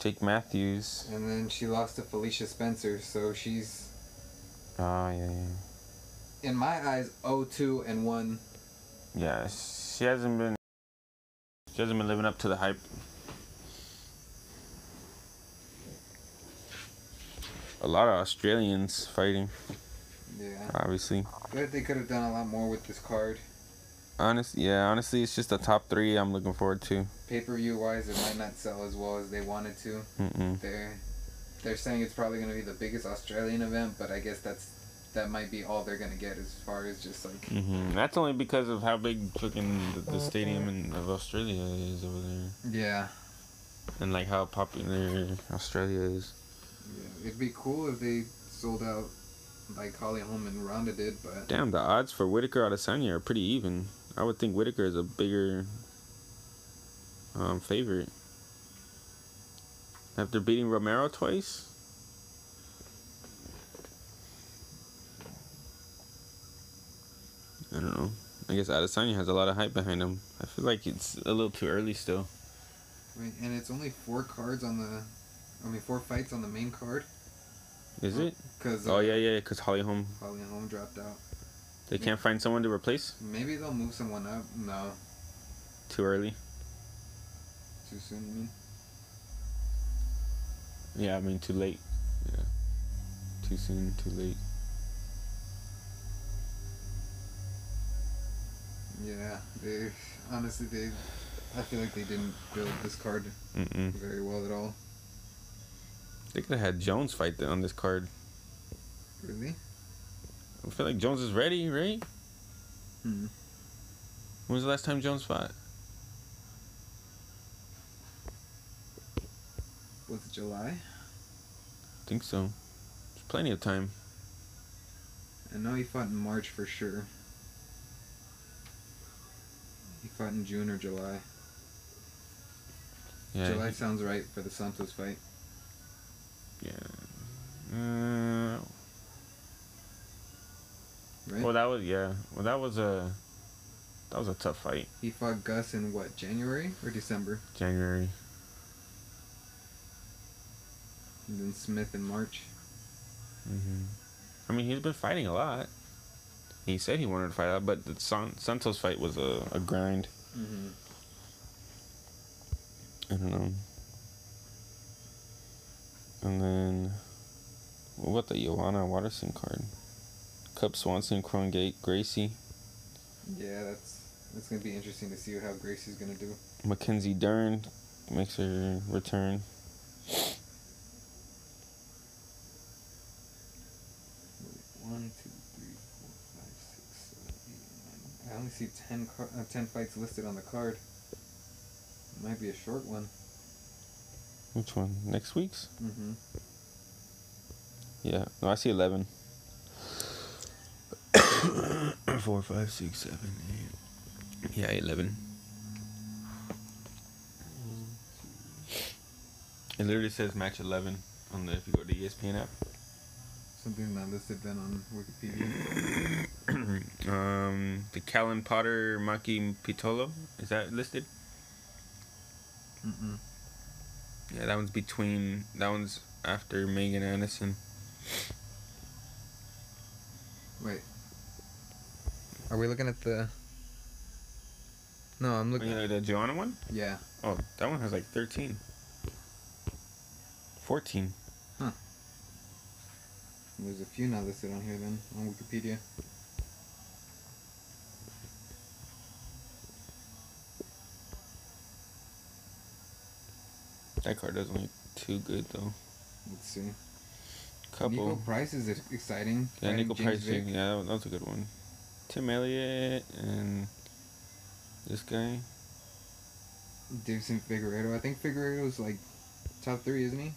Speaker 1: Jake Matthews.
Speaker 2: And then she lost to Felicia Spencer, so she's
Speaker 1: Oh yeah, yeah.
Speaker 2: in my eyes 0-2 and 1.
Speaker 1: Yeah, she hasn't been. She hasn't been living up to the hype. A lot of Australians fighting,
Speaker 2: Yeah.
Speaker 1: obviously.
Speaker 2: But they could have done a lot more with this card.
Speaker 1: Honest, yeah, honestly, it's just the top three I'm looking forward to.
Speaker 2: Pay-per-view wise, it might not sell as well as they wanted to.
Speaker 1: Mm-mm.
Speaker 2: They're they're saying it's probably going to be the biggest Australian event, but I guess that's that might be all they're to get as far as just like
Speaker 1: hmm That's only because of how big fucking the, the stadium in, of Australia is over there,
Speaker 2: yeah.
Speaker 1: and like how popular Australia is.
Speaker 2: yeah. It'd be cool if they sold out like Holly Holm and Ronda did, but
Speaker 1: Damn, the odds for Whittaker Adesanya are pretty even. I would think Whittaker is a bigger um, favorite. After beating Romero twice? I don't know. I guess Adesanya has a lot of hype behind him. I feel like it's a little too early still.
Speaker 2: Mean, and it's only four cards on the, I mean four fights on the main card.
Speaker 1: Is it?
Speaker 2: Because
Speaker 1: Oh yeah, uh, yeah, because Holly Holm.
Speaker 2: Holly Holm dropped out.
Speaker 1: They can't find someone to replace?
Speaker 2: Maybe they'll move someone up. No,
Speaker 1: Too early?
Speaker 2: too soon. You mean?
Speaker 1: Yeah, I mean too late. Yeah. Too soon, too late.
Speaker 2: Yeah, they honestly they, I feel like they didn't build this card
Speaker 1: Mm-mm.
Speaker 2: very well at all.
Speaker 1: They could have had Jones fight on this card.
Speaker 2: Really?
Speaker 1: I feel like Jones is ready, right?
Speaker 2: Hmm.
Speaker 1: When was the last time Jones fought?
Speaker 2: Was it July?
Speaker 1: I think so. There's plenty of time.
Speaker 2: I know he fought in March for sure. He fought in June or July.
Speaker 1: Yeah.
Speaker 2: July sounds right for the Santos fight.
Speaker 1: Yeah. Uh,
Speaker 2: Right?
Speaker 1: well, that was yeah. Well, that was a that was a tough fight.
Speaker 2: He fought Gus in what, January or December?
Speaker 1: January.
Speaker 2: And then Smith in March.
Speaker 1: hmm I mean, he's been fighting a lot. He said he wanted to fight out, but the San- Santos fight was a, a grind.
Speaker 2: Mm-hmm.
Speaker 1: I don't know. And then, what about the Joanna Waterson card? Cub Swanson, Krongate, Gracie,
Speaker 2: Yeah, that's that's gonna be interesting to see how Gracie's gonna do.
Speaker 1: Mackenzie Dern makes her return.
Speaker 2: One, two, three, four, five, six, seven, eight, nine. I only see ten car- uh, ten fights listed on the card. Might be a short one.
Speaker 1: Which one? Next week's?
Speaker 2: Mm-hmm.
Speaker 1: Yeah. No, I see eleven. [COUGHS] Four, five, six, seven, eight. Yeah, eleven. It literally says match eleven on the if you go to the ESPN app.
Speaker 2: Something not listed then on Wikipedia. [CLEARS THROAT]
Speaker 1: um, the Callan Potter Maki Pitolo is that listed?
Speaker 2: Mm-mm.
Speaker 1: Yeah, that one's between. That one's after Megan Anderson.
Speaker 2: Wait. Are we looking at the? No, I'm looking.
Speaker 1: Oh, Yeah, the Joanna one.
Speaker 2: Yeah.
Speaker 1: Oh, that one has like thirteen. Fourteen.
Speaker 2: There's a few not listed on here then on Wikipedia.
Speaker 1: That card doesn't look too good though.
Speaker 2: Let's see.
Speaker 1: Couple.
Speaker 2: Niko Price is exciting.
Speaker 1: Yeah,
Speaker 2: fighting
Speaker 1: Niko
Speaker 2: James
Speaker 1: Price.
Speaker 2: Vick.
Speaker 1: Yeah, that, was- that was a good one. Tim Elliott and this guy.
Speaker 2: Deiveson Figueiredo. I think Figueiredo's like top three, isn't he?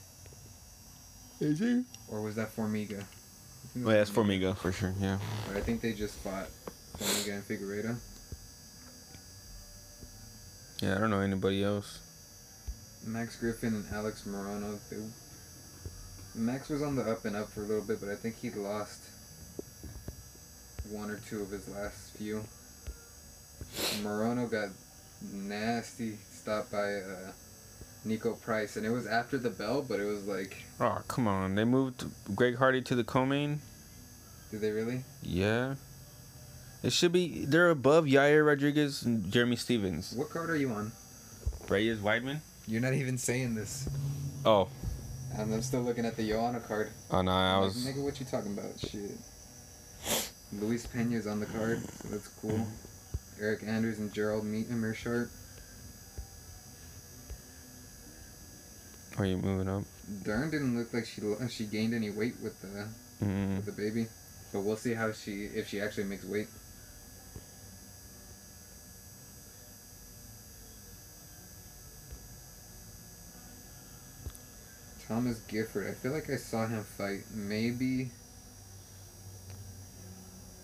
Speaker 1: Is he?
Speaker 2: Or was that Formiga?
Speaker 1: Oh, yeah, it's Formiga for sure. Yeah.
Speaker 2: But I think they just fought Formiga and Figueiredo.
Speaker 1: Yeah, I don't know anybody else.
Speaker 2: Max Griffin and Alex Morono. They, Max was on the up and up for a little bit, but I think he lost one or two of his last few. Morono got nasty stopped by uh, Niko Price, and it was after the bell, but it was like,
Speaker 1: Oh come on! They moved Greg Hardy to the co-main.
Speaker 2: did they really?
Speaker 1: Yeah. It should be. They're above Yair Rodriguez and Jeremy Stephens.
Speaker 2: What card are you on?
Speaker 1: Reyes Weidman.
Speaker 2: You're not even saying this.
Speaker 1: Oh.
Speaker 2: And I'm still looking at the Joanna card.
Speaker 1: Oh no! I
Speaker 2: Like,
Speaker 1: was.
Speaker 2: Nigga, what you talking about? Shit. Luis Pena's on the card, so that's cool. Eric Andrews and Gerald Meekham are short.
Speaker 1: Are you moving up?
Speaker 2: Dern didn't look like she lo- she gained any weight with the
Speaker 1: Mm.
Speaker 2: with the baby, but we'll see how she if she actually makes weight. Thomas Gifford, I feel like I saw him fight maybe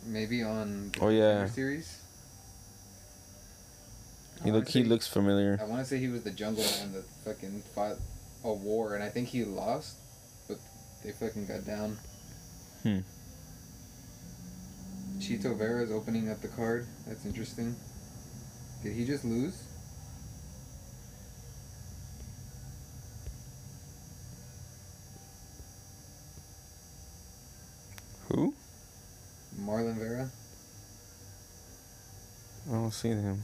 Speaker 2: maybe on the
Speaker 1: Oh, yeah.
Speaker 2: Series.
Speaker 1: He look. He
Speaker 2: say-
Speaker 1: looks familiar.
Speaker 2: I want to say he was the jungle man that fucking fought a war, and I think he lost, but they fucking got down.
Speaker 1: Hmm.
Speaker 2: Chito is opening up the card. That's interesting. Did he just lose?
Speaker 1: Who?
Speaker 2: Marlon Vera?
Speaker 1: I don't see him.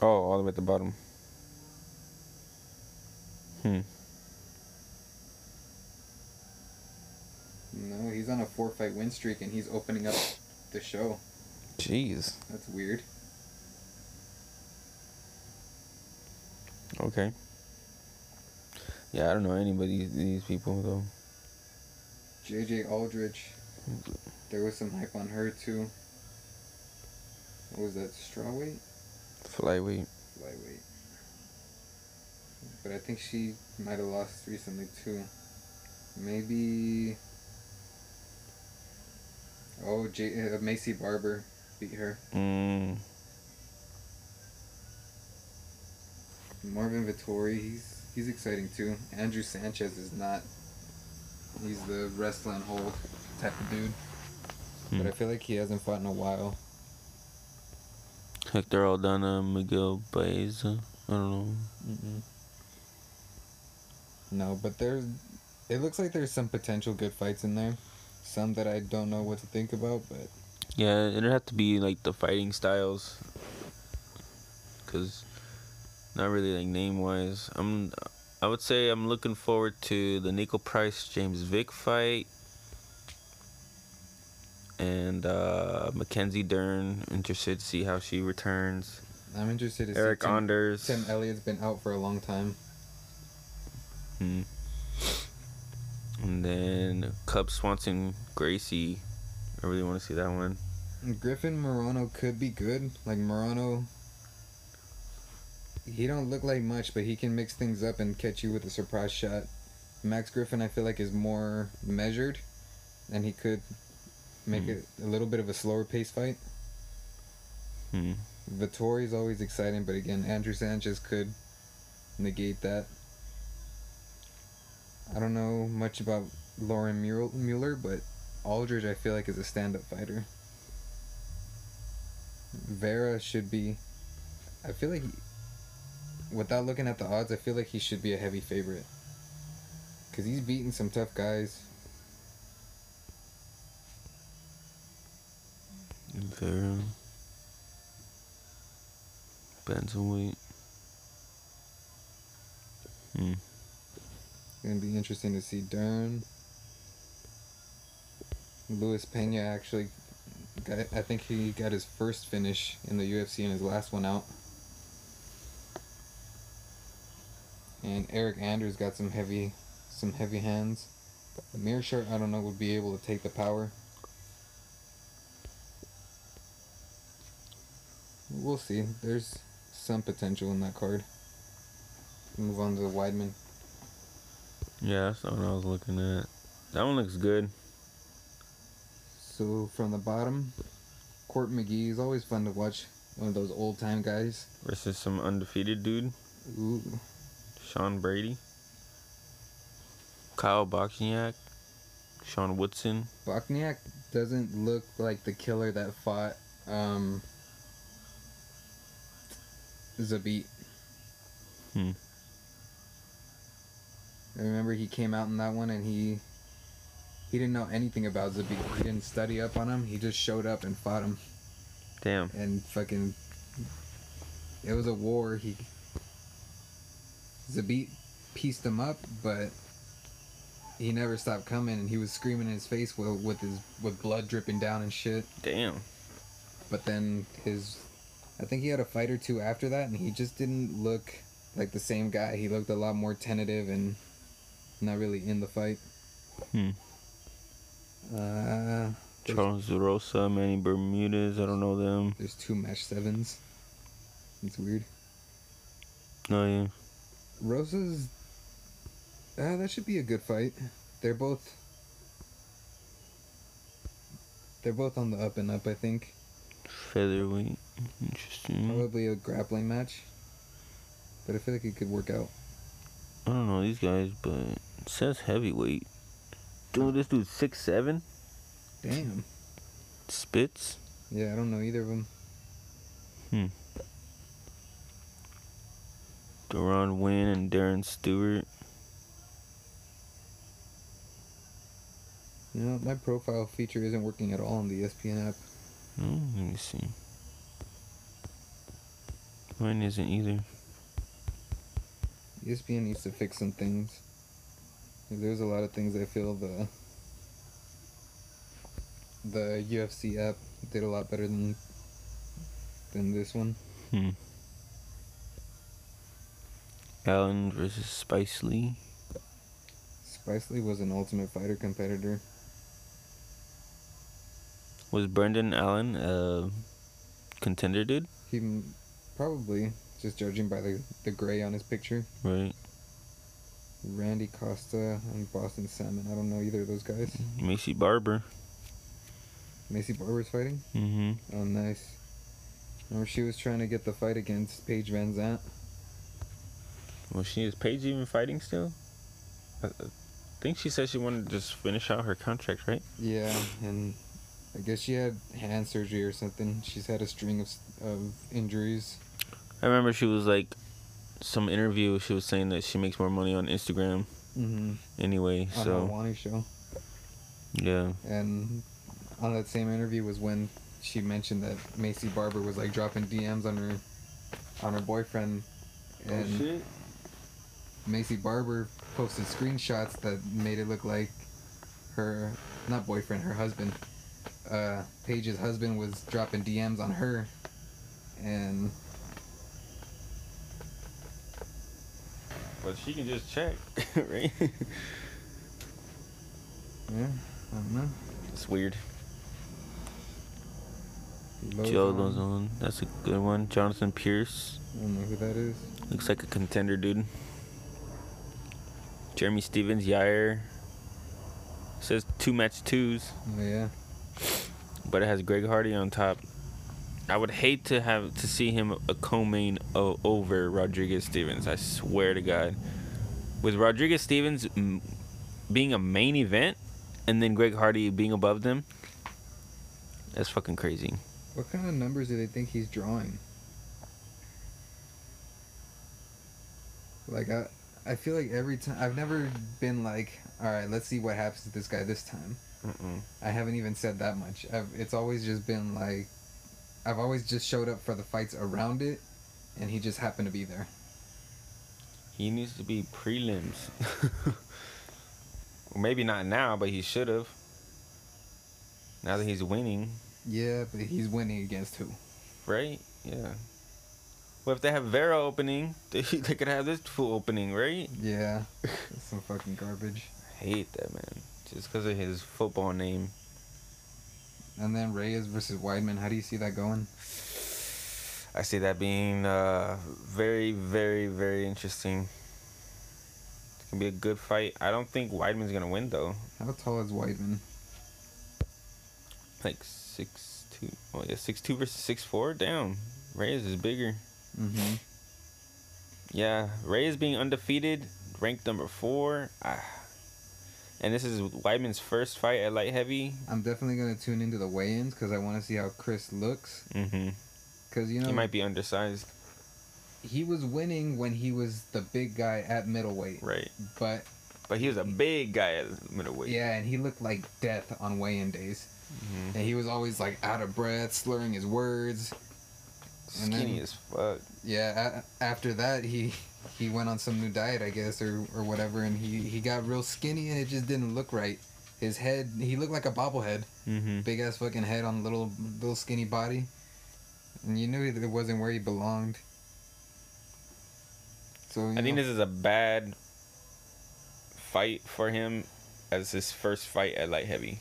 Speaker 1: Oh, all the way at the bottom. Hmm.
Speaker 2: No, he's on a four fight win streak and he's opening up the show.
Speaker 1: Jeez.
Speaker 2: That's weird.
Speaker 1: Okay. Yeah, I don't know anybody these people though.
Speaker 2: JJ Aldrich. There was some hype on her too. What was that? Strawweight?
Speaker 1: Flyweight.
Speaker 2: Flyweight. But I think she might have lost recently too. Maybe. Oh, J- uh, Maycee Barber beat her.
Speaker 1: Mm.
Speaker 2: Marvin Vettori, he's he's exciting too. Andrew Sanchez is not. He's the wrestling hold type of dude. But I feel like he hasn't fought in a while.
Speaker 1: Hector Aldana, Miguel Baez. I don't know.
Speaker 2: Mm-mm. No, but there's. It looks like there's some potential good fights in there. Some that I don't know what to think about, but
Speaker 1: Yeah, it'd have to be like the fighting styles. Cause not really like name wise. I'm I would say I'm looking forward to the Niko Price James Vick fight. And uh Mackenzie Dern, interested to see how she returns.
Speaker 2: I'm interested to see
Speaker 1: Eric
Speaker 2: Tim,
Speaker 1: Anders.
Speaker 2: Tim Elliott's been out for a long time.
Speaker 1: Hmm. And then Cub Swanson Gracie. I really want to see that one.
Speaker 2: Griffin Morono could be good. Like Morono, he don't look like much, but he can mix things up and catch you with a surprise shot. Max Griffin, I feel like, is more measured, and he could make
Speaker 1: Hmm.
Speaker 2: it a little bit of a slower pace fight.
Speaker 1: Hmm.
Speaker 2: Vettori is always exciting, but again, Andrew Sanchez could negate that. I don't know much about Lauren Mueller, but Aldrich, I feel like, is a stand-up fighter. Vera should be. I feel like, he- without looking at the odds, I feel like he should be a heavy favorite. Cause he's beaten some tough guys.
Speaker 1: Vera. Bantamweight. Hmm.
Speaker 2: Gonna be interesting to see Dern. Luis Pena actually got I think he got his first finish in the UFC and his last one out. And Eric Anders got some heavy some heavy hands. Meerschaert, I don't know, would be able to take the power. We'll see. There's some potential in that card. Move on to the Weidman.
Speaker 1: Yeah, that's the one I was looking at. That one looks good.
Speaker 2: So from the bottom, Court McGee is always fun to watch. One of those old time guys.
Speaker 1: Versus some undefeated dude.
Speaker 2: Ooh.
Speaker 1: Sean Brady. Kyle Bochniak. Sean Woodson.
Speaker 2: Bochniak doesn't look like the killer that fought um Zabit.
Speaker 1: Hmm.
Speaker 2: I remember he came out in that one and he he didn't know anything about Zabit. He didn't study up on him. He just showed up and fought him.
Speaker 1: Damn.
Speaker 2: And fucking it was a war. He Zabit pieced him up, but he never stopped coming and he was screaming in his face with, with his with blood dripping down and shit.
Speaker 1: Damn.
Speaker 2: But then his I think he had a fight or two after that and he just didn't look like the same guy. He looked a lot more tentative and not really in the fight.
Speaker 1: Hmm.
Speaker 2: Uh
Speaker 1: Charles Rosa, Manny Bermudez. I don't know them.
Speaker 2: there's two match sevens. It's weird.
Speaker 1: Oh yeah.
Speaker 2: Rosa's. Uh, that should be a good fight. They're both. They're both on the up and up, I think.
Speaker 1: Featherweight. Interesting.
Speaker 2: Probably a grappling match. But I feel like it could work out.
Speaker 1: I don't know these guys, but says heavyweight. Dude, this dude's six seven.
Speaker 2: Damn.
Speaker 1: Spits.
Speaker 2: Yeah, I don't know either of them.
Speaker 1: Hmm. Deron Winn and Darren Stewart.
Speaker 2: You know, my profile feature isn't working at all on the ESPN app.
Speaker 1: Oh, let me see. Mine isn't either.
Speaker 2: ESPN needs to fix some things. There's a lot of things I feel the the UFC app did a lot better than than this one.
Speaker 1: Hmm. Allen versus Spicely.
Speaker 2: Spice Lee was an Ultimate Fighter competitor.
Speaker 1: Was Brendan Allen a contender, dude?
Speaker 2: He probably just judging by the the gray on his picture.
Speaker 1: Right.
Speaker 2: Randy Costa and Boston Salmon. I don't know either of those guys.
Speaker 1: Maycee Barber.
Speaker 2: Maycee Barber's fighting.
Speaker 1: Mm-hmm.
Speaker 2: Oh, nice. Remember she was trying to get the fight against Paige VanZant.
Speaker 1: Well, she is Paige even fighting still? I, I think she said she wanted to just finish out her contract, right?
Speaker 2: Yeah, and I guess she had hand surgery or something. She's had a string of of injuries.
Speaker 1: I remember she was like, some interview. She was saying that she makes more money on Instagram.
Speaker 2: Mhm.
Speaker 1: Anyway,
Speaker 2: on
Speaker 1: so
Speaker 2: the Wani show.
Speaker 1: yeah.
Speaker 2: And on that same interview was when she mentioned that Maycee Barber was like dropping DMs on her on her boyfriend and Maycee Barber posted screenshots that made it look like her not boyfriend, her husband. Uh Paige's husband was dropping DMs on her and
Speaker 1: But she can just check, [LAUGHS] right?
Speaker 2: yeah, I don't know.
Speaker 1: It's weird. Joe
Speaker 2: Lauzon.
Speaker 1: Lauzon. That's a good one. Jonathan Pearce.
Speaker 2: I don't know who that is.
Speaker 1: Looks like a contender, dude. Jeremy Stephens, Yair. Says two match twos,
Speaker 2: Oh yeah.
Speaker 1: but it has Greg Hardy on top. I would hate to have to see him a co-main o- over Rodriguez Stephens. I swear to God. With Rodriguez Stephens mm, being a main event, and then Greg Hardy being above them, that's fucking crazy.
Speaker 2: What kind of numbers do they think he's drawing? Like I, I feel like every time I've never been like, all right, let's see what happens to this guy this time.
Speaker 1: Mm-mm.
Speaker 2: I haven't even said that much. I've, it's always just been like, I've always just showed up for the fights around it, and he just happened to be there.
Speaker 1: He needs to be prelims. Well, [LAUGHS] Maybe not now, but he should have. Now that he's winning,
Speaker 2: Yeah, but he's winning against who?
Speaker 1: right? Yeah. Well, if they have Vera opening, [LAUGHS] they, they could have this full opening, right?
Speaker 2: Yeah, some fucking garbage.
Speaker 1: I hate that man. Just because of his football name.
Speaker 2: And then Reyes versus Weidman. How do you see that going?
Speaker 1: I see that being uh, very, very, very interesting. It's gonna be a good fight. I don't think Weidman's gonna win though.
Speaker 2: How tall is Weidman?
Speaker 1: Like six two. Oh yeah, six two versus six four. Damn, Reyes is bigger.
Speaker 2: Mm-hmm.
Speaker 1: Yeah, Reyes being undefeated, ranked number four. Ah. And this is Weidman's first fight at light heavy.
Speaker 2: I'm definitely gonna tune into the weigh-ins because I want to see how Chris looks.
Speaker 1: Mm-hmm.
Speaker 2: Because you know
Speaker 1: He might be undersized.
Speaker 2: he was winning when he was the big guy at middleweight,
Speaker 1: Right.
Speaker 2: but
Speaker 1: But he was a big guy at middleweight.
Speaker 2: yeah, and he looked like death on weigh-in days.
Speaker 1: Mhm.
Speaker 2: And he was always like out of breath, slurring his words. And then-
Speaker 1: Skinny as fuck.
Speaker 2: Yeah, a- after that he he went on some new diet, I guess, or or whatever, and he he got real skinny, and it just didn't look right. His head, he looked like a bobblehead,
Speaker 1: Mm-hmm.
Speaker 2: big ass fucking head on little little skinny body, and you knew it wasn't where he belonged. So
Speaker 1: I think this is a bad fight for him as his first fight at light heavy.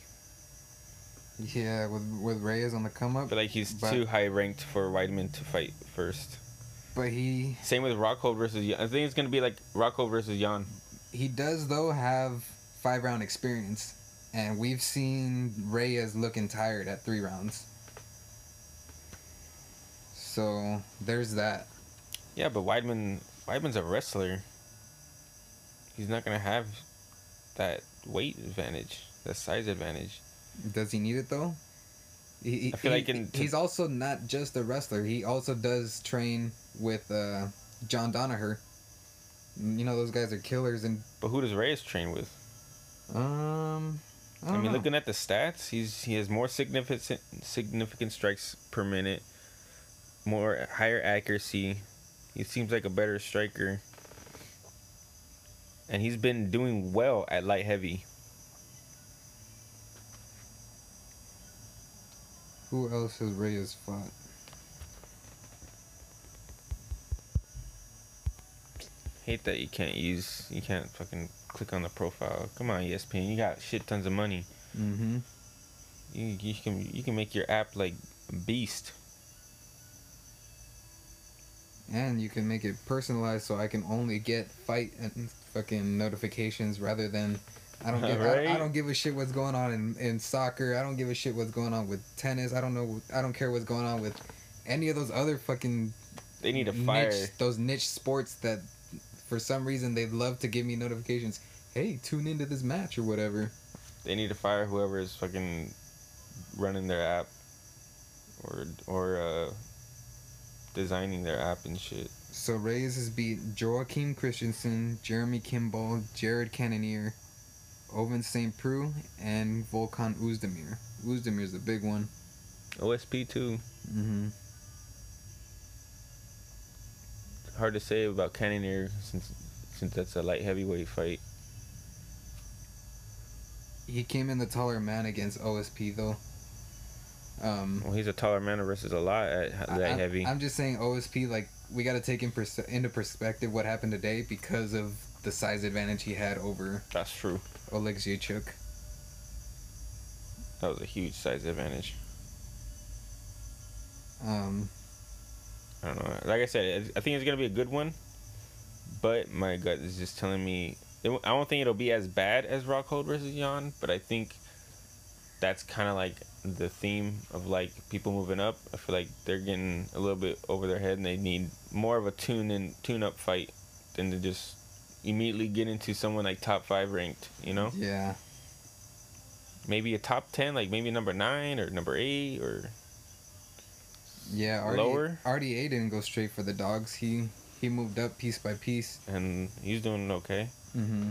Speaker 2: yeah, with with Reyes on the come up,
Speaker 1: But like he's
Speaker 2: But-
Speaker 1: too high ranked for Weidman to fight first.
Speaker 2: But he
Speaker 1: Same with Rocco versus. Jan. I think it's gonna be like Rocco versus Jan.
Speaker 2: he does though have five round experience, and we've seen Reyes looking tired at three rounds. So there's that.
Speaker 1: Yeah, but Weidman Weidman's a wrestler. He's not gonna have that weight advantage, that size advantage.
Speaker 2: Does he need it though? He,
Speaker 1: I feel
Speaker 2: he-
Speaker 1: like in-
Speaker 2: he's also not just a wrestler. He also does train with uh, John Danaher. You know those guys are killers and
Speaker 1: But who does Reyes train with?
Speaker 2: um. I,
Speaker 1: I, mean,
Speaker 2: know.
Speaker 1: looking at the stats, he's he has more significant significant strikes per minute, more higher accuracy. He seems like a better striker, and he's been doing well at light heavy.
Speaker 2: Who else has Reyes fought?
Speaker 1: Hate that you can't use you can't fucking click on the profile. Come on, ESPN, you got shit tons of money.
Speaker 2: Mm-hmm.
Speaker 1: You you can you can make your app like a beast.
Speaker 2: And you can make it personalized so I can only get fight and fucking notifications rather than I don't [LAUGHS] give I, I don't give a shit what's going on in, in soccer. I don't give a shit what's going on with tennis. I don't know I don't care what's going on with any of those other fucking
Speaker 1: They need to fire.
Speaker 2: niche those niche sports that for some reason they love to give me notifications. Hey, tune into this match or whatever.
Speaker 1: They need to fire whoever is fucking running their app, or or uh, designing their app and shit.
Speaker 2: So Reyes has beat Joaquin Christensen, Jeremy Kimball, Jared Cannonier, Ovince St. Preux, and Volkan Oezdemir. Oezdemir's the big one.
Speaker 1: OSP too.
Speaker 2: Mm-hmm.
Speaker 1: Hard to say about Cannonier since since that's a light heavyweight fight.
Speaker 2: He came in the taller man against OSP though. Um,
Speaker 1: Well, he's a taller man versus a lot at h-
Speaker 2: I-
Speaker 1: heavy.
Speaker 2: I'm just saying OSP like we got to take in pers- into perspective what happened today because of the size advantage he had over
Speaker 1: That's true.
Speaker 2: Oleksiejczuk.
Speaker 1: That was a huge size advantage.
Speaker 2: Um,
Speaker 1: I don't know. Like I said, I think it's gonna be a good one, but my gut is just telling me it, I don't think it'll be as bad as Rockhold versus Jan, but I think that's kind of like the theme of like people moving up. I feel like they're getting a little bit over their head and they need more of a tune in tune up fight than to just immediately get into someone like top five ranked. You know?
Speaker 2: yeah.
Speaker 1: Maybe a top ten, like maybe number nine or number eight or
Speaker 2: Yeah, RD,
Speaker 1: Lower?
Speaker 2: RDA didn't go straight for the dogs. He he moved up piece by piece.
Speaker 1: and he's doing okay.
Speaker 2: Mm-hmm.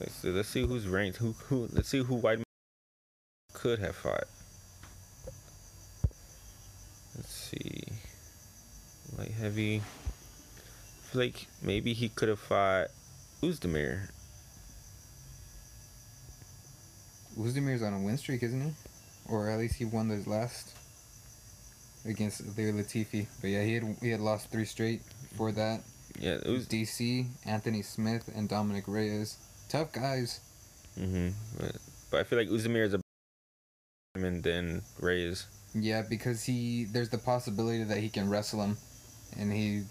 Speaker 1: Let's see, let's see who's ranked. Who who? Let's see who Weidman could have fought. Let's see. Light heavy. Like maybe he could have fought Oezdemir.
Speaker 2: Oezdemir's on a win streak, isn't he? Or at least he won his last against their Latifi. But yeah, he had he had lost three straight before that.
Speaker 1: Yeah,
Speaker 2: It was DC, Anthony Smith, and Dominick Reyes. Tough guys.
Speaker 1: Mm-hmm. But, but I feel like Oezdemir is a and then Reyes.
Speaker 2: Yeah, because he there's the possibility that he can wrestle him, and he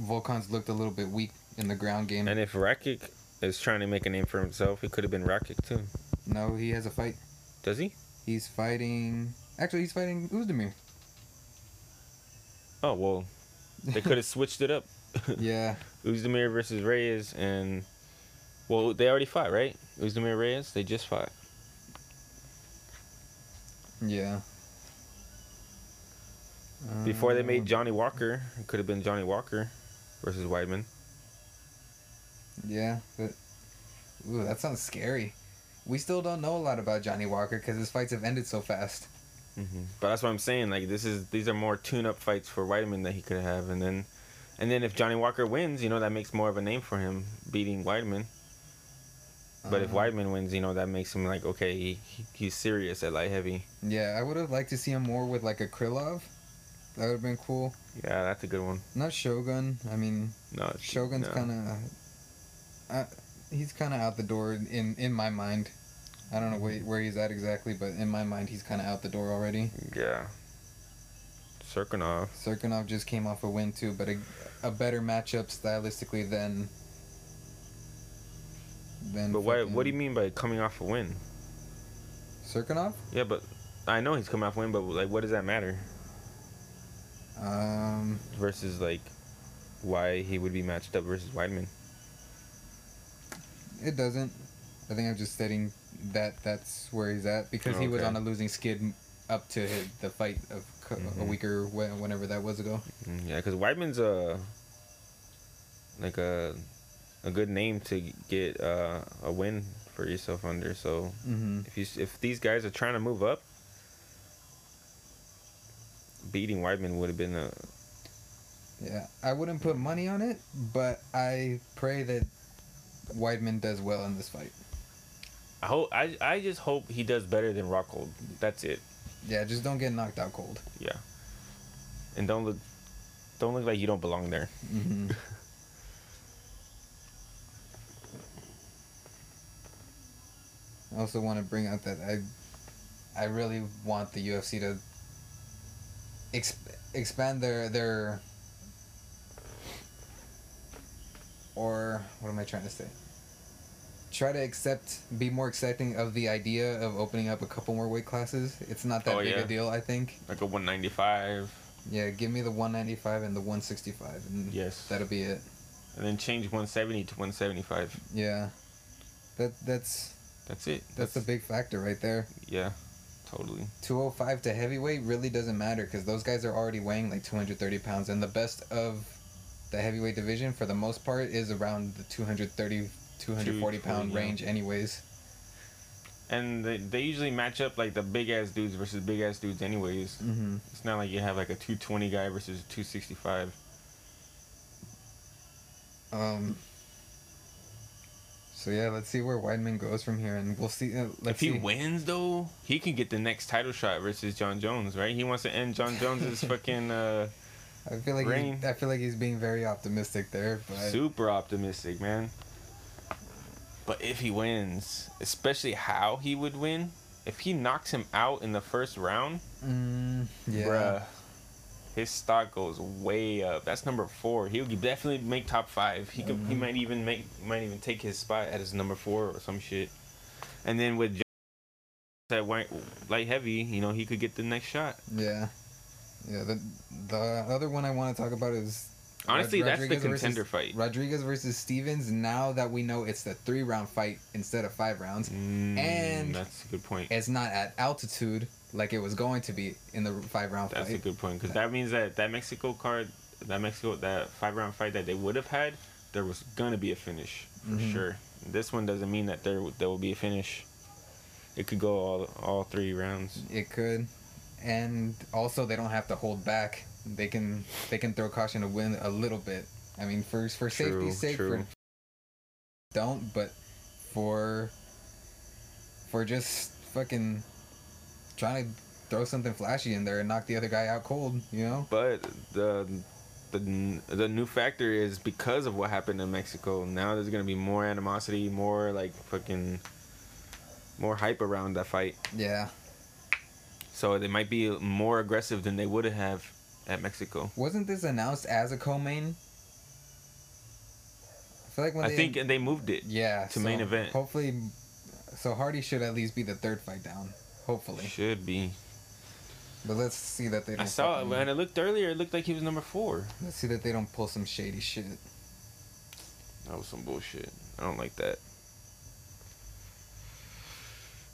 Speaker 2: Volkan's looked a little bit weak in the ground game.
Speaker 1: And if Rakic is trying to make a name for himself, it could have been Rakic too.
Speaker 2: No, he has a fight.
Speaker 1: Does he?
Speaker 2: He's fighting. Actually, he's fighting Oezdemir.
Speaker 1: Oh well, they [LAUGHS] could have switched it up. [LAUGHS]
Speaker 2: Yeah.
Speaker 1: Oezdemir versus Reyes and well, they already fought, right? Oezdemir Reyes, they just fought.
Speaker 2: Yeah.
Speaker 1: Before they made
Speaker 2: Um,
Speaker 1: Johnny Walker, it could have been Johnny Walker versus Weidman.
Speaker 2: Yeah, but ooh, that sounds scary. We still don't know a lot about Johnny Walker because his fights have ended so fast.
Speaker 1: hmm But that's what I'm saying. Like this is these are more tune-up fights for Weidman that he could have, and then, and then if Johnny Walker wins, you know that makes more of a name for him beating Weidman. But if
Speaker 2: Uh-huh.
Speaker 1: Weidman wins, you know that makes him like okay, he, he's serious at light heavy.
Speaker 2: Yeah, I would have liked to see him more with like a Krylov. That would have been cool.
Speaker 1: Yeah, that's a good one.
Speaker 2: Not Shogun. I mean,
Speaker 1: No,
Speaker 2: Shogun's
Speaker 1: no.
Speaker 2: kind of. Uh, he's kind of out the door in in my mind. I don't know where, where he's at exactly, but in my mind, he's kind of out the door already.
Speaker 1: Yeah. Cirkunov.
Speaker 2: Cirkunov just came off a win too, but a, a better matchup stylistically than. than
Speaker 1: But what what do you mean by coming off a win?
Speaker 2: Cirkunov?
Speaker 1: Yeah, but I know he's coming off a win, but like, what does that matter?
Speaker 2: Um,
Speaker 1: Versus like, why he would be matched up versus Weidman.
Speaker 2: it doesn't. I think I'm just stating that that's where he's at because he was on a losing skid up to his, the fight of co- a
Speaker 1: Mhm.
Speaker 2: week or whe- whenever that was ago.
Speaker 1: Mm, Yeah, because Weidman's a like a a good name to get uh, a win for yourself under. So
Speaker 2: Mhm.
Speaker 1: if you if these guys are trying to move up, beating Weidman would have been a
Speaker 2: Yeah, I wouldn't put money on it, but I pray that Weidman does well in this fight.
Speaker 1: I hope I I just hope he does better than Rockhold. That's it.
Speaker 2: Yeah, just don't get knocked out cold.
Speaker 1: Yeah. And don't look don't look like you don't belong there.
Speaker 2: hmm [LAUGHS] I also want to bring out that I, I really want the UFC to exp- expand their their. Or what am I trying to say? Try to accept, be more accepting of the idea of opening up a couple more weight classes. It's not that
Speaker 1: Oh,
Speaker 2: big
Speaker 1: yeah.
Speaker 2: a deal, I think.
Speaker 1: Like a 195.
Speaker 2: Yeah, give me the 195 and the 165, and
Speaker 1: Yes.
Speaker 2: that'll be it.
Speaker 1: And then change 170 to 175.
Speaker 2: Yeah, that that's
Speaker 1: That's it.
Speaker 2: that's a big factor right there.
Speaker 1: Yeah. Totally.
Speaker 2: 205 to heavyweight really doesn't matter because those guys are already weighing like 230 pounds, and the best of the heavyweight division for the most part is around the 230, 240 pound
Speaker 1: 240, yeah.
Speaker 2: range, anyways.
Speaker 1: And they, they usually match up like the big ass dudes versus big ass dudes, anyways.
Speaker 2: Mhm.
Speaker 1: It's not like you have like a 220 guy versus a 265.
Speaker 2: Um. So yeah, let's see where Weidman goes from here, and we'll see. Uh, let's
Speaker 1: if he
Speaker 2: see.
Speaker 1: wins, though, he can get the next title shot versus John Jones, right? He wants to end John Jones's [LAUGHS] fucking uh,
Speaker 2: I feel like
Speaker 1: reign.
Speaker 2: he's, I feel like he's being very optimistic there, but
Speaker 1: super optimistic, man. But if he wins, especially how he would win, if he knocks him out in the first round,
Speaker 2: mm, yeah,
Speaker 1: bruh, his stock goes way up. That's number four. He'll definitely make top five. He could. He
Speaker 2: Mhm.
Speaker 1: might even make. Might even take his spot at his number four or some shit. And then with that white light heavy, you know, he could get the next shot.
Speaker 2: Yeah. Yeah. The the other one I want to talk about is.
Speaker 1: Honestly,
Speaker 2: Rod-
Speaker 1: that's the
Speaker 2: Rodriguez versus-
Speaker 1: contender fight.
Speaker 2: Rodriguez versus Stephens. Now that we know it's the three round fight instead of five rounds,
Speaker 1: Mm,
Speaker 2: and
Speaker 1: that's a good point.
Speaker 2: it's not at altitude like it was going to be in the five round fight.
Speaker 1: That's a good point because that means that that Mexico card, that Mexico that five round fight that they would have had, there was gonna be a finish for
Speaker 2: Mhm.
Speaker 1: sure. This one doesn't mean that there there will be a finish. It could go all all three rounds.
Speaker 2: It could, and also they don't have to hold back. They can they can throw caution to win a little bit. I mean, for for
Speaker 1: True,
Speaker 2: safety's sake,
Speaker 1: true.
Speaker 2: for don't, but for for just fucking trying to throw something flashy in there and knock the other guy out cold, you know?
Speaker 1: But the the the new factor is because of what happened in Mexico. Now there's gonna be more animosity, more like fucking more hype around that fight.
Speaker 2: Yeah.
Speaker 1: So they might be more aggressive than they would have at Mexico.
Speaker 2: Wasn't this announced as a co-main? I feel like when
Speaker 1: I
Speaker 2: they
Speaker 1: think they moved it.
Speaker 2: yeah
Speaker 1: to main event.
Speaker 2: Hopefully, so Hardy should at least be the third fight down. Hopefully,
Speaker 1: Should be.
Speaker 2: but let's see that they. Don't
Speaker 1: I saw it
Speaker 2: fucking-
Speaker 1: when I looked earlier. It looked like he was number four.
Speaker 2: Let's see that they don't pull some shady shit.
Speaker 1: That was some bullshit. I don't like that.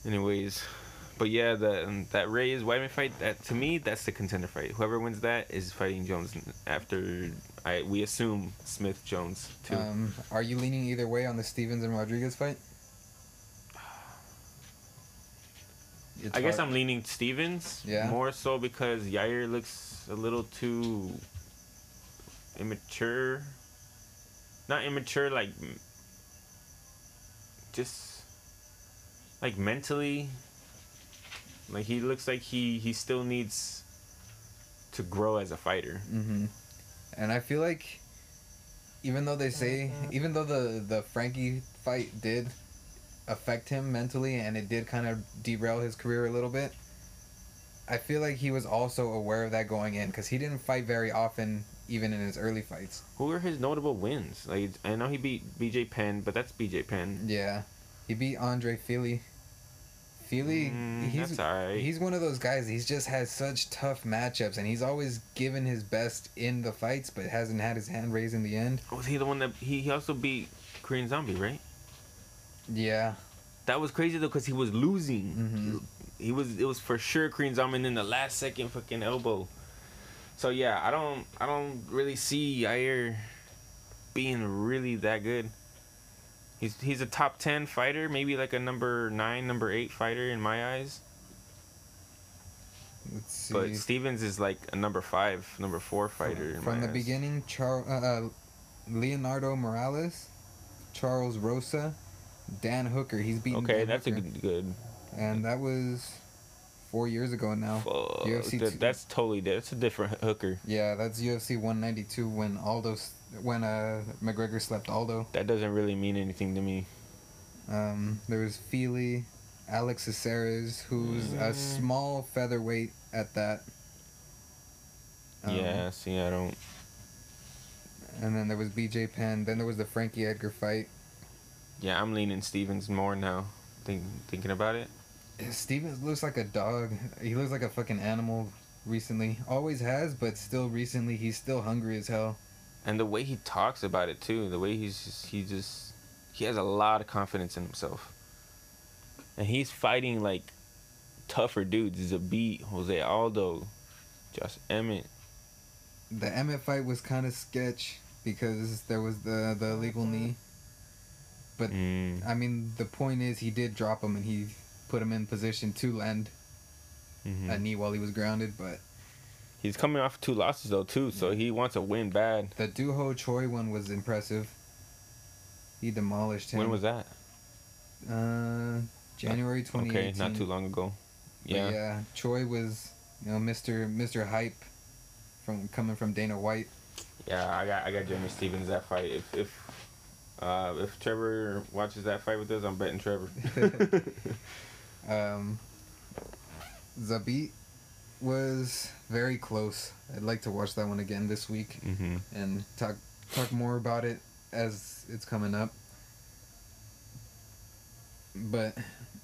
Speaker 1: Anyways, but yeah, the um, that Reyes Weidman fight. That to me, that's the contender fight. Whoever wins that is fighting Jones after I we assume Smith Jones too.
Speaker 2: Um, are you leaning either way on the Stephens and Rodriguez fight?
Speaker 1: I guess
Speaker 2: hard-
Speaker 1: I'm leaning Stephens.
Speaker 2: Yeah.
Speaker 1: More so because Yair looks a little too immature. Not immature, like just like mentally. Like he looks like he he still needs to grow as a fighter.
Speaker 2: Mm-hmm. And I feel like, even though they say, even though the the Frankie fight did affect him mentally, and it did kind of derail his career a little bit, I feel like he was also aware of that going in because he didn't fight very often, even in his early fights.
Speaker 1: Who are his notable wins? Like I know he beat BJ Penn, but that's BJ Penn.
Speaker 2: Yeah, he beat Andre Fili. Fili,
Speaker 1: Mm,
Speaker 2: he's
Speaker 1: that's alright.
Speaker 2: he's one of those guys. He's just has such tough matchups, and he's always given his best in the fights, but hasn't had his hand raised in the end.
Speaker 1: Was he the one that he, he also beat Korean Zombie, right?
Speaker 2: Yeah.
Speaker 1: That was crazy though, cause he was losing.
Speaker 2: Mhm.
Speaker 1: He was. It was for sure Korean Zombie, and then the last second fucking elbow. So yeah, I don't. I don't really see Yair being really that good. He's he's a top ten fighter, maybe like a number nine, number eight fighter in my eyes.
Speaker 2: Let's see.
Speaker 1: But Stephens is like a number five, number four fighter. in
Speaker 2: From the
Speaker 1: eyes.
Speaker 2: beginning, Char- uh, uh, Leonardo Morales, Charles Rosa, Dan Hooker. He's beaten.
Speaker 1: Okay,
Speaker 2: Dan
Speaker 1: that's a good. good
Speaker 2: And that was four years ago now.
Speaker 1: fuck,
Speaker 2: UFC
Speaker 1: that- that's totally. That's a different hooker.
Speaker 2: Yeah, that's UFC 192 when Aldo, when uh McGregor slept Aldo.
Speaker 1: That doesn't really mean anything to me.
Speaker 2: Um, there was Fili, Alex Caceres, who's a
Speaker 1: Mm.
Speaker 2: small featherweight at that. Um,
Speaker 1: yeah, see, I don't.
Speaker 2: And then there was BJ Penn. Then there was the Frankie Edgar fight.
Speaker 1: Yeah, I'm leaning Stephens more now. Think, thinking about it.
Speaker 2: Stephens looks like a dog. He looks like a fucking animal recently. Always has, but still recently he's still hungry as hell.
Speaker 1: And the way he talks about it too, the way he's just he just he has a lot of confidence in himself. And he's fighting like tougher dudes. Zabit, Jose Aldo, Josh Emmett.
Speaker 2: The Emmett fight was kind of sketch because there was the the illegal knee. But
Speaker 1: Mm.
Speaker 2: I mean, the point is he did drop him and he put him in position to land
Speaker 1: Mhm.
Speaker 2: a knee while he was grounded. But
Speaker 1: He's coming off two losses though too, so he wants a win bad.
Speaker 2: the Doo Ho Choi one was impressive. He demolished him.
Speaker 1: When was that?
Speaker 2: Uh, January 2018.
Speaker 1: Okay, not too long ago.
Speaker 2: But
Speaker 1: Yeah.
Speaker 2: yeah, Choi was, you know, Mr. Mr. Hype from coming from Dana White.
Speaker 1: Yeah, I got I got Jeremy Stephens that fight. If if uh, if Trevor watches that fight with us, I'm betting Trevor. [LAUGHS]
Speaker 2: Um, Zabit, was very close. I'd like to watch that one again this week
Speaker 1: Mm-hmm.
Speaker 2: and talk talk more about it as it's coming up. But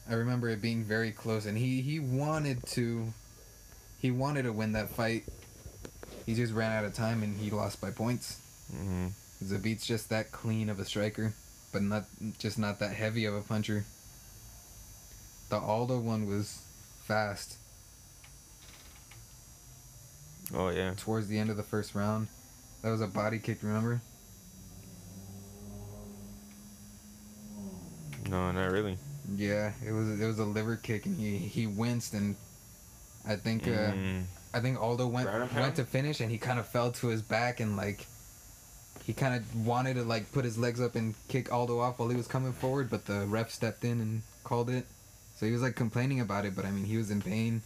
Speaker 2: I remember it being very close, and he he wanted to he wanted to win that fight. He just ran out of time, and he lost by points.
Speaker 1: Mm-hmm.
Speaker 2: Zabit's just that clean of a striker, but not just not that heavy of a puncher. The Aldo one was fast
Speaker 1: Oh yeah.
Speaker 2: towards the end of the first round. That was a body kick, remember?
Speaker 1: No, not really.
Speaker 2: Yeah, it was it was a liver kick, and he he winced, and I think uh,
Speaker 1: Mm.
Speaker 2: I think Aldo went
Speaker 1: Ground and pound?
Speaker 2: went to finish, and he kind of fell to his back, and like he kind of wanted to like put his legs up and kick Aldo off while he was coming forward, but the ref stepped in and called it. So he was like complaining about it, but I mean he was in pain.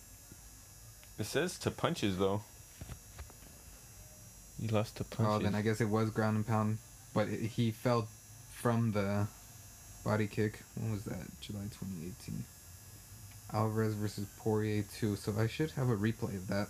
Speaker 1: It says to punches though. He lost to punches.
Speaker 2: Oh, then I guess it was ground and pound, but it, he fell from the body kick. When was that? July 2018. Alvarez versus Poirier 2. So I should have a replay of that.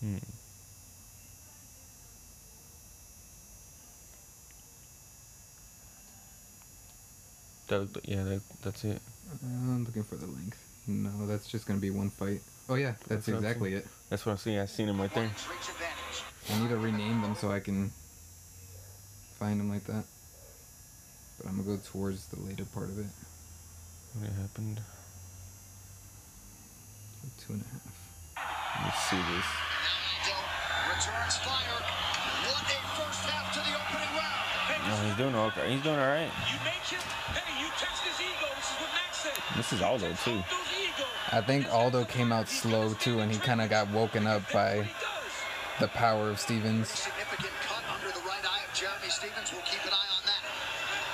Speaker 1: Hmm. That, yeah, that, that's it.
Speaker 2: Uh, I'm looking for the length. No, that's just gonna be one fight. Oh yeah, that's,
Speaker 1: what I'm
Speaker 2: exactly it.
Speaker 1: That's what I'm seeing. I seen him right there.
Speaker 2: I need to rename them so I can find them like that. But I'm gonna go towards the later part of it.
Speaker 1: What happened?
Speaker 2: Two and a half.
Speaker 1: Let's see this.
Speaker 3: Returns fire. What a first half to the opening round.
Speaker 1: No, he's doing okay. He's doing all right.
Speaker 7: You make him. Hey, you test his ego. This is what Max said.
Speaker 1: This is Aldo too.
Speaker 2: I think Aldo came out slow too, and he kind of got woken up by the power of Stephens.
Speaker 3: Significant cut under the right eye of Jeremy Stephens. We'll keep an eye on that.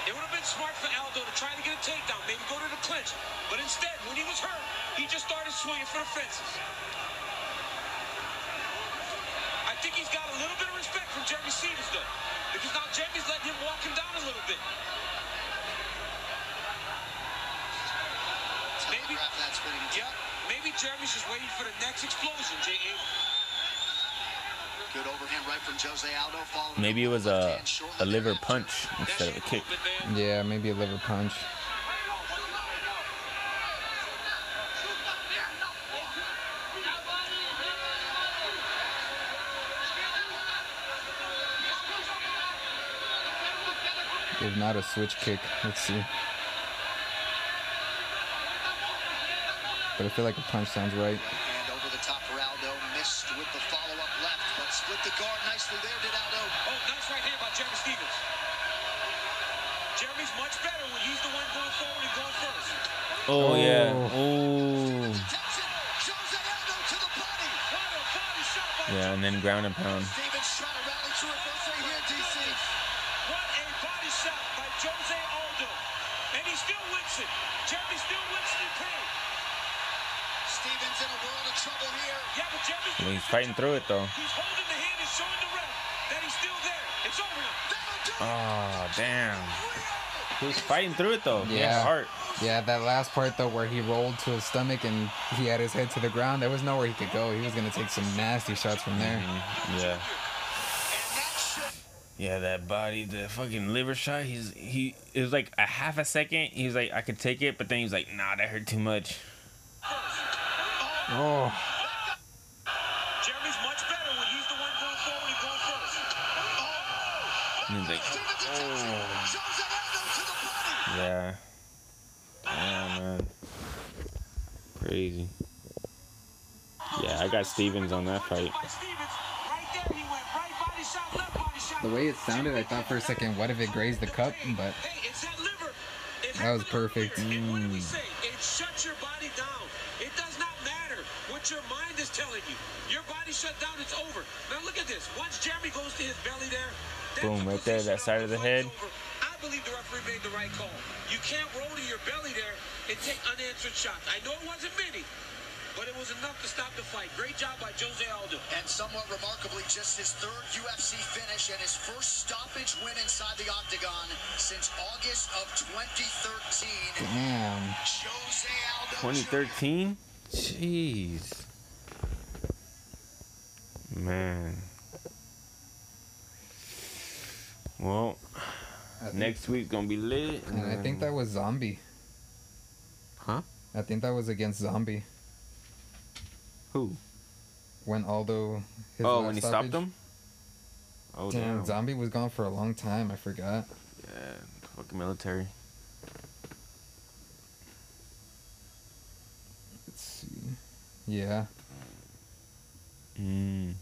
Speaker 7: It would have been smart for Aldo to try to get a takedown, maybe go to the clinch. But instead, when he was hurt, he just started swinging for the fences. I think he's got a little bit of respect from Jeremy Stephens, though. Because now Jeremy's letting him walk him down a little bit. Maybe, yeah, maybe Jeremy's just waiting for the next explosion, J.A.
Speaker 3: Good overhand right from Jose Aldo.
Speaker 1: Maybe it was a a liver punch instead of a kick.
Speaker 2: Yeah, maybe a liver punch. If not a switch kick, let's see. But I feel like a punch sounds right.
Speaker 3: And over the top for Aldo. Missed with the follow-up left, but split the guard nicely there, did Aldo.
Speaker 7: Oh, nice right hand by Jeremy Stephens. Jeremy's much better when he's the one going forward and going first.
Speaker 1: Oh, oh. yeah. Oh. Yeah, and then ground and pound.
Speaker 3: Stephens trying to rally to it. Don't say here, DC.
Speaker 7: What a body shot by Jose Aldo. And he still wins it. Jeremy still wins it in pain.
Speaker 3: Stephens in a world of trouble here.
Speaker 7: Yeah, but Jeremy's
Speaker 1: Well, he's fighting through it though.
Speaker 7: He's holding the hand and showing the ref that he's still there. It's over.
Speaker 1: Oh, damn. He was fighting through it though. He
Speaker 2: Yeah.
Speaker 1: heart.
Speaker 2: Yeah, that last part though, where he rolled to his stomach and he had his head to the ground, there was nowhere he could go. He was gonna take some nasty shots from there. Mm-hmm.
Speaker 1: Yeah. Yeah, that body, the fucking liver shot. He's he. It was like a half a second. He was like, I could take it, but then he was like, Nah, that hurt too much.
Speaker 2: Oh,
Speaker 7: Jeremy's much better when he's the one going forward and going first.
Speaker 1: And he's like, oh. Yeah. Damn, man. Crazy. Yeah, I got Stephens on that fight.
Speaker 2: the way it sounded, I thought for a second, what if it grazed the cup? But that was perfect.
Speaker 7: We say it shuts your body down. It does not matter what your mind is telling you. Your body shut down, it's over. Now look at this. Once Jeremy goes to his belly there,
Speaker 1: Boom, right there, that side of the head.
Speaker 17: I believe the referee made the right call. You can't roll to your belly there and take unanswered shots. I know it wasn't many, but it was enough to stop the fight. Great job by Jose Aldo.
Speaker 18: And somewhat remarkably, just his third UFC finish and his first stoppage win inside the octagon since August of 2013.
Speaker 1: Damn.
Speaker 18: Jose Aldo
Speaker 1: 2013? Jeez. Man. Well, next week's gonna be lit.
Speaker 2: And I think that was Zombie.
Speaker 1: Huh?
Speaker 2: I think that was against Zombie.
Speaker 1: Who?
Speaker 2: When Aldo. his
Speaker 1: oh, when he
Speaker 2: stoppage.
Speaker 1: stopped him? Oh,
Speaker 2: damn,
Speaker 1: damn.
Speaker 2: Zombie was gone for a long time. I forgot.
Speaker 1: Yeah, fucking military.
Speaker 2: Let's see. Yeah.
Speaker 1: Mm.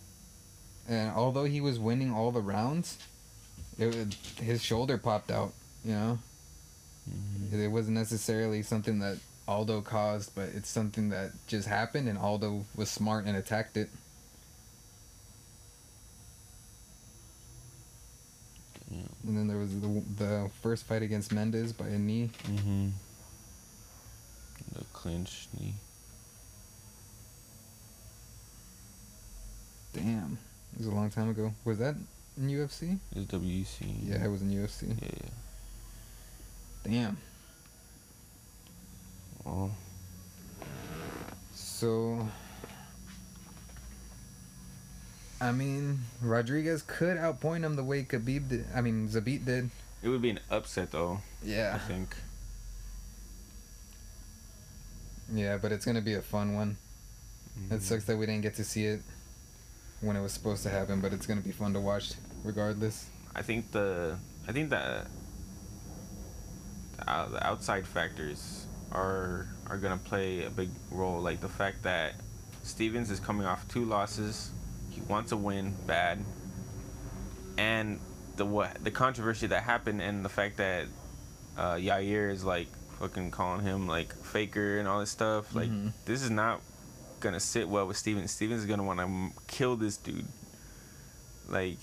Speaker 2: And although he was winning all the rounds, it his shoulder popped out. You know. It wasn't necessarily something that Aldo caused, but it's something that just happened, and Aldo was smart and attacked it. And then there was the, the first fight against Mendez by a knee.
Speaker 1: Mm-hmm. The clinch knee.
Speaker 2: Damn, it was a long time ago. Was that in UFC?
Speaker 1: It was WEC.
Speaker 2: Yeah, it was in UFC.
Speaker 1: Yeah.
Speaker 2: Damn.
Speaker 1: Oh.
Speaker 2: So, I mean, Rodriguez could outpoint him the way Khabib did. I mean, Zabit did.
Speaker 1: It would be an upset though.
Speaker 2: Yeah.
Speaker 1: I think.
Speaker 2: Yeah, but it's gonna be a fun one.
Speaker 1: Mm-hmm.
Speaker 2: It sucks that we didn't get to see it when it was supposed to happen, but it's gonna be fun to watch regardless.
Speaker 1: I think the I think that the, uh, the outside factors are are gonna play a big role. Like the fact that Stephens is coming off two losses, he wants to win bad, and the what the controversy that happened and the fact that uh, Yair is like fucking calling him like faker and all this stuff. Like
Speaker 2: Mhm.
Speaker 1: this is not gonna sit well with Stephens. Stephens is gonna want to kill this dude. Like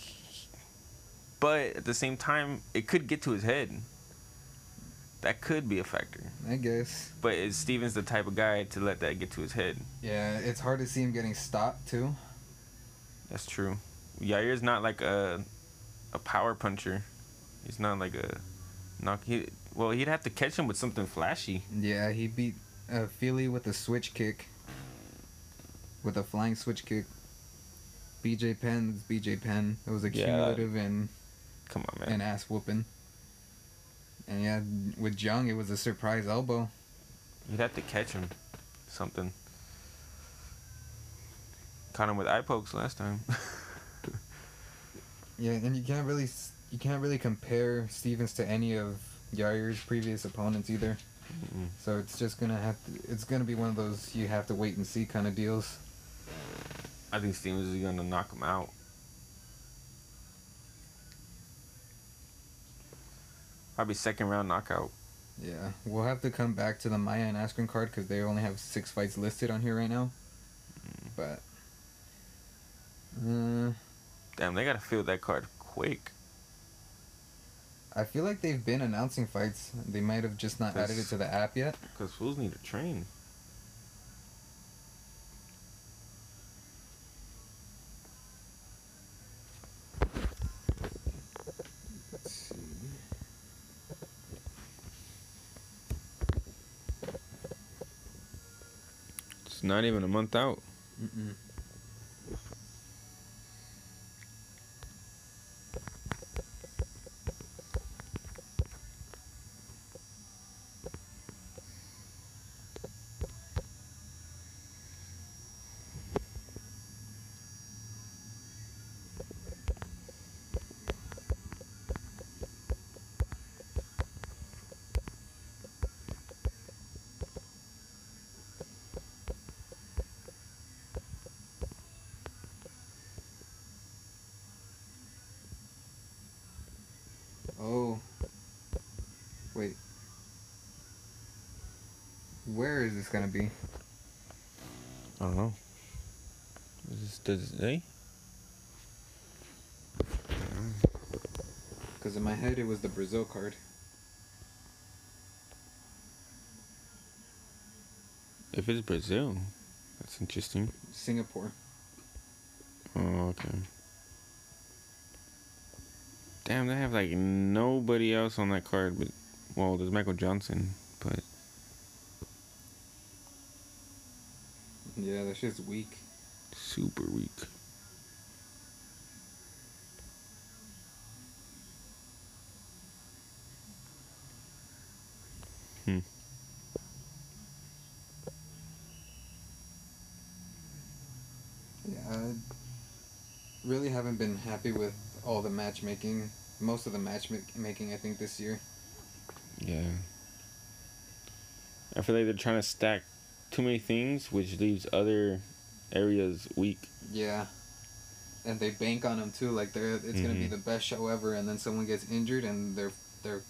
Speaker 1: but at the same time, it could get to his head. That could be a factor.
Speaker 2: I guess.
Speaker 1: But is Stephens the type of guy to let that get to his head?
Speaker 2: Yeah, it's hard to see him getting stopped too.
Speaker 1: That's true. Yair's not like a a power puncher. He's not like a knock. He well, he'd have to catch him with something flashy.
Speaker 2: Yeah, he beat uh, Fili with a switch kick. With a flying switch kick. BJ Penn's BJ Penn. It was a
Speaker 1: Yeah.
Speaker 2: cumulative and
Speaker 1: Come on, man.
Speaker 2: and ass whooping. And yeah, with Jung, it was a surprise elbow.
Speaker 1: You'd have to catch him, something. Caught him with eye pokes last time. [LAUGHS]
Speaker 2: Yeah, and you can't really you can't really compare Stephens to any of Yair's previous opponents either.
Speaker 1: Mm-mm.
Speaker 2: So it's just gonna have to, it's gonna be one of those you have to wait and see kind of deals.
Speaker 1: I think Stephens is gonna knock him out. Probably second round knockout.
Speaker 2: Yeah, we'll have to come back to the Maia and Askren card because they only have six fights listed on here right now. But uh,
Speaker 1: Damn, they gotta fill that card quick.
Speaker 2: I feel like they've been announcing fights. They might have just not added it to the app yet.
Speaker 1: Cause fools need to train. It's not even a month out.
Speaker 2: Mm-mm. Oh. Wait. Where is this gonna be?
Speaker 1: I don't know. Is this today?
Speaker 2: Because uh, Because in my head it was the Brazil card.
Speaker 1: If it's Brazil, that's interesting.
Speaker 2: Singapore.
Speaker 1: Oh, okay. Damn, they have like nobody else on that card, but well, there's Michael Johnson, but
Speaker 2: Yeah, that shit's weak.
Speaker 1: super weak. Hmm.
Speaker 2: Yeah, I really haven't been happy with all the matchmaking. Most of the matchmaking, I think, this year.
Speaker 1: Yeah. I feel like they're trying to stack too many things, which leaves other areas weak.
Speaker 2: Yeah. And they bank on them too. Like they're, it's gonna be
Speaker 1: Mhm.
Speaker 2: the best show ever, and then someone gets injured, and their their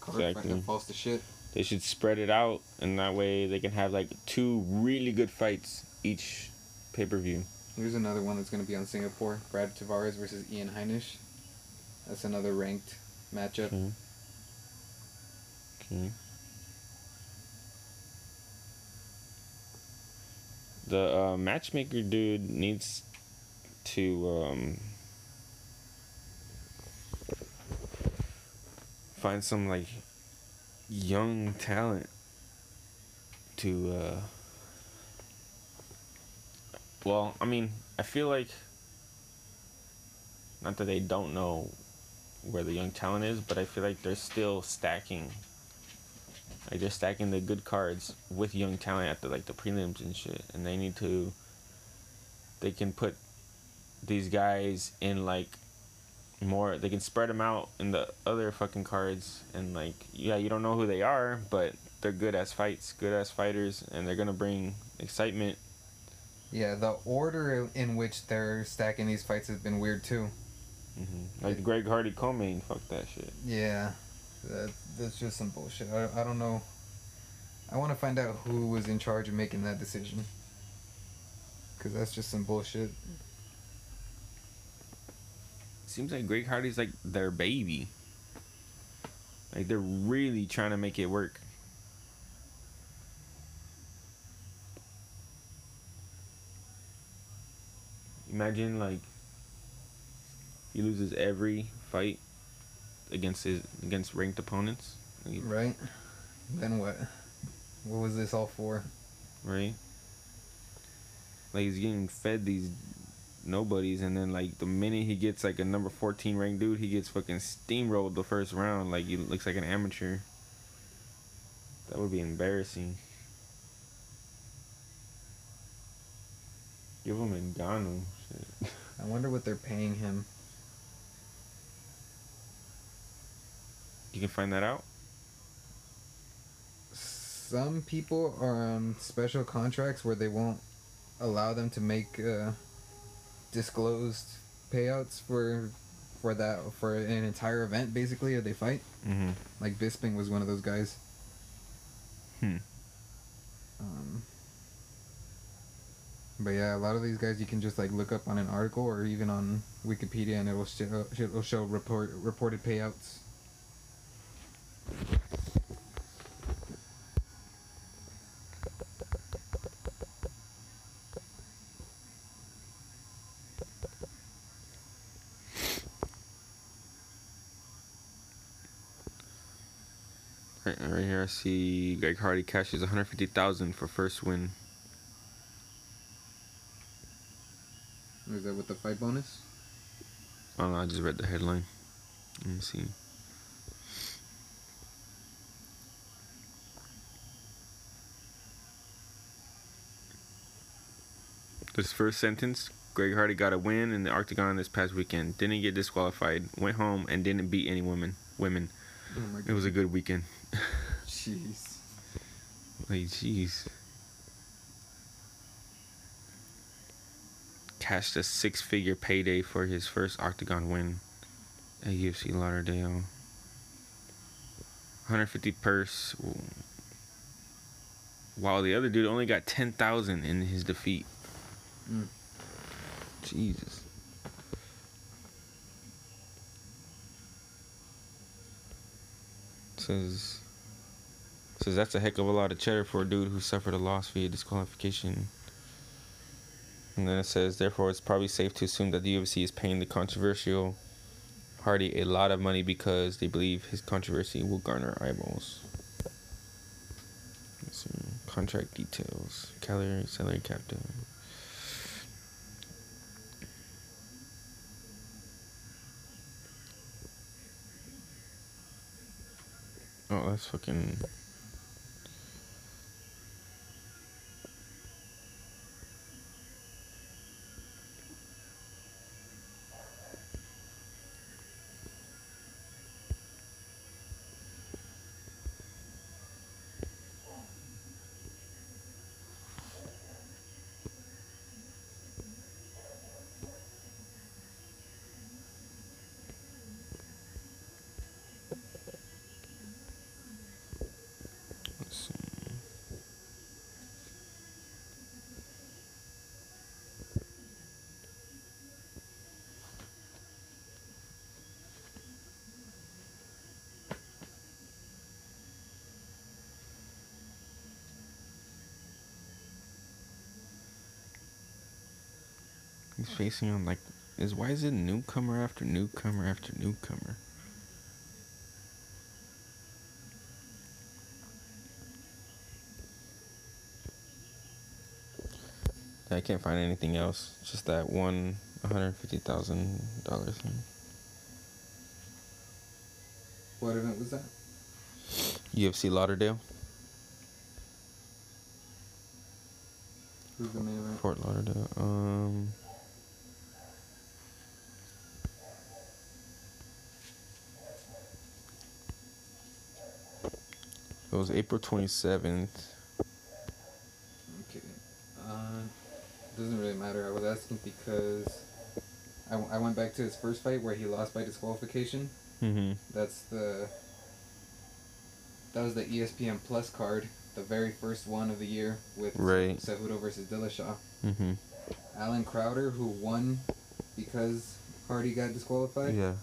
Speaker 2: card
Speaker 1: Exactly.
Speaker 2: fucking falls to shit.
Speaker 1: They should spread it out, and that way they can have like two really good fights each pay per view.
Speaker 2: Here's another one that's gonna be on Singapore: Brad Tavares versus Ian Heinisch. That's another ranked matchup.
Speaker 1: Okay. Okay. The uh, matchmaker dude needs to um, find some like young talent to. Uh, well, I mean, I feel like not that they don't know where the young talent is, but I feel like they're still stacking. Like they're stacking the good cards with young talent at the like the prelims and shit, and they need to. They can put these guys in like more. They can spread them out in the other fucking cards, and like yeah, you don't know who they are, but they're good as fights, good as fighters, and they're gonna bring excitement.
Speaker 2: Yeah, the order in which they're stacking these fights has been weird too.
Speaker 1: hmm Like Greg Hardy co-main, fuck that shit.
Speaker 2: Yeah, that, that's just some bullshit. I, I don't know. I want to find out who was in charge of making that decision. Because that's just some bullshit.
Speaker 1: Seems like Greg Hardy's like their baby. Like they're really trying to make it work. Imagine like he loses every fight against his against ranked opponents.
Speaker 2: Right? Then what? What was this all for?
Speaker 1: right? Like he's getting fed these nobodies, and then like the minute he gets like a number fourteen ranked dude, he gets fucking steamrolled the first round. Like he looks like an amateur. That would be embarrassing. Give him Ngannou. Shit.
Speaker 2: I wonder what they're paying him.
Speaker 1: You can find that out.
Speaker 2: Some people are on special contracts where they won't allow them to make uh, disclosed payouts for for that for an entire event basically if they fight.
Speaker 1: Mm-hmm.
Speaker 2: Like Bisping was one of those guys.
Speaker 1: Hmm.
Speaker 2: Um, but yeah, a lot of these guys you can just like look up on an article or even on Wikipedia, and it'll show it'll show report reported payouts.
Speaker 1: Right, right here, I see Greg Hardy cashes one hundred fifty thousand for first win.
Speaker 2: Is that with the fight bonus?
Speaker 1: I don't know, I just read the headline. Let me see. This first sentence Greg Hardy got a win in the Octagon this past weekend. Didn't get disqualified. Went home and didn't beat any women. Women.
Speaker 2: Oh
Speaker 1: It was a good weekend.
Speaker 2: Jeez.
Speaker 1: Like, jeez. Cashed a six figure payday for his first Octagon win at UFC Lauderdale. 150 purse. While the other dude only got 10,000 in his defeat.
Speaker 2: Mm.
Speaker 1: Jesus. Says says that's a heck of a lot of cheddar for a dude who suffered a loss via disqualification. And then it says, therefore, it's probably safe to assume that the UFC is paying the controversial Hardy a lot of money because they believe his controversy will garner eyeballs. Let's. Contract details. Calorie, salary cap. Oh, that's fucking. Let's see. He's facing on like is why is it newcomer after newcomer after newcomer? I can't find anything else. Just that one hundred fifty thousand dollars thing.
Speaker 2: What event was that?
Speaker 1: UFC Lauderdale,
Speaker 2: Who's the main event?
Speaker 1: Fort Lauderdale. Um, it was April twenty seventh.
Speaker 2: Okay. Uh, doesn't really matter. I was asking because I, I went back to his first fight where he lost by disqualification.
Speaker 1: Mm-hmm.
Speaker 2: That's the that was the ESPN Plus card, the very first one of the year with
Speaker 1: Right.
Speaker 2: Cejudo versus Dillashaw.
Speaker 1: Mm-hmm.
Speaker 2: Allen Crowder, who won because Hardy got disqualified,
Speaker 1: Yeah.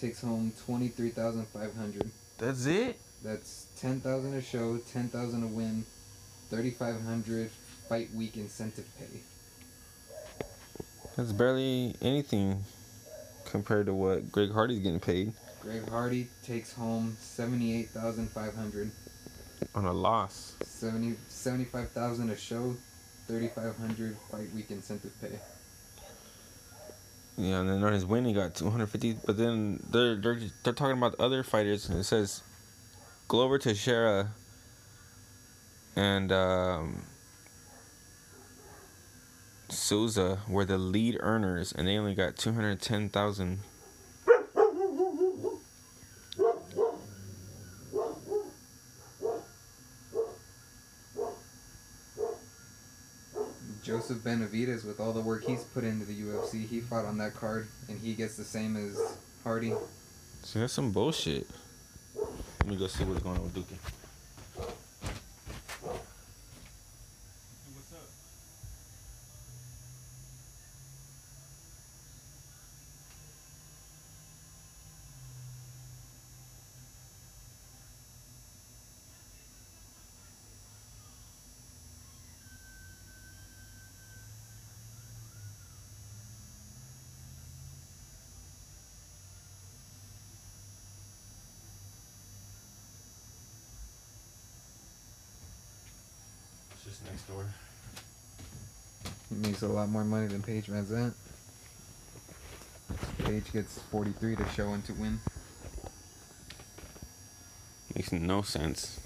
Speaker 2: takes home twenty three thousand five hundred.
Speaker 1: That's it.
Speaker 2: That's ten thousand a show, ten thousand a win, thirty five hundred fight week incentive pay.
Speaker 1: That's barely anything compared to what Greg Hardy's getting paid
Speaker 2: Greg Hardy takes home seventy eight thousand five hundred.
Speaker 1: on a loss.
Speaker 2: 70 75,000 a show, 3,500 fight week incentive pay.
Speaker 1: Yeah, and then on his win he got two hundred fifty. But then they're they're they're talking about the other fighters, and it says Glover Teixeira and um, Souza were the lead earners, and they only got two hundred ten thousand.
Speaker 2: Joseph Benavides, with all the work he's put into the UFC, he fought on that card, and he gets the same as Hardy.
Speaker 1: So that's some bullshit. Me go see what's going on with Duke. It's just next door.
Speaker 2: He makes a lot more money than Paige VanZant. Paige gets 43 to show and to win.
Speaker 1: Makes no sense.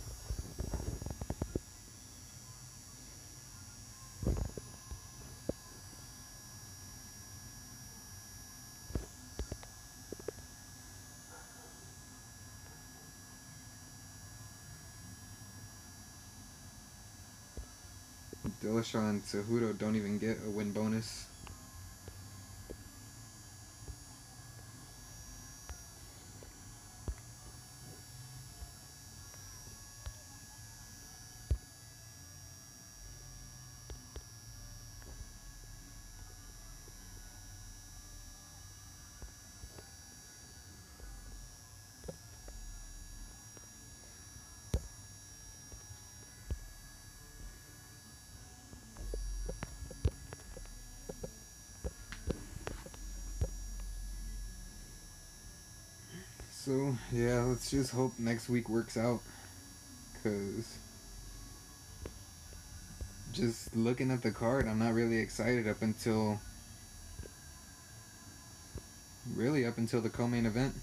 Speaker 2: And Cejudo don't even get a win bonus. So yeah, let's just hope next week works out. Cause just looking at the card, I'm not really excited up until really up until the co-main event.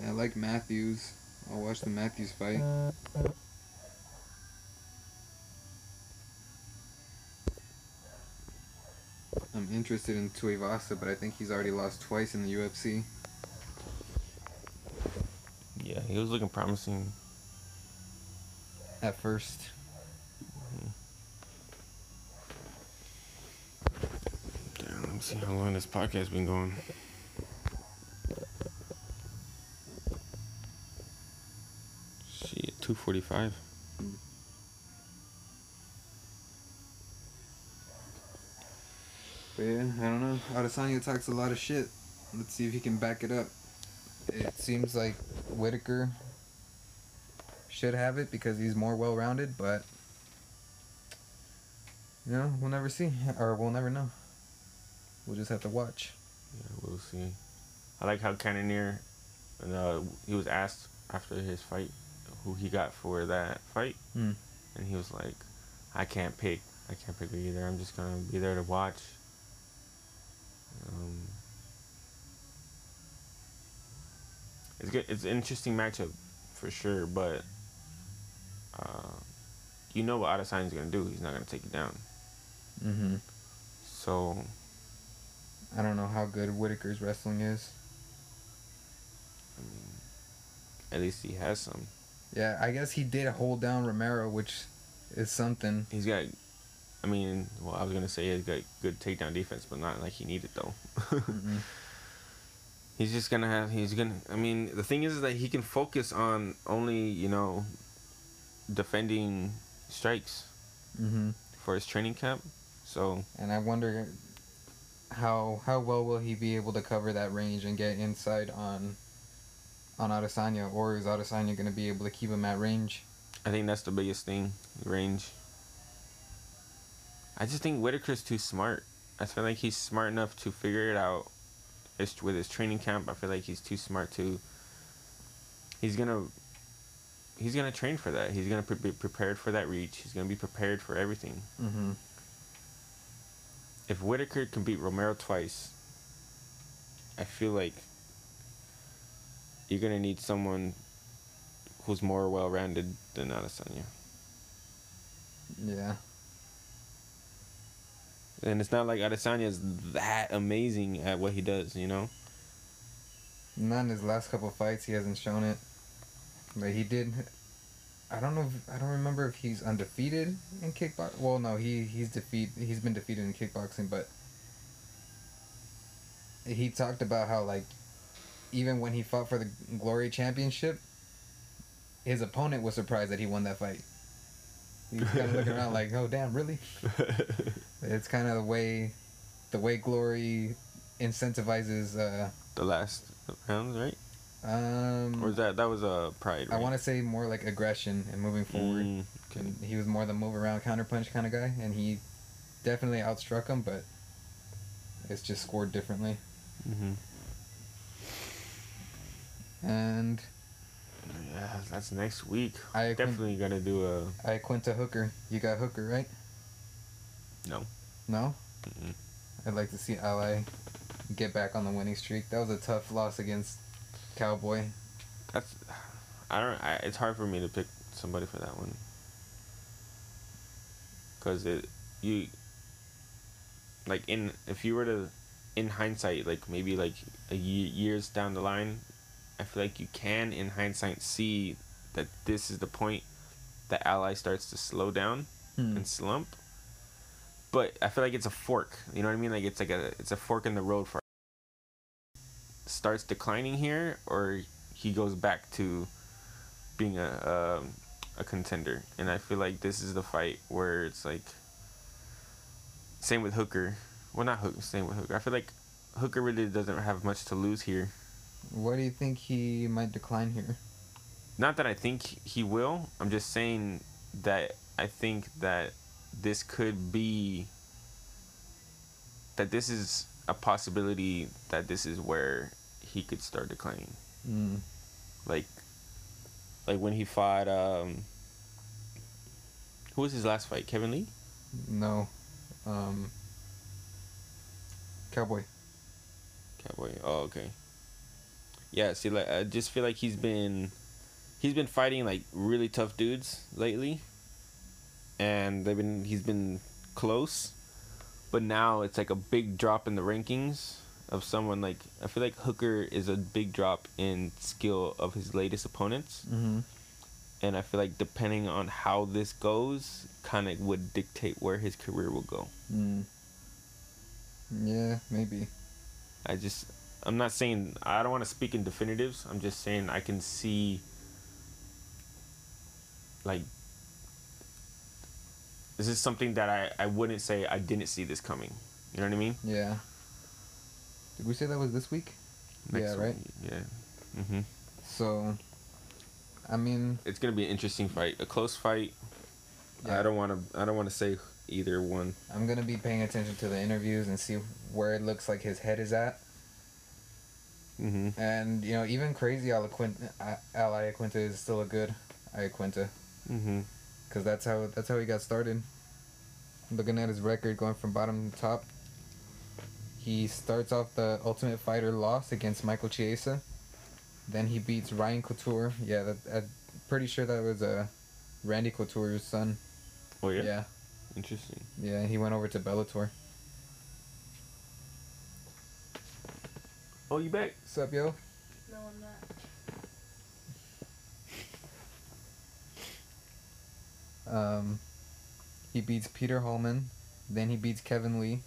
Speaker 2: Yeah, I like Matthews. I'll watch the Matthews fight. I'm interested in Tuivasa, but I think he's already lost twice in the UFC.
Speaker 1: Yeah, he was looking promising.
Speaker 2: At first.
Speaker 1: Damn, let me see how long this podcast been going. Shit, two forty five.
Speaker 2: But yeah, I don't know. Adesanya talks a lot of shit. Let's see if he can back it up. It seems like Whittaker should have it because he's more well rounded, but you know, we'll never see. Or we'll never know. We'll just have to watch.
Speaker 1: Yeah, we'll see. I like how Cannonier, uh, he was asked after his fight who he got for that fight,
Speaker 2: Hmm.
Speaker 1: and he was like, "I can't pick. I can't pick either. I'm just gonna be there to watch." It's good. It's an interesting matchup for sure, but uh, you know what Adesanya's gonna do. He's not gonna take you down.
Speaker 2: Mm-hmm.
Speaker 1: So
Speaker 2: I don't know how good Whittaker's wrestling is.
Speaker 1: I mean, at least he has some.
Speaker 2: Yeah, I guess he did hold down Romero, which is something.
Speaker 1: He's got. I mean, well, I was gonna say he's got good takedown defense, but not like he needed though. [LAUGHS]
Speaker 2: Mm-mm.
Speaker 1: He's just gonna have. He's gonna. I mean, the thing is, is that he can focus on only you know defending strikes
Speaker 2: Mm-hmm.
Speaker 1: for his training camp. So
Speaker 2: And I wonder how how well will he be able to cover that range and get inside on on Adesanya, or is Adesanya going to be able to keep him at range?
Speaker 1: I think that's the biggest thing, range. I just think Whittaker's too smart. I feel like he's smart enough to figure it out. It's with his training camp. I feel like he's too smart to. He's gonna. He's gonna train for that. He's gonna pre- be prepared for that reach. He's gonna be prepared for everything.
Speaker 2: Mm-hmm.
Speaker 1: If Whittaker can beat Romero twice, I feel like you're gonna need someone who's more well-rounded than Adesanya.
Speaker 2: Yeah.
Speaker 1: And it's not like Adesanya is that amazing at what he does, you know?
Speaker 2: Not in his last couple fights, he hasn't shown it. But he did. I don't know. If, I don't remember if he's undefeated in kickboxing. Well, no, he he's defeat. He's been defeated in kickboxing, but he talked about how like even when he fought for the Glory Championship, his opponent was surprised that he won that fight. He's kind of looking around like, "Oh damn, really?" [LAUGHS] It's kind of the way, the way Glory incentivizes. Uh,
Speaker 1: The last rounds, right?
Speaker 2: um,
Speaker 1: Or is that that was a uh, Pride?
Speaker 2: I want to say more like aggression and moving forward.
Speaker 1: Mm, okay.
Speaker 2: And he was more the move around counter punch kind of guy, and he definitely outstruck him, but it's just scored differently.
Speaker 1: Mm-hmm.
Speaker 2: And
Speaker 1: Yeah, that's next week.
Speaker 2: I
Speaker 1: Definitely gonna do a
Speaker 2: Iaquinta Hooker. You got Hooker right?
Speaker 1: no.
Speaker 2: No.
Speaker 1: Mm-mm.
Speaker 2: I'd like to see Ally get back on the winning streak. That was a tough loss against Cowboy.
Speaker 1: That's I don't. I, it's hard for me to pick somebody for that one. Cause it you like in if you were to in hindsight like maybe like a ye- years down the line, I feel like you can in hindsight see that this is the point that ally starts to slow down
Speaker 2: Hmm.
Speaker 1: and slump. But I feel like it's a fork. You know what I mean? Like it's like a it's a fork in the road for starts declining here or he goes back to being a um, a contender. And I feel like this is the fight where it's like same with Hooker. Well, not Hooker. Same with Hooker. I feel like Hooker really doesn't have much to lose here.
Speaker 2: What do you think he might decline here?
Speaker 1: Not that I think he will. I'm just saying that I think that this could be that this is a possibility that this is where he could start declining.
Speaker 2: Mm.
Speaker 1: Like, like when he fought um. Who was his last fight? Kevin Lee.
Speaker 2: No. Um. Cowboy.
Speaker 1: Cowboy. Oh, okay. Yeah, see, like I just feel like he's been, he's been fighting like really tough dudes lately, and they've been he's been close, but now it's like a big drop in the rankings of someone like I feel like Hooker is a big drop in skill of his latest opponents,
Speaker 2: Mm-hmm.
Speaker 1: and I feel like depending on how this goes, kind of would dictate where his career will go.
Speaker 2: Mm. Yeah, maybe.
Speaker 1: I just I'm not saying I don't want to speak in definitives. I'm just saying I can see like this is something that I I wouldn't say I didn't see this coming. You know what I mean?
Speaker 2: Yeah. Did we say that was this week?
Speaker 1: Next
Speaker 2: yeah, right.
Speaker 1: week, Yeah. Mhm.
Speaker 2: So, I mean,
Speaker 1: It's gonna be an interesting fight, a close fight.
Speaker 2: Yeah.
Speaker 1: I don't want to. I don't want to say either one.
Speaker 2: I'm gonna be paying attention to the interviews and see where it looks like his head is at.
Speaker 1: Mm-hmm.
Speaker 2: And you know, even crazy Alaquinta, Al Iaquinta is still a good Iaquinta.
Speaker 1: Mm-hmm.
Speaker 2: Cause that's how that's how he got started. Looking at his record, going from bottom to top. He starts off the Ultimate Fighter loss against Michael Chiesa. Then he beats Ryan Couture. Yeah, that, I'm pretty sure that was uh, Randy Couture's son.
Speaker 1: Oh yeah.
Speaker 2: Yeah,
Speaker 1: Interesting.
Speaker 2: yeah. He went over to Bellator.
Speaker 1: Oh, you back?
Speaker 2: What's up, yo?
Speaker 19: No, I'm not.
Speaker 2: Um, he beats Peter Hallman. Then he beats Kevin Lee.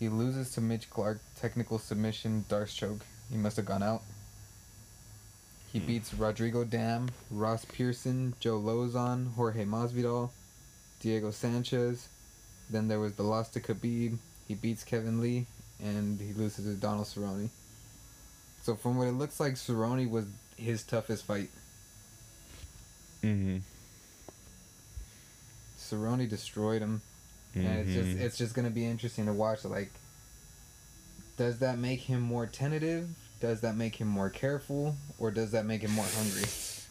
Speaker 2: He loses to Mitch Clarke, technical submission, D'Arce choke. He must have gone out. He
Speaker 1: Hmm.
Speaker 2: beats Rodrigo Damm, Ross Pearson, Joe Lauzon, Jorge Masvidal, Diego Sanchez. Then there was the loss to Khabib. He beats Kevin Lee, and he loses to Donald Cerrone. So from what it looks like, Cerrone was his toughest fight.
Speaker 1: Mm-hmm.
Speaker 2: Cerrone destroyed him. and it's just
Speaker 1: Mhm.
Speaker 2: it's just gonna be interesting to watch. Like, does that make him more tentative? Does that make him more careful, or does that make him more hungry?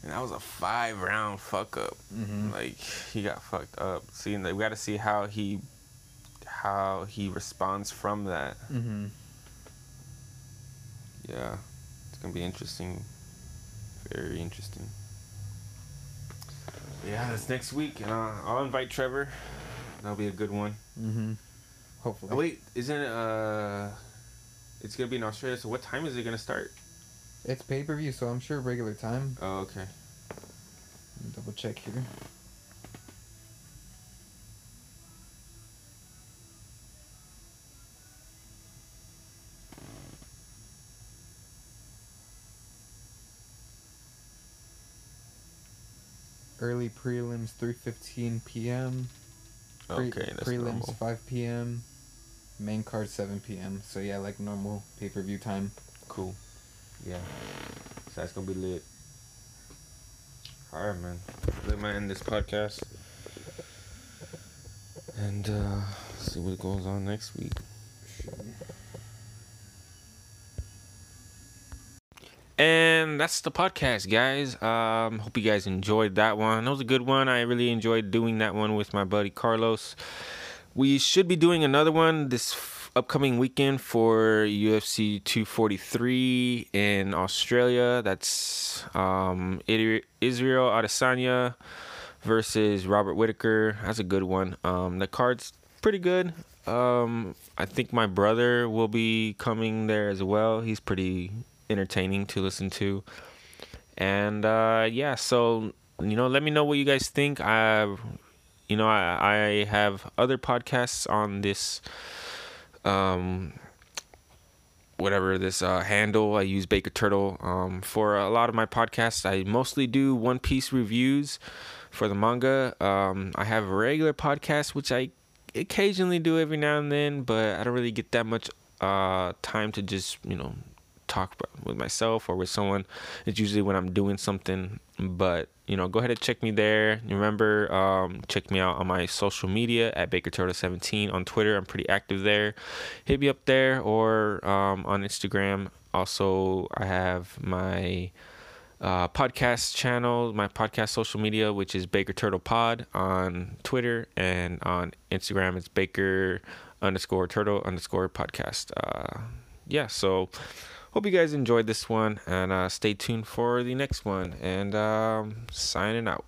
Speaker 1: And that was a five round fuck up.
Speaker 2: Mhm.
Speaker 1: Like he got fucked up. See, we got to see how he how he responds from that.
Speaker 2: Mm-hmm.
Speaker 1: Yeah, it's gonna be interesting. Very interesting. Yeah, it's next week, and uh, I'll invite Trevor. That'll be a good one.
Speaker 2: Mm-hmm. Hopefully.
Speaker 1: Oh, wait, isn't it? Uh, it's gonna be in Australia. So what time is it gonna start?
Speaker 2: It's pay per view, so I'm sure regular time.
Speaker 1: Oh, okay.
Speaker 2: Double check here. Early prelims 3:15 p.m. Pre-
Speaker 1: Okay, that's
Speaker 2: prelims
Speaker 1: normal.
Speaker 2: 5 p.m. Main card 7 p.m. So yeah, like normal pay-per-view time.
Speaker 1: Cool. Yeah. So that's gonna be lit. Alright man. Let me end this podcast. And uh see what goes on next week. And that's the podcast, guys. Um, hope you guys enjoyed that one. That was a good one. I really enjoyed doing that one with my buddy Carlos. We should be doing another one this f- upcoming weekend for UFC 243 in Australia. That's um, Israel Adesanya versus Robert Whittaker. That's a good one. Um, the card's pretty good. Um, I think my brother will be coming there as well. He's pretty entertaining to listen to. And uh, yeah, so you know, let me know what you guys think. I, you know, I, I have other podcasts on this, um, whatever this uh, handle. I use Baker Turtle um, for a lot of my podcasts. I mostly do One Piece reviews for the manga. Um, I have a regular podcast which I occasionally do every now and then, but I don't really get that much uh, time to just you know talk with myself or with someone. It's usually when I'm doing something. But you know, go ahead and check me there. Remember, um, check me out on my social media at Baker Turtle 17 on Twitter. I'm pretty active there. Hit me up there or um, on Instagram. Also, I have my uh, podcast channel, my podcast social media, which is Baker Turtle Pod on Twitter and on Instagram. It's Baker underscore Turtle underscore podcast. Uh, yeah, so hope you guys enjoyed this one and uh, stay tuned for the next one. And um, signing out.